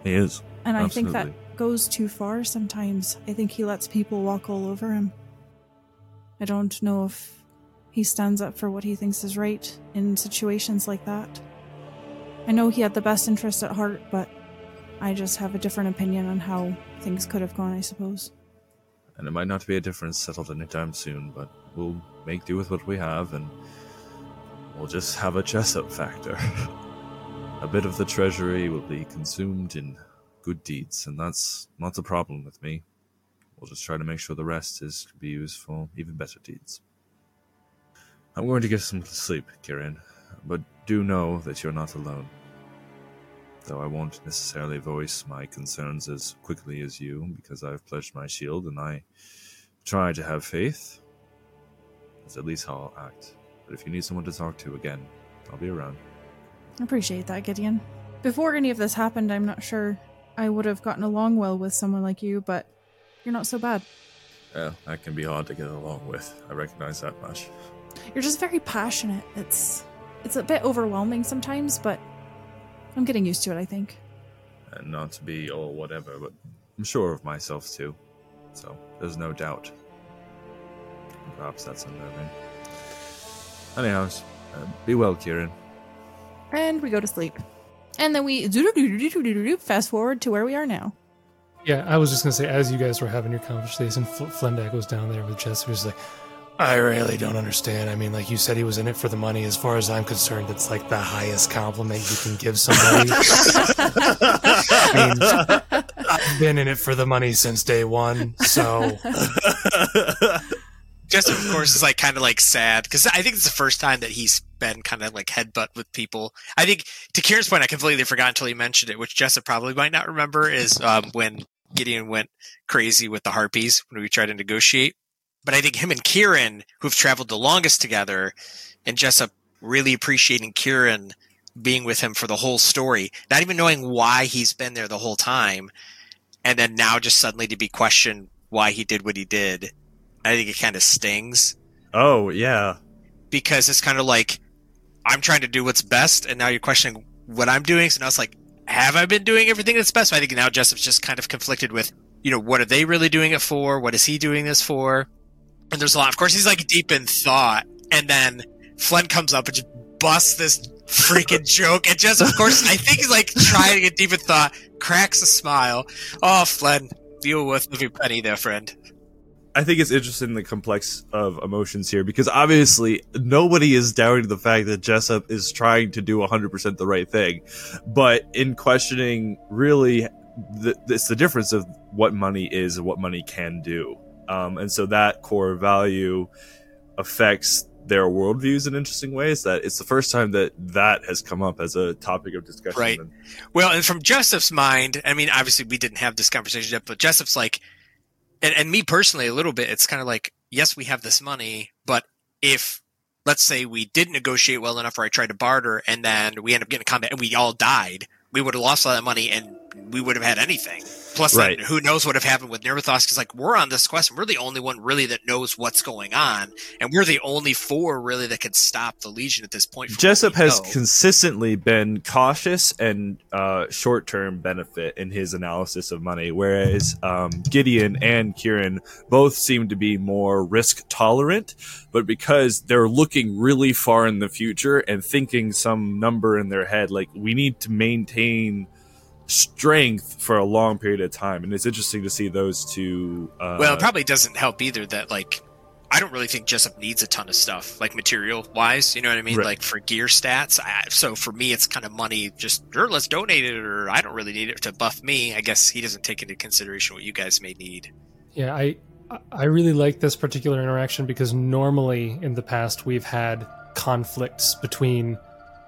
He is. And I think that goes too far sometimes. I think he lets people walk all over him. I don't know if he stands up for what he thinks is right in situations like that. I know he had the best interest at heart, but I just have a different opinion on how things could have gone, I suppose. And it might not be a difference settled anytime soon, but we'll make do with what we have, and we'll just have a Jessup factor. [LAUGHS] a bit of the treasury will be consumed in good deeds, and that's not a problem with me. We'll just try to make sure the rest is to be used for even better deeds. I'm going to get some sleep, Kieran, but do know that you're not alone. Though I won't necessarily voice my concerns as quickly as you, because I've pledged my shield and I try to have faith. That's at least how I'll act. But if you need someone to talk to again, I'll be around. I appreciate that, Gideon. Before any of this happened, I'm not sure I would have gotten along well with someone like you, but you're not so bad. Yeah, that can be hard to get along with. I recognize that much. You're just very passionate. It's it's a bit overwhelming sometimes, but I'm getting used to it, I think. And not to be all whatever, but I'm sure of myself too. So there's no doubt. Perhaps that's unnerving. Anyhows, uh, be well, Kieran. And we go to sleep. And then we [LAUGHS] fast forward to where we are now. Yeah, I was just gonna say, as you guys were having your conversation, Fl- Flendak was down there with Jess. He was like, "I really don't understand. I mean, like you said, he was in it for the money. As far as I'm concerned, it's like the highest compliment you can give somebody. [LAUGHS] I mean, I've been in it for the money since day one, so Just of course is like kind of like sad because I think it's the first time that he's been kind of like headbutt with people. I think to Kieran's point, I completely forgot until he mentioned it, which Jessup probably might not remember, is um, when Gideon went crazy with the harpies when we tried to negotiate. But I think him and Kieran, who've traveled the longest together, and Jessup really appreciating Kieran being with him for the whole story, not even knowing why he's been there the whole time, and then now just suddenly to be questioned why he did what he did. I think it kind of stings oh, yeah. because it's kind of like I'm trying to do what's best, and now you're questioning what I'm doing. So now it's like, have I been doing everything that's best? So I think now Jessup's just kind of conflicted with, you know, what are they really doing it for? What is he doing this for? And there's a lot. Of course, he's like deep in thought, and then Flynn comes up and just busts this freaking [LAUGHS] joke, and just of course, I think he's like trying to get deep in thought, cracks a smile. Oh, Flynn, deal with every penny there, friend. I think it's interesting the complex of emotions here because obviously nobody is doubting the fact that Jessup is trying to do 100% the right thing. But in questioning really the, it's the difference of what money is and what money can do. Um, and so that core value affects their worldviews in interesting ways that it's the first time that that has come up as a topic of discussion. Right. Well, and from Jessup's mind, I mean, obviously we didn't have this conversation yet, but Jessup's like, and, and me personally, a little bit, it's kind of like, yes, we have this money, but if let's say we didn't negotiate well enough or I tried to barter and then we end up getting a combat and we all died, we would have lost all that money and we would have had anything. Plus, right. who knows what have happened with Nirmathas? Because like we're on this quest, and we're the only one really that knows what's going on, and we're the only four really that can stop the Legion at this point. Jessup has know. consistently been cautious and uh, short-term benefit in his analysis of money, whereas um, Gideon and Kieran both seem to be more risk tolerant. But because they're looking really far in the future and thinking some number in their head, like we need to maintain strength for a long period of time and it's interesting to see those two uh, well it probably doesn't help either that like i don't really think jessup needs a ton of stuff like material wise you know what i mean? Right. like for gear stats I, so for me it's kind of money just sure let's donate it or i don't really need it to buff me. I guess he doesn't take into consideration what you guys may need. Yeah i i really like this particular interaction because normally in the past we've had conflicts between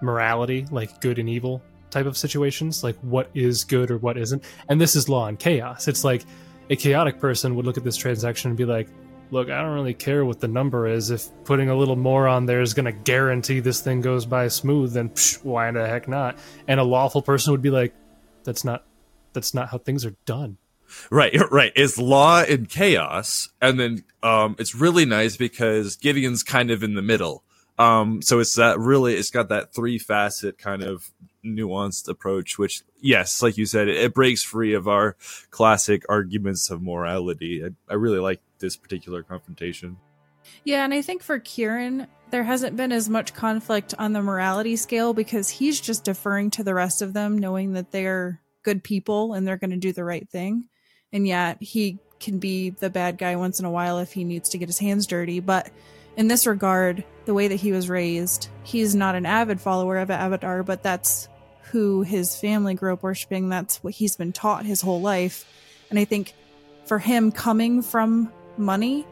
morality like good and evil type of situations, like what is good or what isn't. And this is law and chaos. It's like a chaotic person would look at this transaction and be like, look, I don't really care what the number is. If putting a little more on there is going to guarantee this thing goes by smooth, then psh, why the heck not? And a lawful person would be like, that's not that's not how things are done. Right, [LAUGHS] right. It's law and chaos, and then um, it's really nice because Gideon's kind of in the middle. Um, so it's that really, it's got that three facet kind of nuanced approach, which, yes, like you said, it, it breaks free of our classic arguments of morality. I, I really like this particular confrontation. Yeah, and I think for Kieran, there hasn't been as much conflict on the morality scale because he's just deferring to the rest of them, knowing that they're good people and they're going to do the right thing. And yet he can be the bad guy once in a while if he needs to get his hands dirty. But in this regard, the way that he was raised, he's not an avid follower of Abadar, but that's who his family grew up worshiping. That's what he's been taught his whole life. And I think for him coming from money,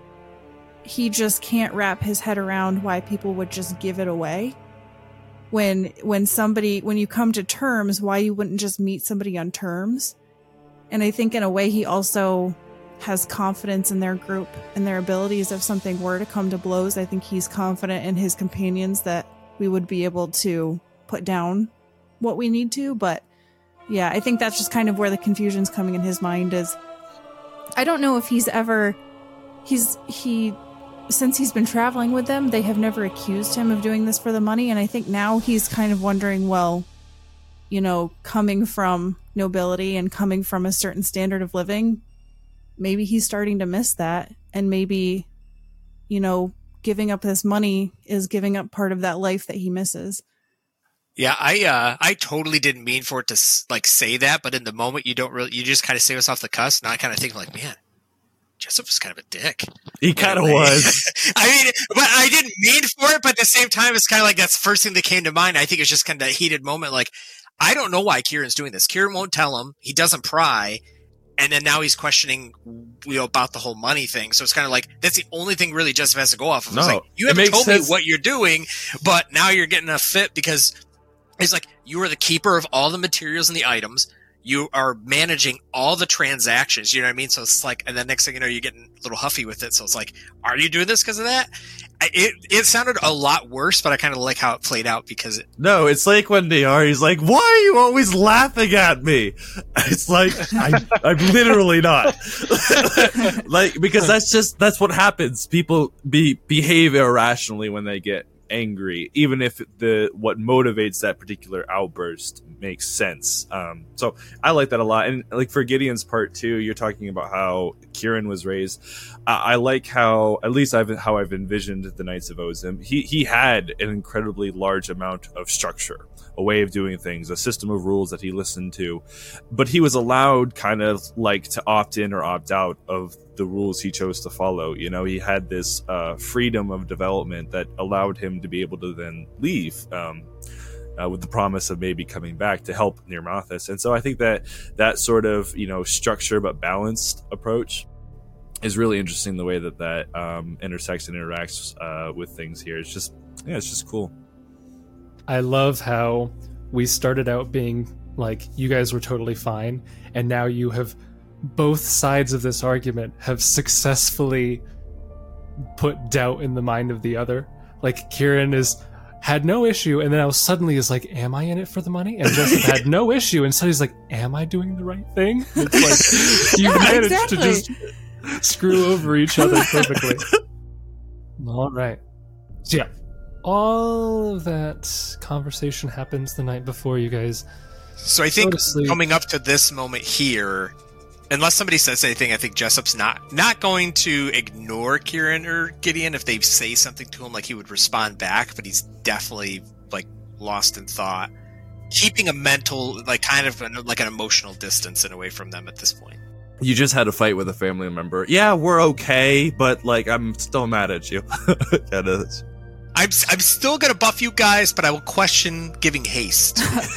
he just can't wrap his head around why people would just give it away. When when somebody when you come to terms, why you wouldn't just meet somebody on terms. And I think in a way he also has confidence in their group and their abilities if something were to come to blows. I think he's confident in his companions that we would be able to put down what we need to, but yeah, I think that's just kind of where the confusion's coming in his mind is I don't know if he's ever he's he since he's been traveling with them, they have never accused him of doing this for the money and I think now he's kind of wondering, well, you know, coming from nobility and coming from a certain standard of living, maybe he's starting to miss that and maybe you know, giving up this money is giving up part of that life that he misses. Yeah, I uh, I totally didn't mean for it to like say that, but in the moment you don't really, you just kind of say us off the cuss, and I kind of think like, man, Jessup was kind of a dick. He kind of was. [LAUGHS] I mean, but I didn't mean for it, but at the same time, it's kind of like that's the first thing that came to mind. I think it's just kind of a heated moment. Like, I don't know why Kieran's doing this. Kieran won't tell him. He doesn't pry. And then now he's questioning, you know, about the whole money thing. So it's kind of like that's the only thing really Jessup has to go off of. No, like, you haven't told sense. me what you're doing, but now you're getting a fit because it's like you are the keeper of all the materials and the items. You are managing all the transactions. You know what I mean? So it's like, and then next thing you know, you're getting a little huffy with it. So it's like, are you doing this because of that? It it sounded a lot worse, but I kind of like how it played out because it, no, it's like when they are. He's like, "Why are you always laughing at me?" [LAUGHS] It's like I, I'm literally not [LAUGHS] like because that's just that's what happens. People be behave irrationally when they get angry, even if the what motivates that particular outburst makes sense. Um, so I like that a lot. And like for Gideon's part too, you're talking about how Kieran was raised. I, I like how at least I've how I've envisioned the Knights of Ozem. He he had an incredibly large amount of structure, a way of doing things, a system of rules that he listened to, but he was allowed kind of like to opt in or opt out of the rules he chose to follow. You know, he had this uh, freedom of development that allowed him to be able to then leave. Um, uh, with the promise of maybe coming back to help Nirmathas. And so I think that that sort of, you know, structure but balanced approach is really interesting the way that that um, intersects and interacts uh, with things here. It's just, yeah, it's just cool. I love how we started out being like you guys were totally fine, and now you have both sides of this argument have successfully put doubt in the mind of the other. Like Kieran is had no issue, and then I was suddenly is like, "Am I in it for the money?" And Jessup had no [LAUGHS] issue, and suddenly he's like, "Am I doing the right thing?" [LAUGHS] It's like you Yeah, managed exactly. to just screw over each other perfectly. [LAUGHS] All right. So yeah, all of that conversation happens the night before you guys So I think coming up to this moment here, unless somebody says anything, I think Jessup's not not going to ignore Kieran or Gideon if they say something to him. Like he would respond back, but he's definitely like lost in thought, keeping a mental, like kind of an, like an emotional distance and away from them at this point. You just had a fight with a family member. Yeah, we're okay, but like I'm still mad at you. [LAUGHS] kind of. I'm I'm still gonna buff you guys, but I will question giving haste. [LAUGHS] [LAUGHS]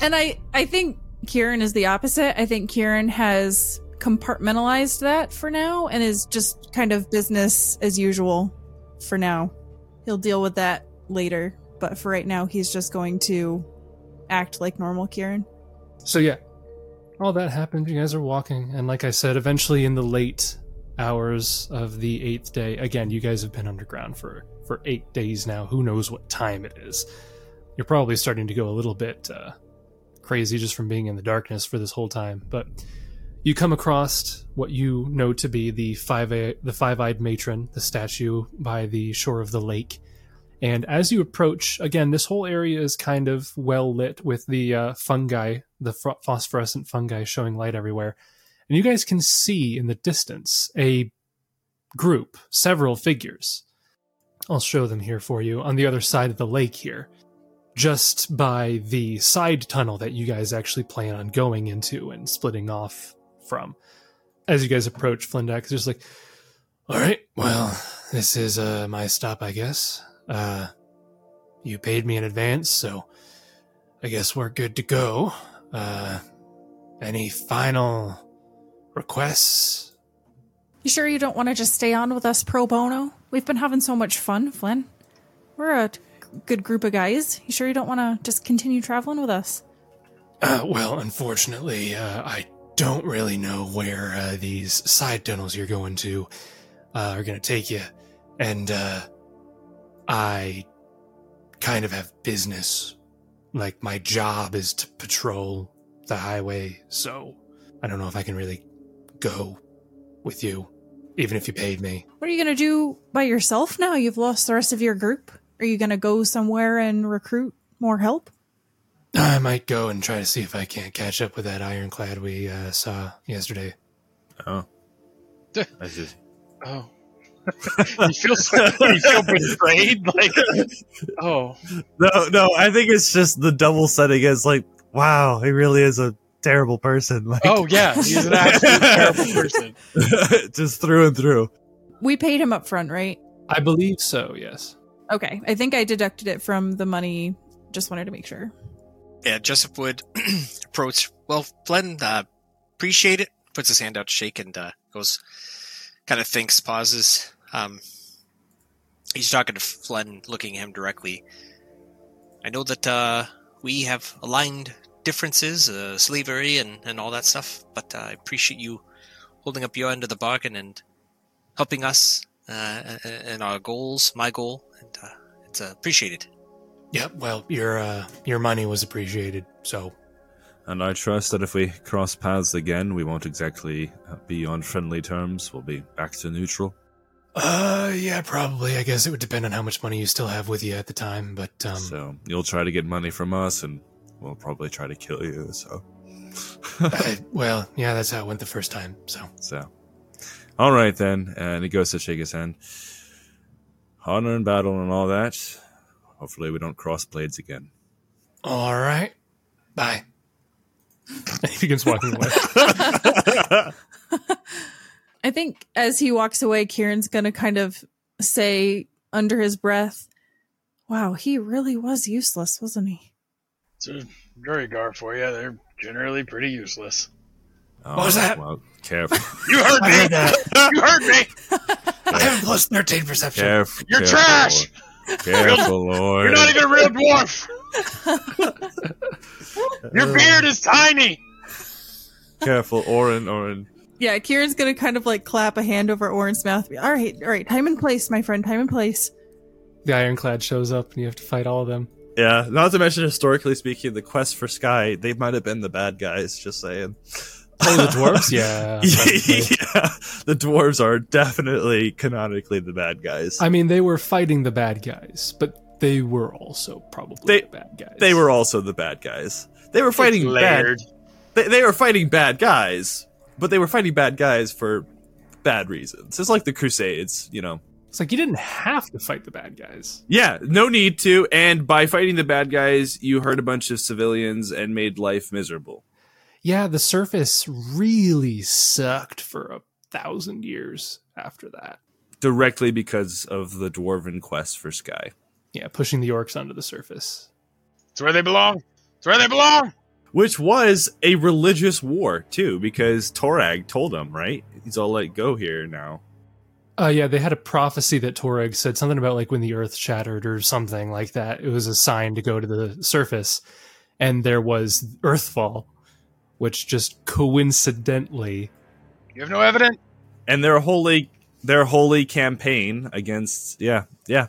and I I think Kieran is the opposite. I think Kieran has compartmentalized that for now and is just kind of business as usual for now. He'll deal with that later, but for right now he's just going to act like normal Kieran. So yeah, all that happened. You guys are walking, and like I said, eventually in the late hours of the eighth day, again, you guys have been underground for for eight days now. Who knows what time it is? You're probably starting to go a little bit uh, crazy just from being in the darkness for this whole time. But you come across what you know to be the five the five eyed matron, the statue by the shore of the lake. And as you approach, again, this whole area is kind of well lit with the uh, fungi, the ph- phosphorescent fungi showing light everywhere. And you guys can see in the distance a group, several figures. I'll show them here for you on the other side of the lake here, just by the side tunnel that you guys actually plan on going into and splitting off from. As you guys approach Flendak's, it's just like, all right, well, this is uh, my stop, I guess. Uh, you paid me in advance, so I guess we're good to go. Uh, any final requests? You sure you don't want to just stay on with us pro bono? We've been having so much fun, Flynn. We're a good group of guys. You sure you don't want to just continue traveling with us? Uh, well, unfortunately, uh, I don't really know where uh, these side tunnels you're going to uh, are going to take you, and uh, I kind of have business. Like my job is to patrol the highway, so I don't know if I can really go with you, even if you paid me. What are you going to do by yourself now? You've lost the rest of your group. Are you going to go somewhere and recruit more help? I might go and try to see if I can't catch up with that ironclad we uh, saw yesterday. Oh. [LAUGHS] I just. Oh. [LAUGHS] you feel so, you feel betrayed, like oh No, no, I think it's just the double setting is like, wow, he really is a terrible person. [LAUGHS] Like, oh yeah, he's an absolute terrible person. just through and through. We paid him up front, right? I believe so, yes. Okay. I think I deducted it from the money. Just wanted to make sure. Yeah, Jessup would [CLEARS THROAT] approach. Well, Flynn, uh, appreciate it. Puts his hand out to shake and uh, goes, kind of thinks, pauses. Um, he's talking to Flynn, looking at him directly. I know that uh, we have aligned differences, uh, slavery and, and all that stuff, but uh, I appreciate you holding up your end of the bargain and helping us uh, in our goals, my goal, and uh, it's uh, appreciated. Yeah, well, your uh, your money was appreciated, so And I trust that if we cross paths again, we won't exactly be on friendly terms. We'll be back to neutral. uh yeah, probably. I guess it would depend on how much money you still have with you at the time, but um so you'll try to get money from us, and we'll probably try to kill you. So, I, [LAUGHS] well, yeah, that's how it went the first time. So, so, all right then. And he goes to shake his hand. Honor and battle and all that. Hopefully, we don't cross blades again. all right. Bye. And [LAUGHS] he begins walking away. [LAUGHS] I think as he walks away, Kieran's going to kind of say under his breath, Wow, he really was useless, wasn't he? It's a Duergar for you. They're generally pretty useless. Oh, What was that? Well, careful, [LAUGHS] You heard me. heard that. [LAUGHS] You heard me. I have a plus 13 perception. careful. You're careful, trash! Lord. Careful, Lord. You're not even a real dwarf. [LAUGHS] Your beard is tiny. Careful, Orin, Orin. Yeah, Kieran's going to kind of like clap a hand over Orin's mouth. All right, all right, time and place, my friend, time and place. The ironclad shows up and you have to fight all of them. Yeah, not to mention historically speaking, the quest for Sky, they might have been the bad guys. Just saying. Oh, the dwarves? [LAUGHS] Yeah. [LAUGHS] yeah, [LAUGHS] the dwarves are definitely canonically the bad guys. I mean, they were fighting the bad guys, but they were also probably They- the bad guys. they were also the bad guys. They were fighting bad. layered. They, they were fighting bad guys, but they were fighting bad guys for bad reasons. It's like the Crusades, you know. It's like you didn't have to fight the bad guys. Yeah, no need to. And by fighting the bad guys, you hurt a bunch of civilians and made life miserable. Yeah, the surface really sucked for a thousand years after that. Directly because of the dwarven quest for Sky. Yeah, pushing the orcs onto the surface. It's where they belong. It's where they belong. Which was a religious war, too, because Torag told them, right? He's all let go here now. Uh, yeah, they had a prophecy that Torag said something about like when the earth shattered or something like that. It was a sign to go to the surface, and there was Earthfall, which just coincidentally, You have no evidence. And their holy their holy campaign against yeah, yeah.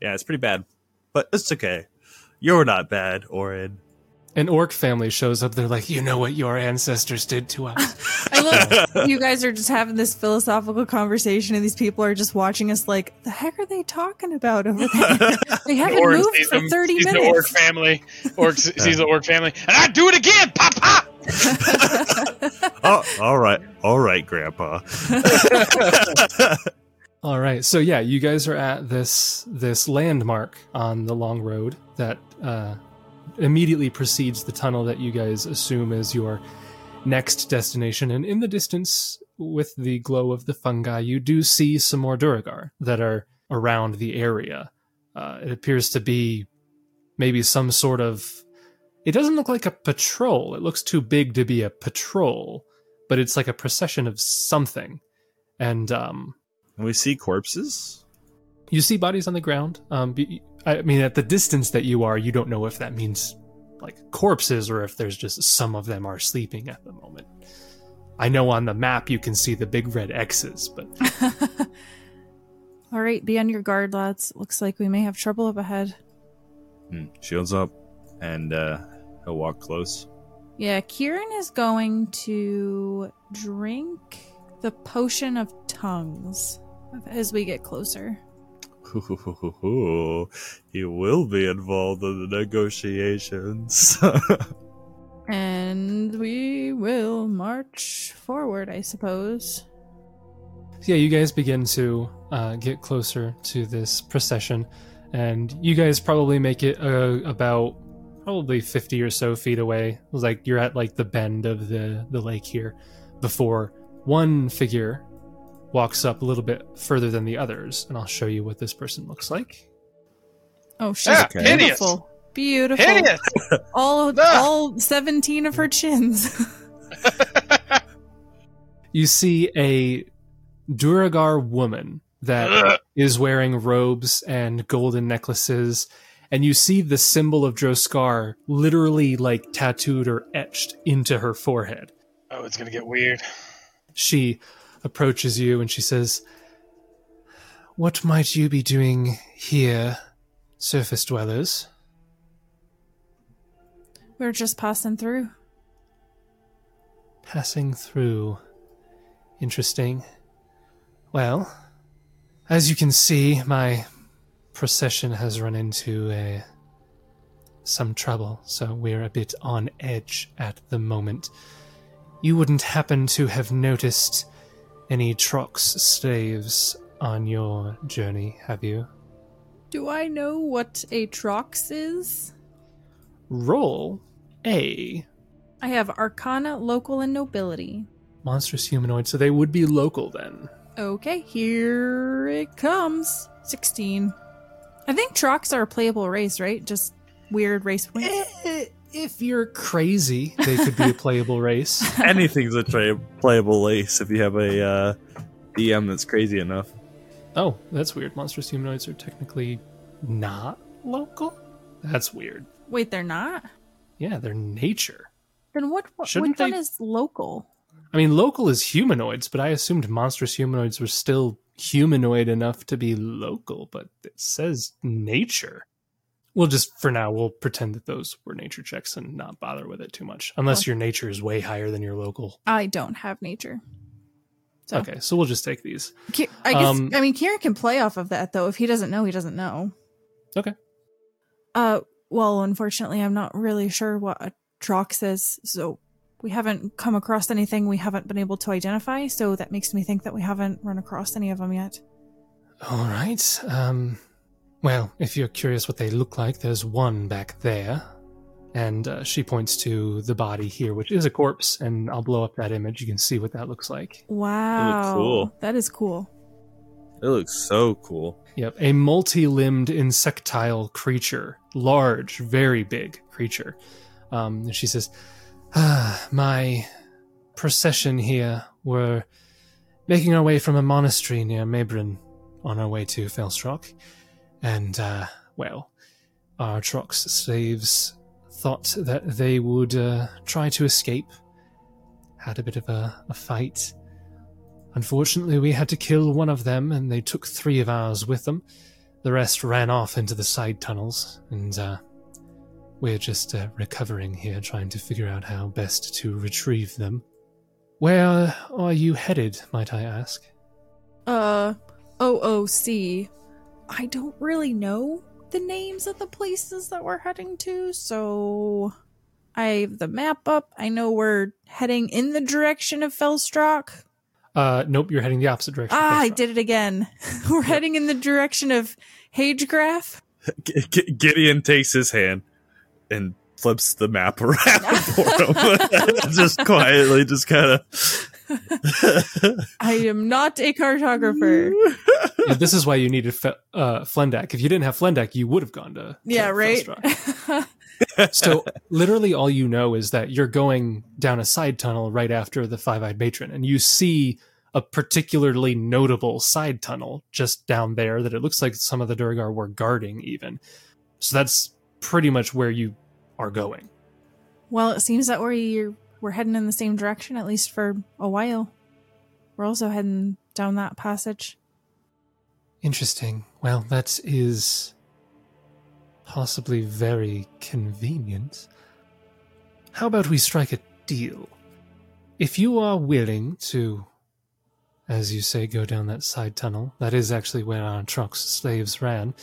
Yeah, it's pretty bad. But it's okay. You're not bad, Orin. an orc family shows up. They're like, you know what your ancestors did to us. [LAUGHS] I love you guys are just having this philosophical conversation, and these people are just watching us like, the heck are they talking about over there? [LAUGHS] They haven't Orc moved sees for them- 30 sees the orc family. Orc s- [LAUGHS] sees the orc family, and I do it again. Pop pop. [LAUGHS] oh, all right. All right, grandpa. [LAUGHS] All right, so yeah, you guys are at this this landmark on the long road that uh, immediately precedes the tunnel that you guys assume is your next destination. And in the distance, with the glow of the fungi, you do see some more Duergar that are around the area. Uh, it appears to be maybe some sort of. It doesn't look like a patrol. It looks too big to be a patrol, but it's like a procession of something. And um, we see corpses? you see bodies on the ground. Um, I mean, at the distance that you are, you don't know if that means like corpses or if there's just some of them are sleeping at the moment. I know on the map you can see the big red X's, but [LAUGHS] All right, be on your guard, lads. Looks like we may have trouble up ahead. Hmm, Shields up, and uh, he'll walk close. Yeah, Kieran is going to drink the potion of tongues as we get closer. [LAUGHS] he will be involved in the negotiations. [LAUGHS] And we will march forward, I suppose. yeah, you guys begin to uh, get closer to this procession, and you guys probably make it uh, about probably 50 or so feet away. Like you're at like the bend of the the lake here, before one figure walks up a little bit further than the others, and I'll show you what this person looks like. Oh, she's Yeah, Okay. hideous. beautiful. Beautiful. Hideous. [LAUGHS] All Ah. all 17 of her chins. [LAUGHS] You see a Duergar woman that is wearing robes and golden necklaces, and you see the symbol of Droskar literally like tattooed or etched into her forehead. oh, it's gonna get weird. She approaches you and she says, What might you be doing here, surface dwellers? We're just passing through. Passing through. Interesting. Well, as you can see, my procession has run into a some trouble, so we're a bit on edge at the moment. You wouldn't happen to have noticed any Trox slaves on your journey, have you? Do I know what a trox is? Roll a I have Arcana, Local, and Nobility. monstrous humanoid, so they would be local then. Okay, here it comes. 16. I think Trox are a playable race, right? Just weird race points. Eh, if you're crazy, they could be a playable race. [LAUGHS] Anything's a tra- playable race if you have a uh, DM that's crazy enough. Oh, that's weird. Monstrous humanoids are technically not local? That's weird. Wait, they're not? Yeah, they're nature. Then what, what Shouldn't which one is local? I mean, local is humanoids, but I assumed monstrous humanoids were still humanoid enough to be local, but it says nature. We'll just, for now, we'll pretend that those were nature checks and not bother with it too much. Unless your nature is way higher than your local. I don't have nature. So Okay, so we'll just take these. I guess Um, I mean Kieran can play off of that though. If he doesn't know, he doesn't know. Okay. Uh well, unfortunately I'm not really sure what a Trox is, so we haven't come across anything we haven't been able to identify, so that makes me think that we haven't run across any of them yet. All right. Um, well, if you're curious what they look like, there's one back there. And uh, she points to the body here, which is a corpse, and I'll blow up that image. You can see what that looks like. Wow. cool. That is cool. It looks so cool. Yep, a multi limbed insectile creature. Large, very big creature. Um, and she says, [SIGHS] My procession here were making our way from a monastery near Mabrin on our way to Felstrock. And, uh, well, our Trox slaves thought that they would uh, try to escape. Had a bit of a, a fight. Unfortunately, we had to kill one of them, and they took three of ours with them. The rest ran off into the side tunnels, and uh, we're just uh, recovering here, trying to figure out how best to retrieve them. Where are you headed, might I ask? Uh OOC. I don't really know the names of the places that we're heading to, so I have the map up. I know we're heading in the direction of Felstrock. Uh, nope, you're heading the opposite direction. Ah, I did it again. [LAUGHS] We're heading in the direction of Hagegraf. G- G- Gideon takes his hand and flips the map [LAUGHS] around [LAUGHS] for him. [LAUGHS] just quietly, just kind of. I am not a cartographer. Yeah, this is why you needed Fe- uh, Flendak. If you didn't have Flendak, you would have gone to, to yeah, right? So literally all you know is that you're going down a side tunnel right after the five-eyed matron and you see a particularly notable side tunnel just down there that it looks like some of the duergar were guarding even so that's pretty much where you are going well, it seems that we're we're heading in the same direction at least for a while. We're also heading down that passage. interesting well that is possibly very convenient how about we strike a deal if you are willing to as you say, go down that side tunnel. That is actually where our Trox slaves ran.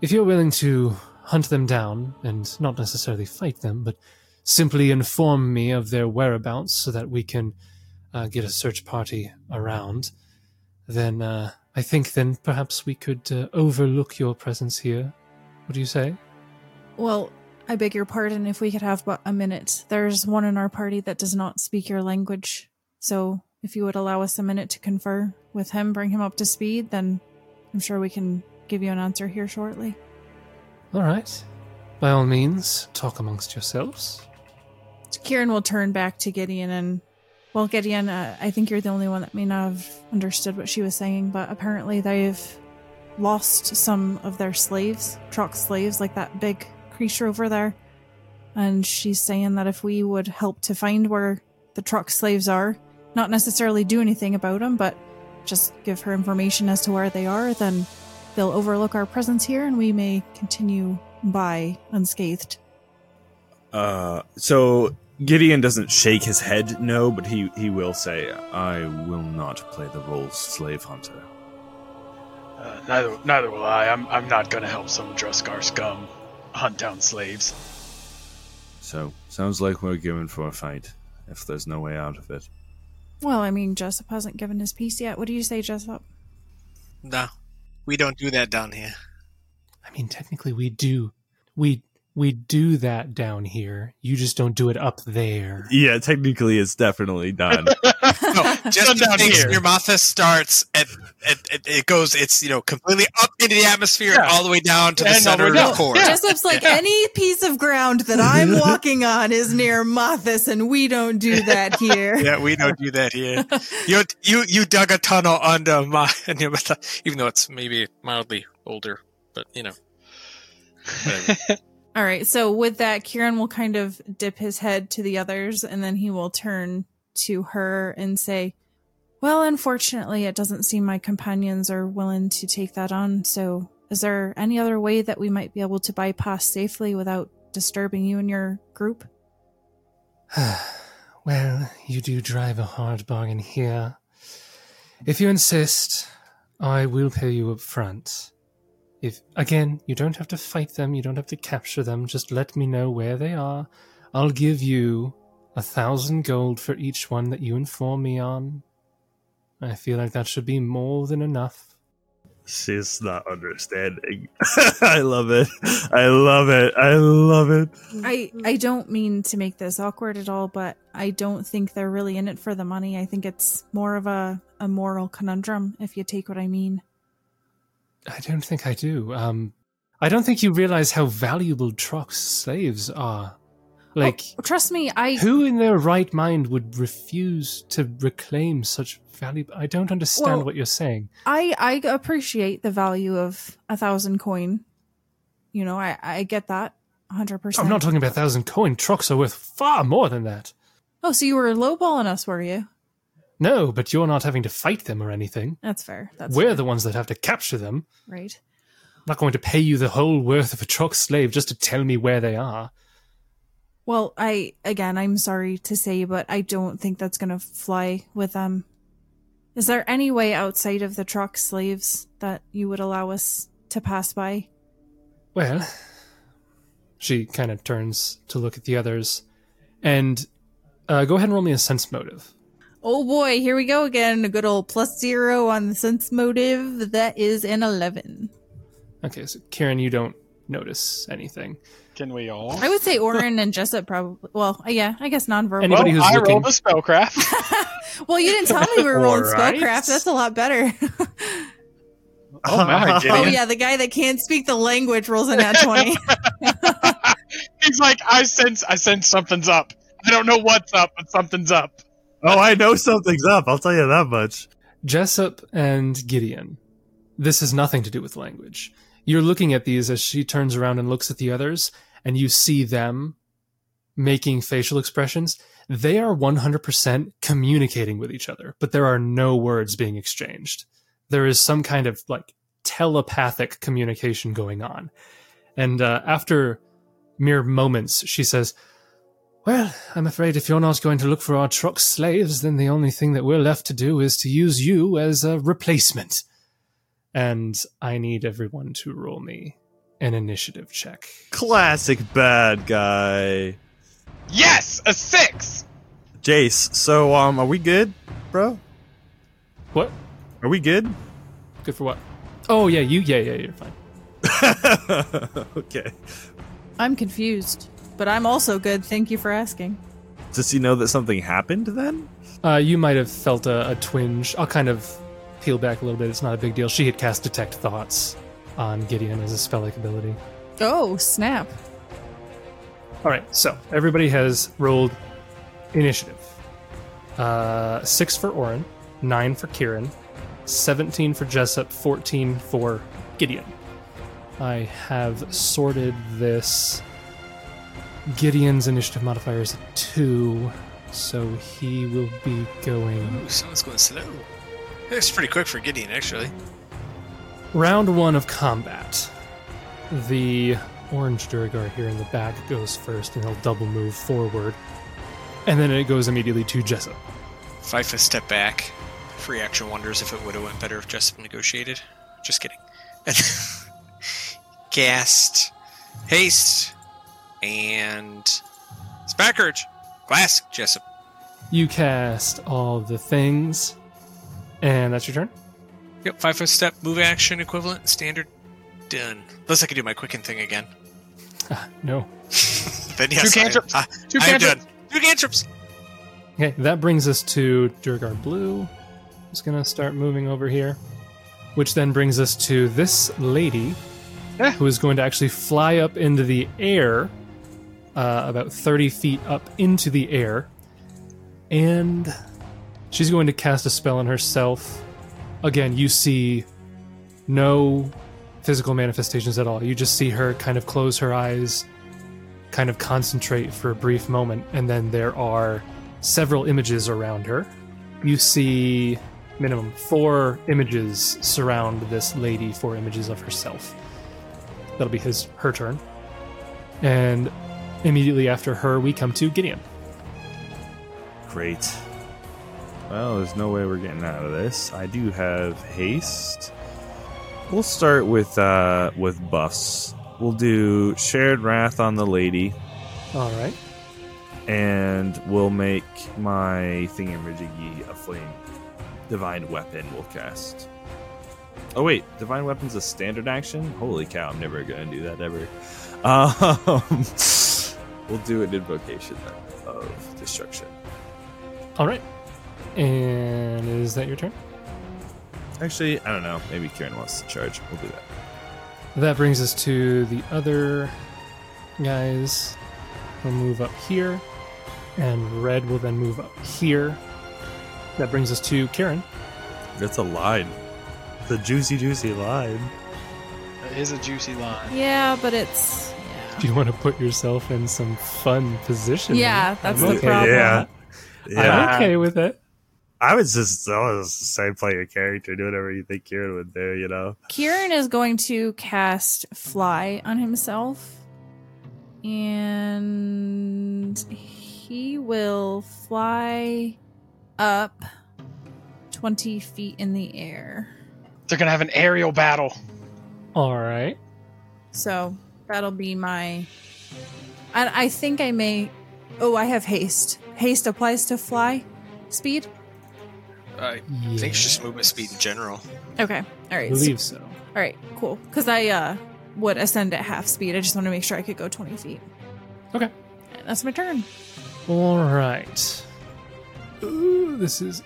If you're willing to hunt them down, and not necessarily fight them, but simply inform me of their whereabouts so that we can uh, get a search party around, then uh, I think then perhaps we could uh, overlook your presence here. What do you say? Well, I beg your pardon if we could have but a minute. There's one in our party that does not speak your language. So if you would allow us a minute to confer with him, bring him up to speed, then I'm sure we can give you an answer here shortly. All right. By all means, talk amongst yourselves. Kieran will turn back to Gideon and well, Gideon, uh, I think you're the only one that may not have understood what she was saying, but apparently they've lost some of their slaves, Trox slaves, like that big creature over there. And she's saying that if we would help to find where the Trox slaves are, not necessarily do anything about them, but just give her information as to where they are, then they'll overlook our presence here and we may continue by unscathed. Uh, so Gideon doesn't shake his head, no, but he, he will say, I will not play the role slave hunter. Uh, neither neither will I. I'm I'm not gonna help some Droskar scum hunt down slaves. So, sounds like we're given for a fight, if there's no way out of it. Well, I mean, Jessup hasn't given his piece yet. What do you say, Jessup? No, we don't do that down here. I mean, technically, we do. We we do that down here. You just don't do it up there. Yeah, technically it's definitely done. [LAUGHS] no, [LAUGHS] just Sundown thinks here. Nirmathas starts at, at, at it goes it's you know completely up into the atmosphere Yeah. all the way down to the And the center of down. the core. Yeah. Jessup's like any piece of ground that I'm [LAUGHS] walking on is Nirmathas, and we don't do that here. Yeah, we don't do that here. You you you dug a tunnel under my even though it's maybe mildly older, but you know. All right. So with that, Kieran will kind of dip his head to the others, and then he will turn to her and say, "Well, unfortunately, it doesn't seem my companions are willing to take that on. So, is there any other way that we might be able to bypass safely without disturbing you and your group?" [SIGHS] well, you do drive a hard bargain here. If you insist, I will pay you up front. If again, you don't have to fight them, you don't have to capture them, just let me know where they are. I'll give you a thousand gold for each one that you inform me on. I feel like that should be more than enough. She's not understanding. [LAUGHS] I love it. I love it. I love it. I I don't mean to make this awkward at all, but I don't think they're really in it for the money. I think it's more of a a moral conundrum, if you take what I mean. I don't think I do. Um, I don't think you realize how valuable Trox slaves are. Like, Oh, trust me, I who in their right mind would refuse to reclaim such valuable? I don't understand Well- what you're saying. I I appreciate the value of a thousand coin. You know, I I get that, hundred percent. I'm not talking about thousand coin. Trox are worth far more than that. Oh, so you were lowballing us, were you? No, but you're not having to fight them or anything. That's fair. That's We're fair. the ones that have to capture them. right. I'm not going to pay you the whole worth of a Trox slave just to tell me where they are. Well, I again, I'm sorry to say, but I don't think that's gonna fly with them. Is there any way outside of the Trox slaves that you would allow us to pass by? Well, she kind of turns to look at the others, and uh, go ahead and roll me a sense motive. Oh boy, here we go again. A good old plus zero on the sense motive. That is an eleven. Okay, so Kieran, you don't notice anything. Can we all? I would say Orin and Jessup probably. Well, yeah, I guess nonverbal. Anybody well, who's I looking- rolled a spellcraft. [LAUGHS] [LAUGHS] well, you didn't tell me we were rolling Alright. spellcraft. That's a lot better. oh my, oh yeah, the guy that can't speak the language rolls an at twenty. [LAUGHS] He's like, I sense, I sense something's up. I don't know what's up, but something's up. Oh, I know something's up. I'll tell you that much. Jessup and Gideon. This has nothing to do with language. You're looking at these as she turns around and looks at the others, and you see them making facial expressions. They are 100% communicating with each other, but there are no words being exchanged. There is some kind of like telepathic communication going on. And uh, after mere moments, she says, well, I'm afraid if you're not going to look for our Trox slaves, then the only thing that we're left to do is to use you as a replacement. And I need everyone to roll me an initiative check. Classic bad guy. Yes, a six. Jace, so um are we good, bro? What? Are we good? Good for what? Oh yeah, you yeah yeah you're fine. [LAUGHS] okay. I'm confused, but I'm also good. Thank you for asking. Does he know that something happened then? Uh, you might have felt a, a twinge. I'll kind of peel back a little bit. It's not a big deal. She had cast detect thoughts on Gideon as a spell-like ability. Oh snap! All right, so everybody has rolled initiative. Uh, six for Orin, nine for Kieran, seventeen for Jessup, fourteen for Gideon. I have sorted this. Gideon's initiative modifier is a two, so he will be going Ooh, someone's going slow. It's pretty quick for Gideon, actually. round one of combat. The orange Duergar here in the back goes first, and he'll double move forward, and then it goes immediately to Jessup. Could step back, free action wonders if it would have went better if Jessup negotiated. Just kidding. [LAUGHS] Cast haste and spark urge. Classic Jessup. You cast all the things, and that's your turn. Yep, five foot step, move action equivalent, standard, done. Unless I could do my quicken thing again. Ah, [LAUGHS] no. [LAUGHS] Then yes, Two cantrips. I, I, Two cantrips. done. Two cantrips. Okay, that brings us to Duergar Blue. Just gonna start moving over here. Which then brings us to this lady, Yeah. who is going to actually fly up into the air, uh, about 30 feet up into the air. And she's going to cast a spell on herself. Again, you see no physical manifestations at all. You just see her kind of close her eyes, kind of concentrate for a brief moment, and then there are several images around her. You see minimum four images surround this lady, four images of herself. That'll be his her turn. And immediately after her, we come to Gideon. Great. Well, there's no way we're getting out of this. I do have haste. We'll start with uh with buffs. We'll do shared wrath on the lady, All right. and we'll make my thingamajiggy a flame. Divine weapon we'll cast. Oh wait, divine weapon's a standard action. Holy cow! I'm never gonna do that ever. [LAUGHS] Um, we'll do an invocation then of destruction. All right. And is that your turn? Actually, I don't know. Maybe Kieran wants to charge. We'll do that. That brings us to the other guys. We'll move up here, and Red will then move up here. That brings us to Kieran. That's a line. The juicy, juicy line. That is a juicy line. Yeah, but it's yeah. Do you want to put yourself in some fun position? Yeah, eh? that's I'm the okay. problem. Yeah. I'm okay with it. I was just, I was say play your character, do whatever you think Kieran would do, you know? Kieran is going to cast fly on himself. And he will fly up 20 feet in the air. They're gonna have an aerial battle. All right. So that'll be my. And I think I may. Oh, I have haste. Haste applies to fly speed. I think it's just movement speed in general. Okay. All I right. believe so. All right. Cool. Because I uh, would ascend at half speed. I just want to make sure I could go 20 feet. Okay. And that's my turn. All right. Ooh, this is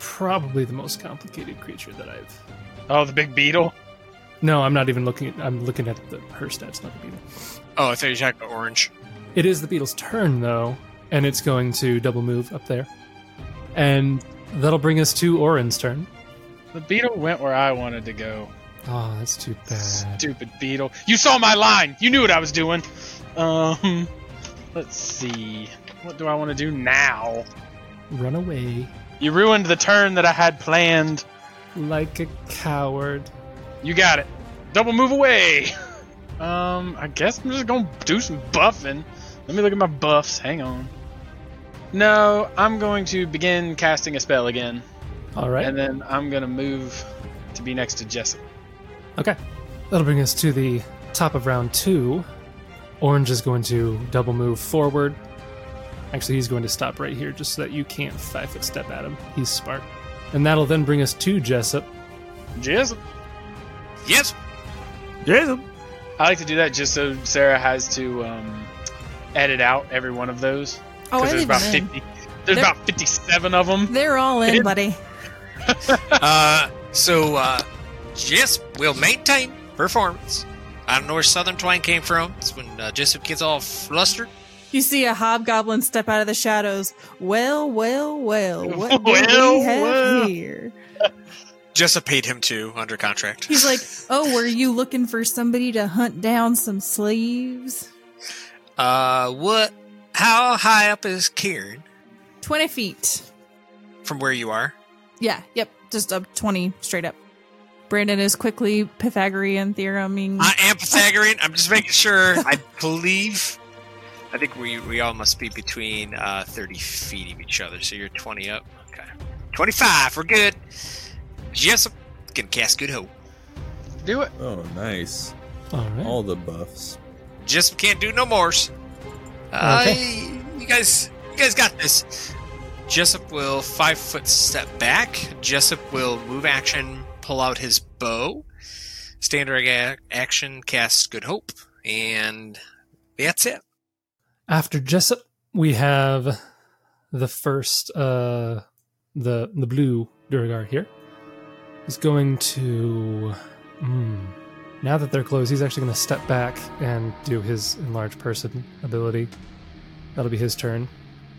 probably the most complicated creature that I've. Oh, the big beetle. No, I'm not even looking. At, I'm looking at the her stats, not the beetle. Oh, I thought you were talking about orange. It is the beetle's turn though, and it's going to double move up there, and that'll bring us to Orin's turn. The beetle went where I wanted to go. Oh, that's too bad. Stupid beetle. You saw my line. You knew what I was doing. Um, let's see. What do I want to do now? Run away You ruined the turn that I had planned. like a coward. You got it. Double move away. [LAUGHS] Um, I guess I'm just gonna do some buffing. Let me look at my buffs. Hang on. No, I'm going to begin casting a spell again, All right. and then I'm gonna move to be next to Jessup. Okay. That'll bring us to the top of round two. Orange is going to double move forward. Actually, he's going to stop right here just so that you can't five foot step at him. He's smart. And that'll then bring us to Jessup. Jessup. Yes. Jason! I like to do that just so Sarah has to um, edit out every one of those. Oh, I there's leave about them in. 50. There's They're- about 57 of them. They're all in, buddy. [LAUGHS] Uh, so uh, yes, we'll maintain performance. I don't know where Southern Twine came from. It's when uh, Jessup gets all flustered. You see a hobgoblin step out of the shadows. Well, well, well. What do Well, we have well. here? [LAUGHS] Jessup paid him too under contract. He's like, "Oh, were you looking for somebody to hunt down some slaves?" Uh, what? How high up is Kieran Twenty feet. from where you are? Yeah. Yep. Just up twenty straight up. Brandon is quickly Pythagorean theoreming. I am Pythagorean. I'm just making sure. [LAUGHS] I believe. I think we we all must be between uh, 30 feet of each other. So you're 20 up. Okay. 25. We're good. Jessup can cast Good Hope. Do it. Oh, nice. All right. All the buffs. Jessup can't do no mores. Uh, you guys, you guys got this. Jessup will five foot step back. Jessup will move action, pull out his bow. Standard a- action, cast Good Hope, and that's it. After Jessup, we have the first, uh, the the blue Duergar here is going to. Mm, now that they're closed, he's actually going to step back and do his enlarged person ability. That'll be his turn.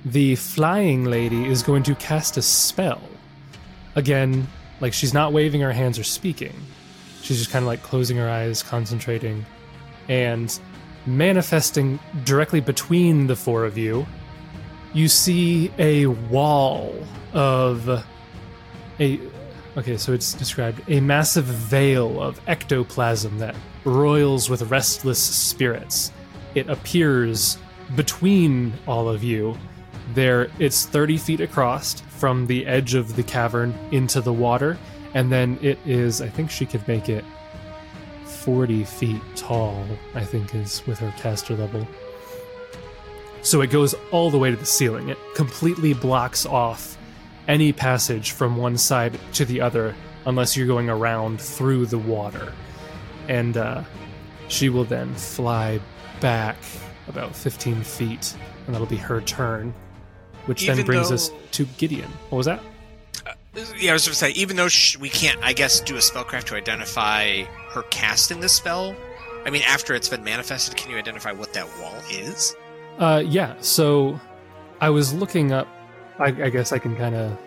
The flying lady is going to cast a spell. Again, like she's not waving her hands or speaking. She's just kind of like closing her eyes, concentrating, and manifesting directly between the four of you. You see a wall of a Okay, so it's described a massive veil of ectoplasm that roils with restless spirits. It appears between all of you. There, it's 30 feet across from the edge of the cavern into the water, and then it is, I think she could make it 40 feet tall, I think is with her caster level. So it goes all the way to the ceiling. It completely blocks off any passage from one side to the other unless you're going around through the water. And uh, she will then fly back about 15 feet, and that'll be her turn. Which then brings though- us to Gideon. What was that? Yeah, I was going to say, even though sh- we can't, I guess, do a spellcraft to identify her casting this spell. I mean, after it's been manifested, can you identify what that wall is? Uh, yeah. So I was looking up. I, I guess I can kind of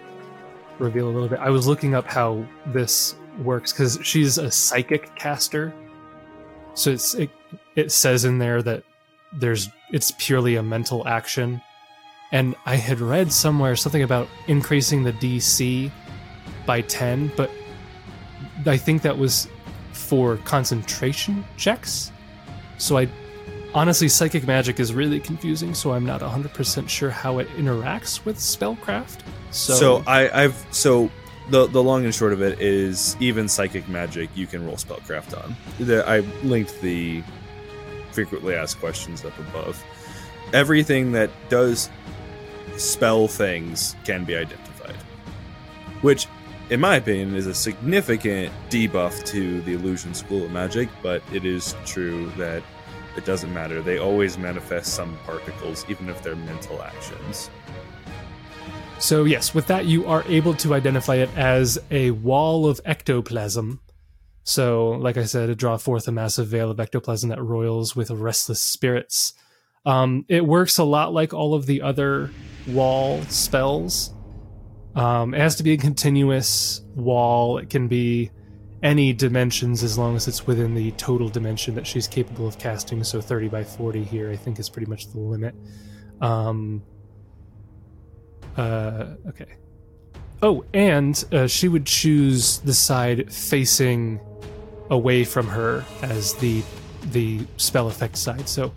reveal a little bit. I was looking up how this works because she's a psychic caster. So it's it, it says in there that there's it's purely a mental action, and I had read somewhere something about increasing the DC by ten, but I think that was for concentration checks. So I honestly psychic magic is really confusing so i'm not 100% sure how it interacts with spellcraft so, So, I, I've so the the long and short of it is even psychic magic you can roll spellcraft on. The, I linked the frequently asked questions up above. Everything that does spell things can be identified, which, in my opinion, is a significant debuff to the illusion school of magic. But it is true that it doesn't matter; they always manifest some particles, even if they're mental actions. so yes with that you are able to identify it as a wall of ectoplasm. So like i said draw forth a massive veil of ectoplasm that roils with restless spirits. Um, it works a lot like all of the other wall spells. Um, it has to be a continuous wall. It can be any dimensions as long as it's within the total dimension that she's capable of casting. So 30 by 40 here, I think, is pretty much the limit. Um, uh, okay. Oh, and uh, she would choose the side facing away from her as the the spell effect side. So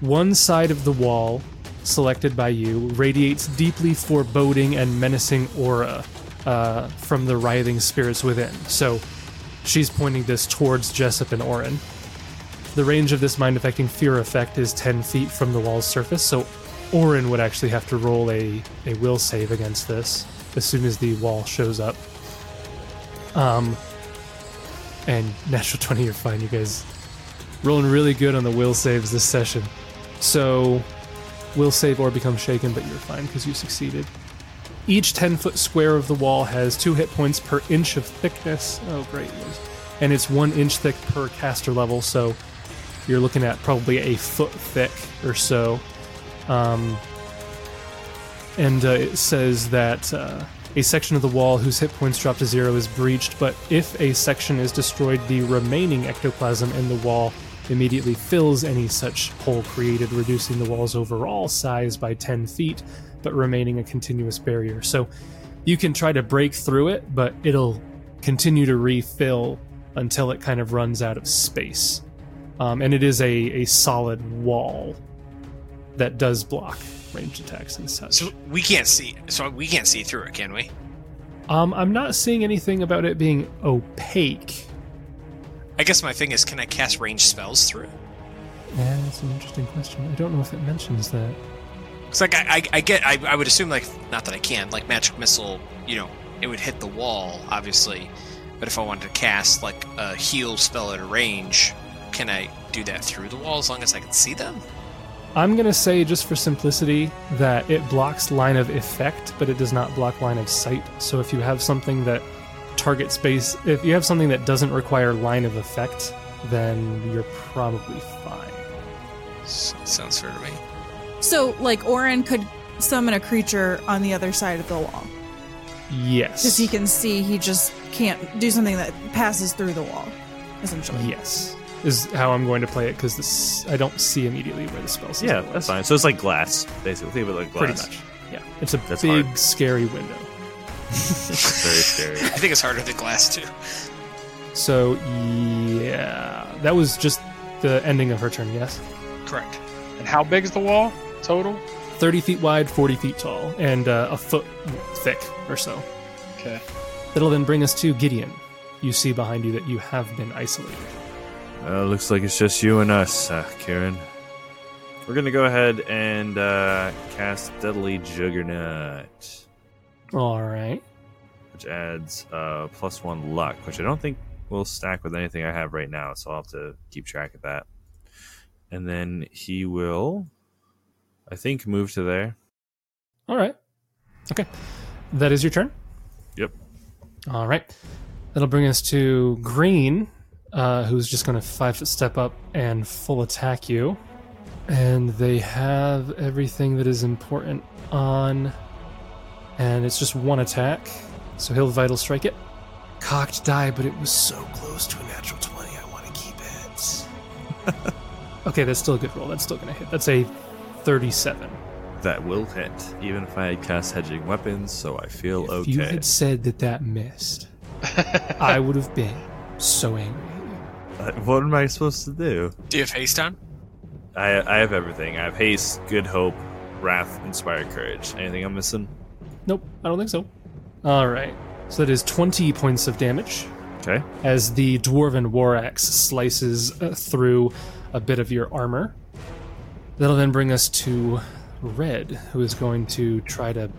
one side of the wall selected by you radiates deeply foreboding and menacing aura uh, from the writhing spirits within. So she's pointing this towards Jessup and Orin. The range of this mind affecting fear effect is 10 feet from the wall's surface, so Orin would actually have to roll a, a will save against this as soon as the wall shows up. Um, and natural 20, you're fine. You guys rolling really good on the will saves this session. So, will save or become shaken, but you're fine because you succeeded. Each 10 foot square of the wall has two hit points per inch of thickness. Oh, great. And it's one inch thick per caster level, so you're looking at probably a foot thick or so. Um, and uh, it says that uh, a section of the wall whose hit points drop to zero is breached, but if a section is destroyed, the remaining ectoplasm in the wall immediately fills any such hole created, reducing the wall's overall size by 10 feet, but remaining a continuous barrier. So you can try to break through it, but it'll continue to refill until it kind of runs out of space. Um, and it is a, a solid wall that does block ranged attacks and such. So we can't see. So we can't see through it, can we? Um, I'm not seeing anything about it being opaque. I guess my thing is, can I cast range spells through? Yeah, that's an interesting question. I don't know if it mentions that. It's like I, I, I get. I, I would assume like not that I can like magic missile. You know, it would hit the wall, obviously. But if I wanted to cast like a heal spell at a range, can I do that through the wall as long as I can see them? I'm going to say, just for simplicity, that it blocks line of effect, but it does not block line of sight. So if you have something that target space, if you have something that doesn't require line of effect, then you're probably fine. Sounds fair to me. So, like, Orin could summon a creature on the other side of the wall. Yes. Because he can see, he just can't do something that passes through the wall, essentially. Yes. Is how I'm going to play it because I don't see immediately where the spell is. Yeah, it that's fine. So it's like glass, basically. Think of it like Pretty much. Yeah. It's a That's big, hard. scary window. [LAUGHS] Very scary. I think it's harder than glass too. So, yeah. That was just the ending of her turn, yes? Correct. And how big is the wall total? 30 feet wide, 40 feet tall, and uh, a foot thick or so. Okay. That'll then bring us to Gideon. You see behind you that you have been isolated. Well, looks like it's just you and us, uh, Kieran. We're gonna go ahead and uh, cast Deadly Juggernaut, All right. which adds uh, plus one luck, which I don't think will stack with anything I have right now, so I'll have to keep track of that. And then he will, I think, move to there. All right. Okay. That is your turn? Yep. All right. That'll bring us to Green, uh, who's just going to five foot step up and full attack you. And they have everything that is important on. And it's just one attack. So he'll vital strike it. Cocked die, but it was so close to a natural 20. I want to keep it. [LAUGHS] okay, that's still a good roll. That's still going to hit. That's a 37. That will hit, even if I had cast hedging weapons, so I feel If okay. you had said that that missed, [LAUGHS] I would have been so angry. Uh, what am I supposed to do? Do you have haste on? I I have everything. I have haste, good hope, wrath, inspired courage. Anything I'm missing? Nope, I don't think so. All right. So that is 20 points of damage Okay. as the dwarven war axe slices uh, through a bit of your armor. That'll then bring us to Red, who is going to try to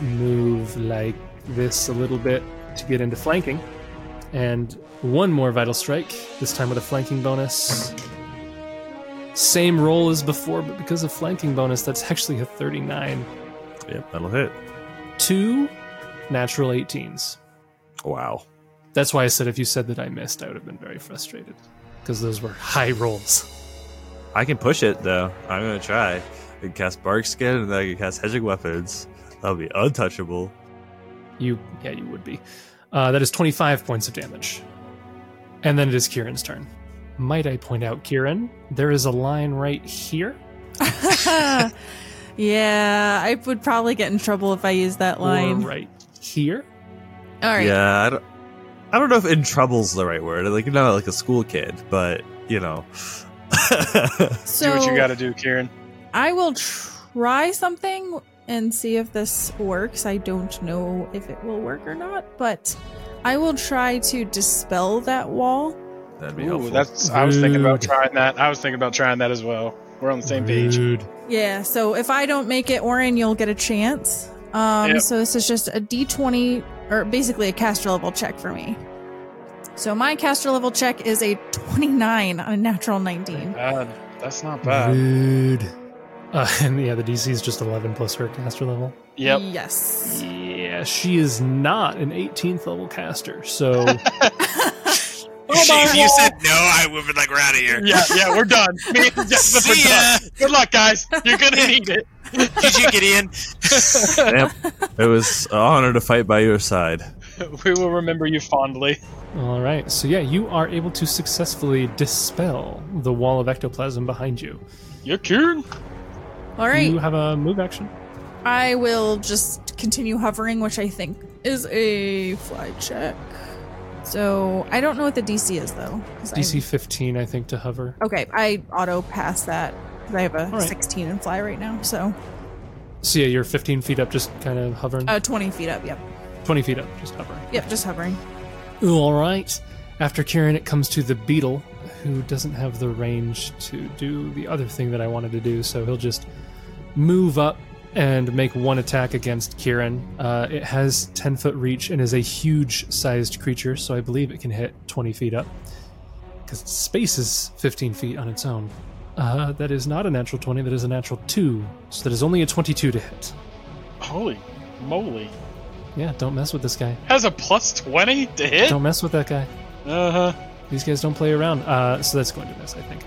move like this a little bit to get into flanking. And one more vital strike, this time with a flanking bonus. Same roll as before, but because of flanking bonus, that's actually a 39. Yep, that'll hit. Two natural 18s. Wow. That's why I said if you said that I missed, I would have been very frustrated. Because those were high rolls. I can push it though. I'm gonna try. I can cast bark skin and then I can cast hedging weapons. That'll be untouchable. You, yeah, you would be. Uh, that is 25 points of damage. And then it is Kieran's turn. Might I point out, Kieran, there is a line right here. [LAUGHS] yeah, I would probably get in trouble if I use that line. Or right here. All right. Yeah, I don't, I don't know if in trouble's the right word. Like you're not like a school kid, but you know. So [LAUGHS] do what you got to do, Kieran. I will try something and see if this works. I don't know if it will work or not, but I will try to dispel that wall. That'd be Ooh, helpful. that's. I was thinking about trying that. I was thinking about trying that as well. We're on the same page. Yeah, so if I don't make it, Orin, you'll get a chance. Um, Yep. So this is just a d20, or basically a caster level check for me. So my caster level check is a 29 on a natural 19. Uh, that's not bad. Rude. Uh, [LAUGHS] and yeah, the DC is just 11 plus her caster level. Yep. Yes. Yeah, she is not an 18th level caster, so [LAUGHS] [LAUGHS] if you said no, I would have been like, we're out of here. Yeah, yeah, we're done. Me and Jessup are See ya. done. Good luck, guys. You're gonna need it. Did you get in? Yep. It was an honor to fight by your side. [LAUGHS] We will remember you fondly. All right. So yeah, you are able to successfully dispel the wall of ectoplasm behind you. You're Kieran. All right. You have a move action. I will just continue hovering, which I think is a fly check. So I don't know what the DC is though. 'cause I'm- DC 15, I think, to hover. Okay, I auto pass that because I have a All right. 16 in fly right now. So So yeah, you're 15 feet up, just kind of hovering. uh, 20 feet up. Yep. 20 feet up, just hovering. Yep. Just hovering. All right. After Kieran, it comes to the beetle, who doesn't have the range to do the other thing that I wanted to do. So he'll just move up and make one attack against Kieran. Uh, it has 10 foot reach and is a huge sized creature, so I believe it can hit 20 feet up. Because space is 15 feet on its own. Uh, that is not a natural 20, that is a natural 2. So that is only a 22 to hit. Holy moly! Yeah, don't mess with this guy. Has a plus twenty to hit. Don't mess with that guy. Uh huh. These guys don't play around. Uh, so that's going to miss, I think.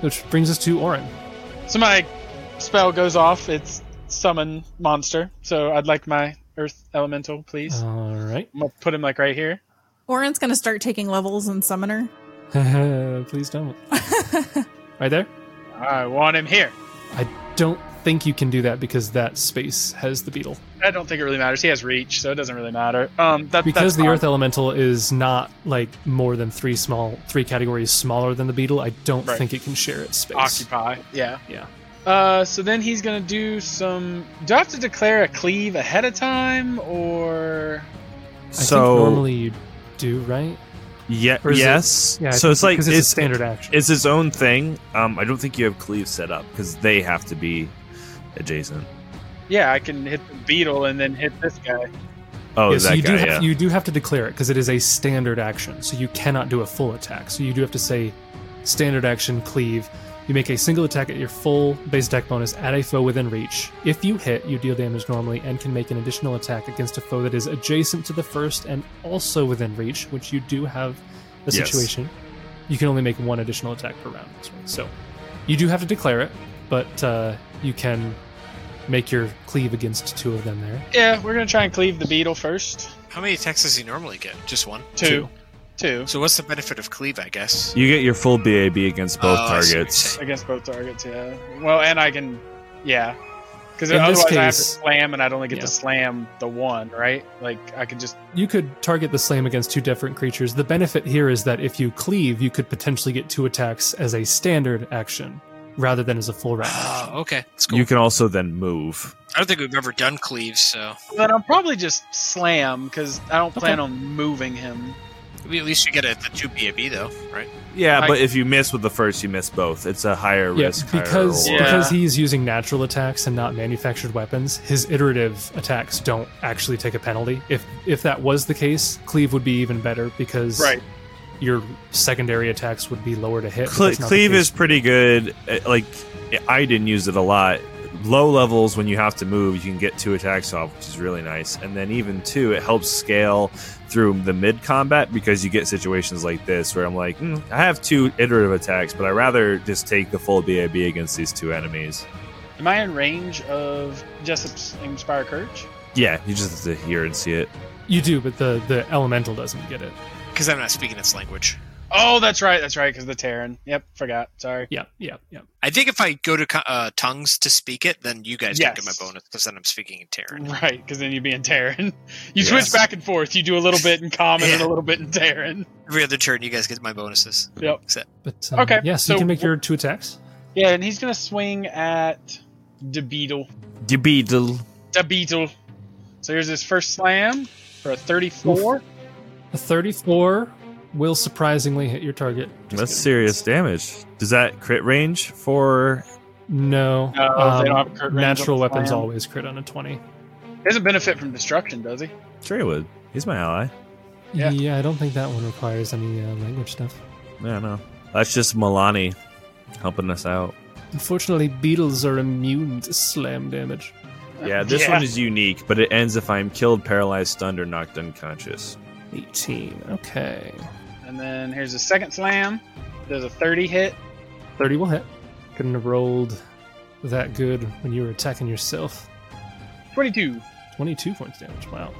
Which brings us to Orin. So my spell goes off. It's summon monster. So I'd like my earth elemental, please. All right. I'm gonna put him like right here. Orin's gonna start taking levels in Summoner. [LAUGHS] Please don't. [LAUGHS] right there? I want him here. I don't think you can do that because that space has the beetle. I don't think it really matters. He has reach, so it doesn't really matter. Um, that, Because that's the fine. earth elemental is not like more than three small three categories smaller than the beetle, I don't Right. think it can share its space. occupy. Yeah. Yeah. Uh, so then he's gonna do some. Do I have to declare a cleave ahead of time, or I So think normally you do, right? yeah, Or is it- yes. Yeah. So it's like it's, it's, a standard action. it's its own thing. Um, I don't think you have cleave set up because they have to be adjacent. yeah, I can hit the beetle and then hit this guy. Oh, yeah, so that you guy. do have, yeah. you do have to declare it because it is a standard action, so you cannot do a full attack. So you do have to say standard action cleave. You make a single attack at your full base attack bonus at a foe within reach. If you hit, you deal damage normally and can make an additional attack against a foe that is adjacent to the first and also within reach, which you do have a Yes. situation. You can only make one additional attack per round. So you do have to declare it, but uh, you can make your cleave against two of them there. Yeah, we're gonna try and cleave the beetle first. How many attacks does he normally get? Just one? Two. Two. So what's the benefit of cleave, I guess? You get your full BAB against both Oh, I see what you're targets. Against both targets, yeah. Well, and I can, yeah. Because In this otherwise I have to case- slam, and I'd only get Yeah. to slam the one, right? Like I could just. You could target the slam against two different creatures. The benefit here is that if you cleave, you could potentially get two attacks as a standard action rather than as a full round. Oh, okay. That's cool. You can also then move. I don't think we've ever done cleaves, so Then I'll probably just slam because I don't plan Okay. on moving him. at least you get a, the two BAB though, right? Yeah, I- but if you miss with the first, you miss both. It's a higher Yeah, risk. higher because reward. Yeah. because he's using natural attacks and not manufactured weapons, his iterative attacks don't actually take a penalty. If if that was the case, cleave would be even better because Right. Your secondary attacks would be lower to hit. Cle- that's not the cleave is pretty good. Uh, Like I didn't use it a lot. Low levels when you have to move, you can get two attacks off, which is really nice. And then even two, it helps scale through the mid combat because you get situations like this where I'm like, "Hmm, I have two iterative attacks, but I rather just take the full BAB against these two enemies. Am I in range of Jessup's Inspire Courage? Yeah, you just have to hear and see it. You do, but the the elemental doesn't get it. Because I'm not speaking its language. Oh, that's right. That's right. Because the Terran. Yep, forgot. Sorry. Yeah, yeah, yeah. I think if I go to uh, tongues to speak it, then you guys don't get my bonus because then I'm speaking in Terran. Right, because then you'd be in Terran. You Yes. switch back and forth. You do a little bit in common and a little bit in Terran. Every other turn, you guys get my bonuses. Yep. But um, Okay, yeah, so, you can make your two attacks. Yeah, and he's gonna swing at the beetle. The beetle. The beetle. So here's his first slam for a 34. A 34 will surprisingly hit your target. Just That's kidding. serious damage. Does that crit range for? No, No, um, they don't have crit range natural weapons slam. always crit on a 20. He doesn't benefit from destruction, does he? Sure, he would. He's my ally. Yeah. Yeah. I don't think that one requires any uh, language stuff. Yeah, no. That's just Milani helping us out. Unfortunately, beetles are immune to slam damage. Yeah, this Yeah. one is unique, but it ends if I'm killed, paralyzed, stunned, or knocked unconscious. 18. Okay. And then here's the second slam. There's a 30 hit. 30 will hit. Couldn't have rolled that good when you were attacking yourself. 22. 22 points damage. Wow.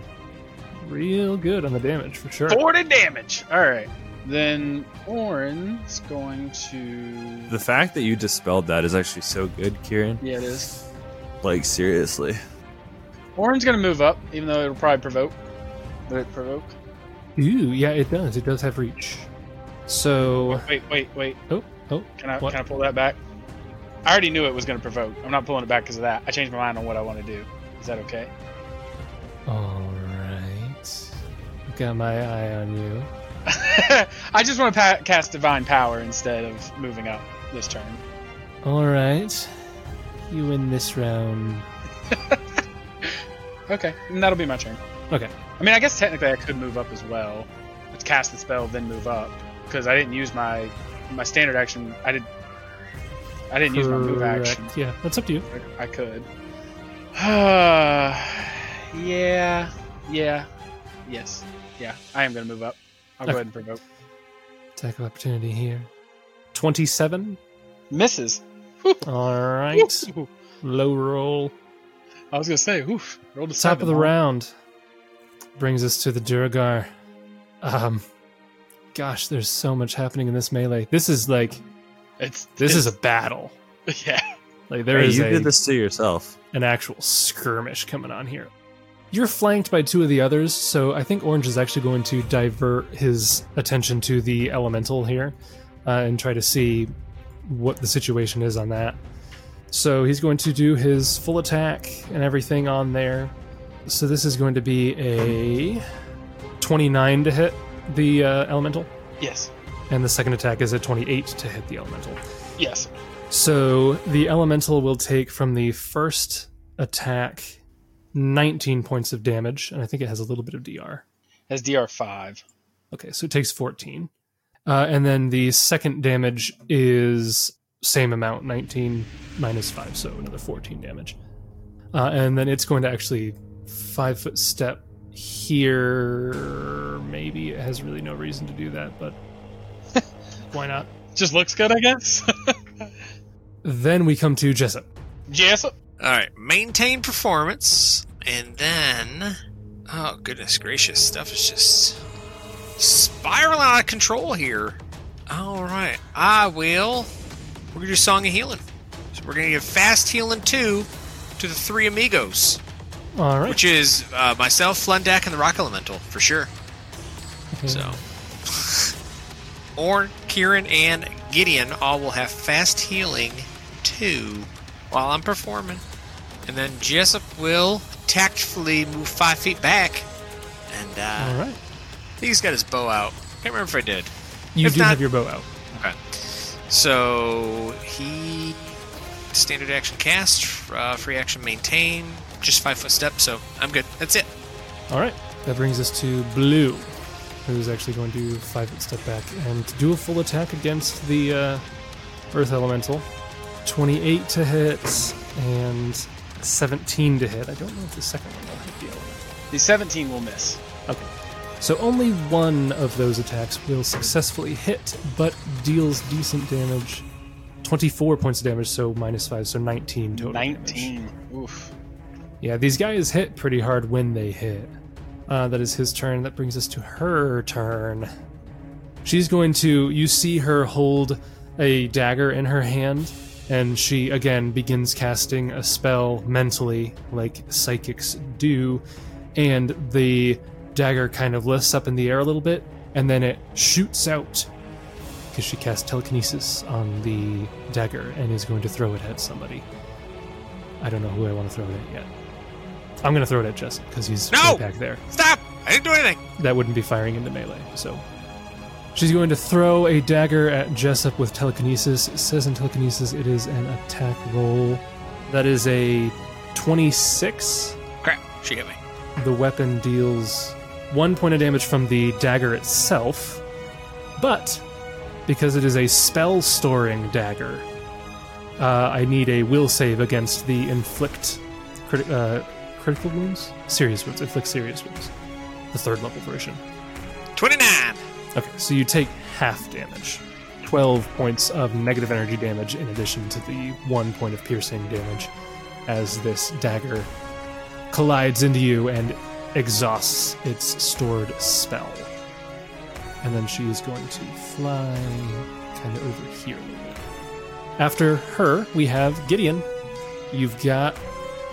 Real good on the damage for sure. 40 damage. All right. Then Orin's going to. The fact that you dispelled that is actually so good, Kieran. Yeah, it is. Like, seriously. Orin's going to move up, even though it'll probably provoke. Will it provoke? Ooh, yeah, it does. It does have reach. So, Wait, wait, wait. oh, oh, Can I What? can I pull that back? I already knew it was going to provoke. I'm not pulling it back because of that. I changed my mind on what I want to do. Is that okay? all right. Got my eye on you. [LAUGHS] I just want to pa- cast divine power instead of moving up this turn. All right. You win this round. [LAUGHS] Okay, and that'll be my turn. Okay. I mean, I guess technically I could move up as well. Let's cast the spell, then move up because I didn't use my my standard action. I did. I didn't use my move action. Yeah, that's up to you. I could. [SIGHS] yeah, yeah, yes, yeah. I am gonna move up. I'll Okay. go ahead and provoke. Attack of opportunity here. 27. Misses. All right. Low roll. I was gonna say, oof. Roll the Top of the round brings us to the Duergar. Um, gosh, there's so much happening in this melee. This is like It's this is a battle. [LAUGHS] yeah. Like there Hey, is you a, did this to yourself. an actual skirmish coming on here. You're flanked by two of the others, so I think Orange is actually going to divert his attention to the elemental here uh, and try to see what the situation is on that. So he's going to do his full attack and everything on there. So this is going to be a 29 to hit the uh, elemental, Yes. and the second attack is a 28 to hit the elemental. Yes. So the elemental will take from the first attack 19 points of damage, and I think it has a little bit of DR. Has DR five. Okay, so it takes 14. Uh, and then the second damage is same amount, 19 minus 5, so another 14 damage. Uh, and then it's going to actually five foot step here. Maybe it has really no reason to do that, but [LAUGHS] why not? Just looks good, I guess. [LAUGHS] Then we come to Jessup. yes. All right, maintain performance, and then, oh goodness gracious, stuff is just spiraling out of control here. All right, I will. We're gonna do Song of Healing. So we're gonna give Fast Healing two to the three amigos, All right. which is uh, myself, Flendak, and the Rock Elemental for sure. Okay. So, [LAUGHS] Orin, Kieran, and Gideon all will have fast healing two while I'm performing. And then Jessup will tactfully move five feet back. And uh, All right. I think he's got his bow out. Can't remember if I did. You If do not- have your bow out. Okay. So he standard action cast, uh, free action maintain, just five foot step. So I'm good. That's it. All right. That brings us to Blue, who's actually going to five foot step back and do a full attack against the uh, Earth Elemental. 28 to hit and 17 to hit. I don't know if the second one will hit the elemental. The 17 will miss. Okay. So only one of those attacks will successfully hit, but deals decent damage. 24 points of damage, so minus 5, so 19 total. damage. 19. Oof. Yeah, these guys hit pretty hard when they hit. Uh, that is his turn. That brings us to her turn. She's going to. You see her hold a dagger in her hand, and she again begins casting a spell mentally, like psychics do. And the dagger kind of lifts up in the air a little bit, and then it shoots out because she cast telekinesis on the dagger and is going to throw it at somebody. I don't know who I want to throw it at yet. I'm going to throw it at Jessup because he's No! right back there. Stop! I didn't do anything. That wouldn't be firing into melee. So she's going to throw a dagger at Jessup with telekinesis. It says in telekinesis it is an attack roll. That is a 26. Crap! She hit me. The weapon deals one point of damage from the dagger itself, but because it is a spell storing dagger, uh, I need a will save against the inflict criti- uh, critical wounds, serious wounds, inflict serious wounds, the third level version. Twenty-nine. Okay, so you take half damage. 12 points of negative energy damage in addition to the 1 point of piercing damage as this dagger collides into you and exhausts its stored spell. And then she is going to fly kind of over here a little bit. After her, we have Gideon. You've got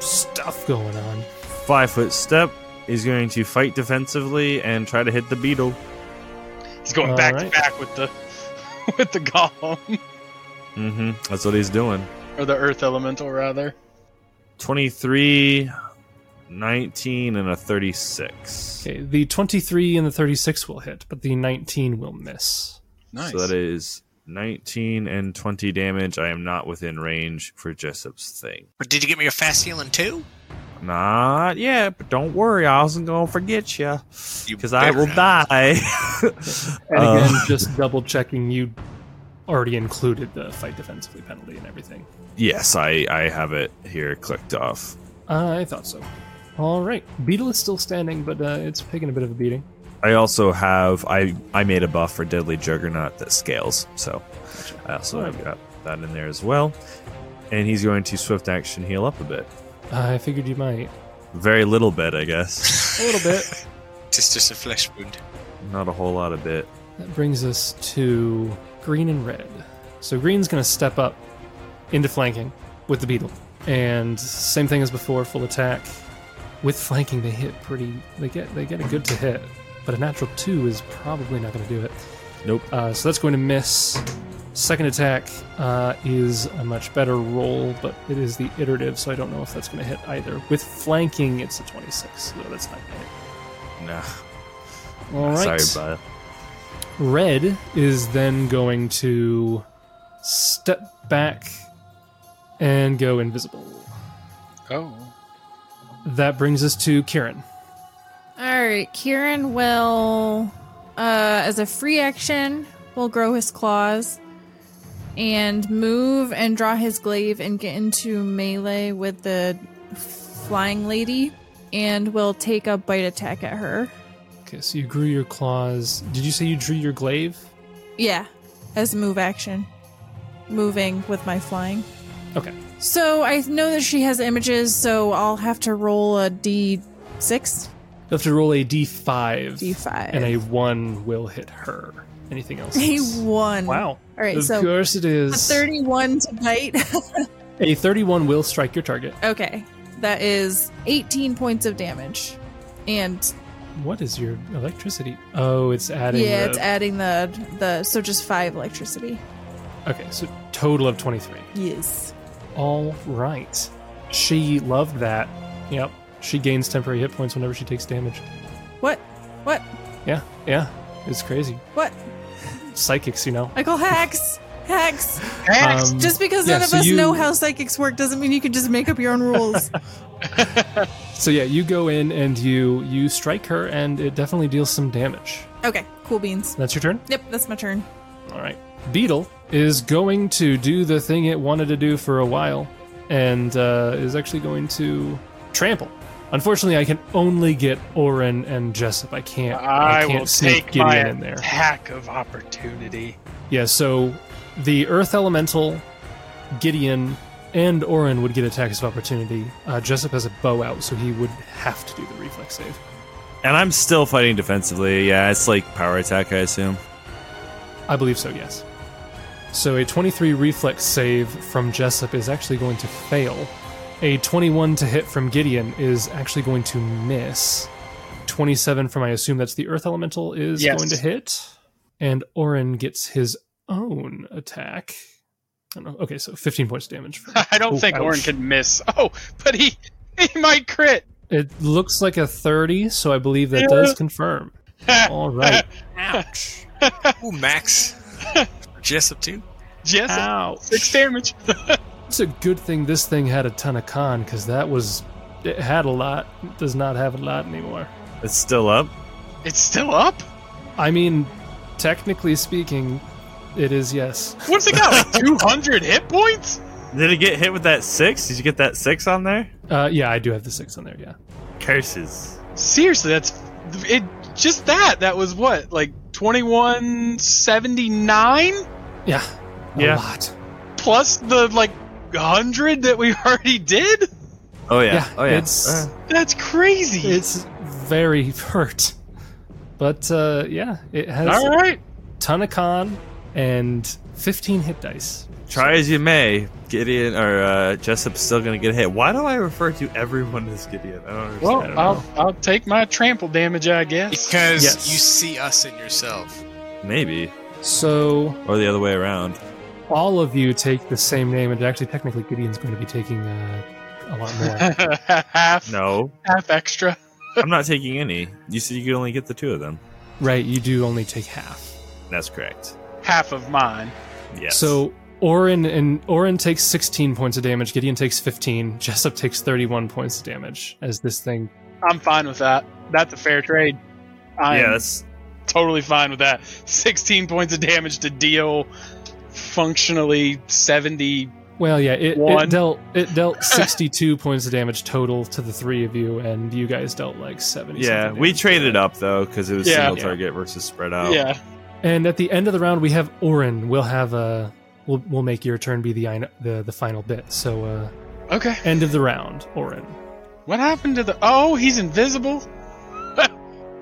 stuff going on. Five foot step. is going to fight defensively and try to hit the beetle. He's going All back right. to back with the [LAUGHS] with the golem Mm-hmm. That's what he's doing. or the earth elemental rather. 23, 19, and a 36. Okay, the 23 and the 36 will hit, but the 19 will miss. Nice. So that is 19 and 20 damage. I am not within range for Jessup's thing. But did you get me your fast healing too? Not yet, but don't worry. I wasn't going to forget you. You Because I will not. die. [LAUGHS] And again, Uh, just double checking, you already included the fight defensively penalty and everything. Yes, I I have it here clicked off. I thought so. All right, Beetle is still standing, but uh, it's taking a bit of a beating. I also have I I made a buff for Deadly Juggernaut that scales, so I also have got that in there as well. And he's going to swift action heal up a bit, I figured you might. very little bit, I guess. [LAUGHS] A little bit. [LAUGHS] It's just a flesh wound. Not a whole lot of bit. That brings us to green and red. So green's going to step up into flanking with the beetle, and same thing as before, full attack. With flanking, they hit pretty. They get they get a good to hit, but a natural two is probably not going to do it. Nope. Uh, so that's going to miss. Second attack uh, is a much better roll, but it is the iterative, so I don't know if that's going to hit either. With flanking, it's a 26, so that's not going to hit. Nah. All right. Sorry, Bile. Red is then going to step back and go invisible. Oh. That brings us to Kieran. All right, Kieran will, uh, as a free action, will grow his claws and move and draw his glaive and get into melee with the flying lady and will take a bite attack at her. Okay, so you grew your claws. Did you say you drew your glaive? Yeah, as a move action. Moving with my flying. Okay. So I know that she has images, so I'll have to roll a d6. You have to roll a d5. D5. And a 1 will hit her. Anything else? A 1. Wow. All right, of so course it is. A 31 to bite. [LAUGHS] A 31 will strike your target. okay, that is 18 points of damage. And What is your electricity? Oh, it's adding. yeah, the- it's adding the the so just 5 electricity. Okay, so total of 23. Yes. All right. She loved that. Yep. She gains temporary hit points whenever she takes damage. What? What? Yeah, yeah. It's crazy. What? Psychics, you know. I call hacks. Hacks. Hex! Um, Just because yeah, none of so us you- know how psychics work doesn't mean you can just make up your own rules. [LAUGHS] [LAUGHS] So yeah, you go in and you you strike her, and it definitely deals some damage. okay, cool beans. That's your turn. Yep, that's my turn. All right. Beetle is going to do the thing it wanted to do for a while, and uh, is actually going to trample. Unfortunately, I can only get Orin and Jessup. I can't. I, can't will sneak take Gideon my in there. attack of opportunity. Yeah, so the Earth Elemental, Gideon, and Orin would get attacks of opportunity. Uh, Jessup has a bow out, so he would have to do the reflex save. And I'm still fighting defensively. Yeah, it's like power attack, I assume. I believe so, yes. So a 23 reflex save from Jessup is actually going to fail. A 21 to hit from Gideon is actually going to miss. 27 from I assume that's the Earth Elemental is Yes. going to hit. And Orin gets his own attack. I don't know. Okay, so 15 points of damage. From, [LAUGHS] I don't Oh, think ouch. Orin can miss. Oh, but he he might crit. It looks like a 30, so I believe that Yeah. does confirm. [LAUGHS] All right. Ouch. [LAUGHS] Ooh, Max. Jessup too. Yes, Ouch. six damage. It's a good thing this thing had a ton of con because that was it had a lot. It does not have a lot anymore. It's still up. it's still up. I mean, technically speaking, it is yes. What's it got? Like [LAUGHS] two hundred hit points? Did it get hit with that six? Did you get that six on there? Uh, yeah, I do have the six on there. Yeah. Curses. Seriously, that's it. Just that. That was what, like twenty one seventy nine Yeah. A Yeah. lot. plus the like hundred that we [LAUGHS] already did. Oh yeah. Yeah, oh yeah. it's- Uh, That's crazy. It's very [LAUGHS] hurt. But uh, yeah, it has All a ton of con and 15 hit dice. try as you may, Gideon or uh, Jessup's still gonna get hit. Why do I refer to everyone as Gideon? I don't understand. Well, I don't I'll know. I'll take my trample damage, I guess. Because Yes. you see us in yourself. Maybe, So or the other way around. All of you take the same name, and actually, technically, Gideon's going to be taking uh, a lot more. [LAUGHS] half No, half extra. I'm not taking any. You said you could only get the two of them. right, you do only take half. That's correct. Half of mine. Yes. So Orin and Orin takes 16 points of damage. Gideon takes 15. [LAUGHS] Jessup takes 31 points of damage as this thing. I'm fine with that. That's a fair trade. I'm yeah, that's totally fine with that. 16 points of damage to deal functionally 70. Well, yeah, it, it dealt it dealt [LAUGHS] 62 points of damage total to the three of you, and you guys dealt like 70. Yeah, we damage. traded up though because it was Yeah. single Yeah. target versus spread out. Yeah. And at the end of the round, we have Orin. We'll have a we'll we'll make your turn be the the the final bit. So uh, Okay. end of the round, Orin. What happened to the. Oh, he's invisible? [LAUGHS] well,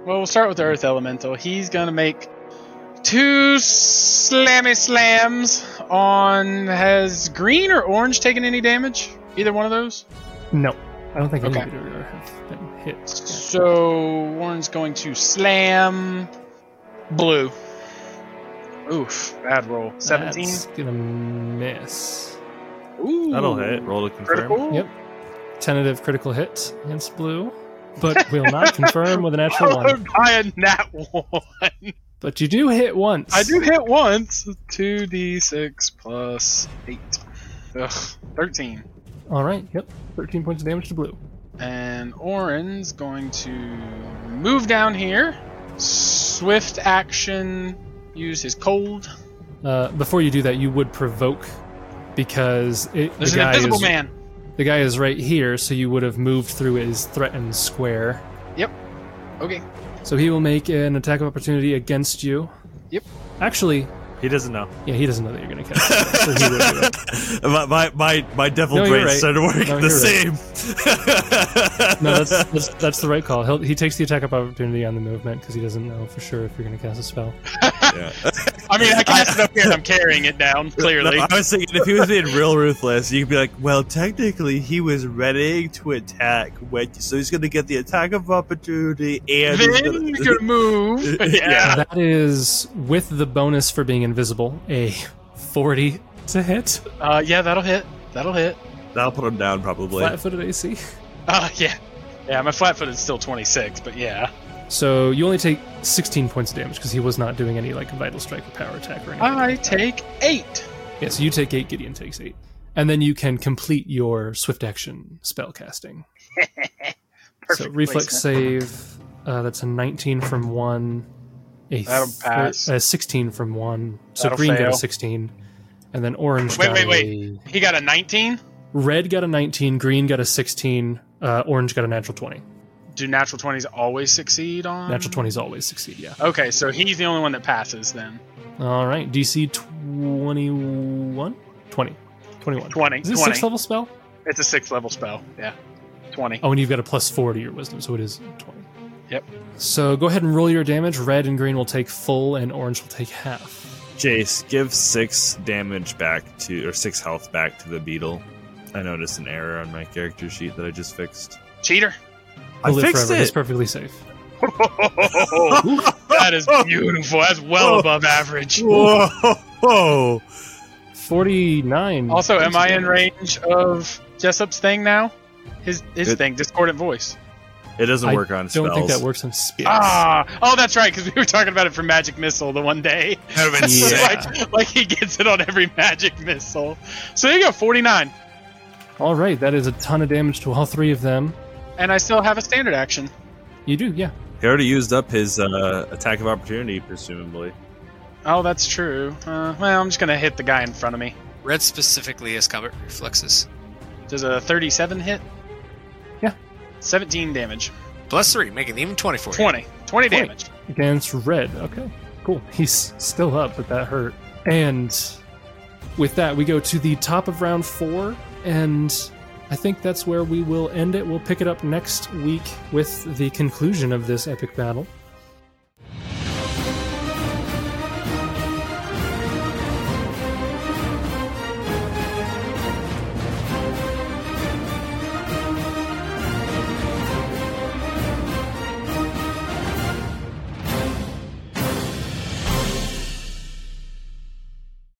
we'll start with the Earth Elemental. He's going to make two slammy slams on. Has green or orange taken any damage? Either one of those? No, I don't think any Okay. of you have been hit. So, Orin's going to slam blue. Oof, bad roll. 17? That's gonna miss. Ooh. That'll hit. Roll to confirm. Critical? Yep. Tentative critical hit against blue, but will not [LAUGHS] confirm with a natural one. By a nat one. But you do hit once. I do hit once. 2d6 plus 8. Ugh, 13. All right. Yep. 13 points of damage to blue. And Orin's going to move down here. Swift action. Use his cold. Uh, before you do that, you would provoke because it, There's the an invisible is man. the guy is right here, so you would have moved through his threatened square. Yep. Okay. So he will make an attack of opportunity against you. Yep. Actually, He doesn't know. yeah, he doesn't know that you're going to cast. it, so he would do it. my, my my my devil No, you're brain right. started working No, the you're same. [LAUGHS] [LAUGHS] No, that's, that's that's the right call. He'll, he takes the attack of opportunity on the movement because he doesn't know for sure if you're going to cast a spell. yeah. [LAUGHS] I mean, I cast it up here and I'm [LAUGHS] carrying it down, clearly. No, I was thinking if he was being real ruthless, you could be like, well, technically he was ready to attack, when, so he's going to get the attack of opportunity, and he's then gonna- you're going to move. Yeah. yeah. That is with the bonus for being invisible, a 40 to hit. Uh, yeah, that'll hit. That'll hit. that'll put him down probably. Flat-footed AC. [LAUGHS] Uh, yeah. Yeah, my flat foot is still 26, but yeah. So you only take 16 points of damage because he was not doing any like vital strike or power attack or anything. I take 8. Yeah, so you take eight, Gideon takes eight. And then you can complete your swift action spell casting. [LAUGHS] so reflex placement. save, uh, that's a 19 from one, a, That'll thir- pass. a 16 from one. So That'll green got a 16. And then orange Wait, wait, a. wait. He got a 19? Red got a 19, green got a 16, uh, orange got a natural 20. Do natural 20s always succeed on? Natural 20s always succeed, yeah. Okay, so he's the only one that passes then. All right, DC 21? 20. 21. 20. Is it a 20. sixth level spell? It's a sixth level spell. Yeah. 20. Oh, and you've got a plus four to your wisdom, so it is 20. Yep. So go ahead and roll your damage. Red and green will take full, and orange will take half. Jace, give six damage back to, or six health back to the beetle. I noticed an error on my character sheet that I just fixed. Cheater. I He'll live fixed forever. He's it. perfectly safe. [LAUGHS] that is beautiful. That's well above average. Whoa! 49. Also, am I in range of Jessup's thing now? His his It- thing, discordant voice. It doesn't I work on spells. I don't think that works on spirits. Ah, oh, that's right, because we were talking about it for Magic Missile the one day. That would've been [LAUGHS] Yeah. sick. like, like he gets it on every Magic Missile. So you go, 49. All right, that is a ton of damage to all three of them. And I still have a standard action. You do, yeah. He already used up his uh, attack of opportunity, presumably. Oh, that's true. Uh, well, I'm just going to hit the guy in front of me. Red specifically has combat reflexes. Does a 37 hit? Yeah. 17 damage. Plus three, making even 24. 20. 20 damage. Against red. Okay, cool. He's still up, but that hurt. And with that, we go to the top of round four, and I think that's where we will end it. We'll pick it up next week with the conclusion of this epic battle.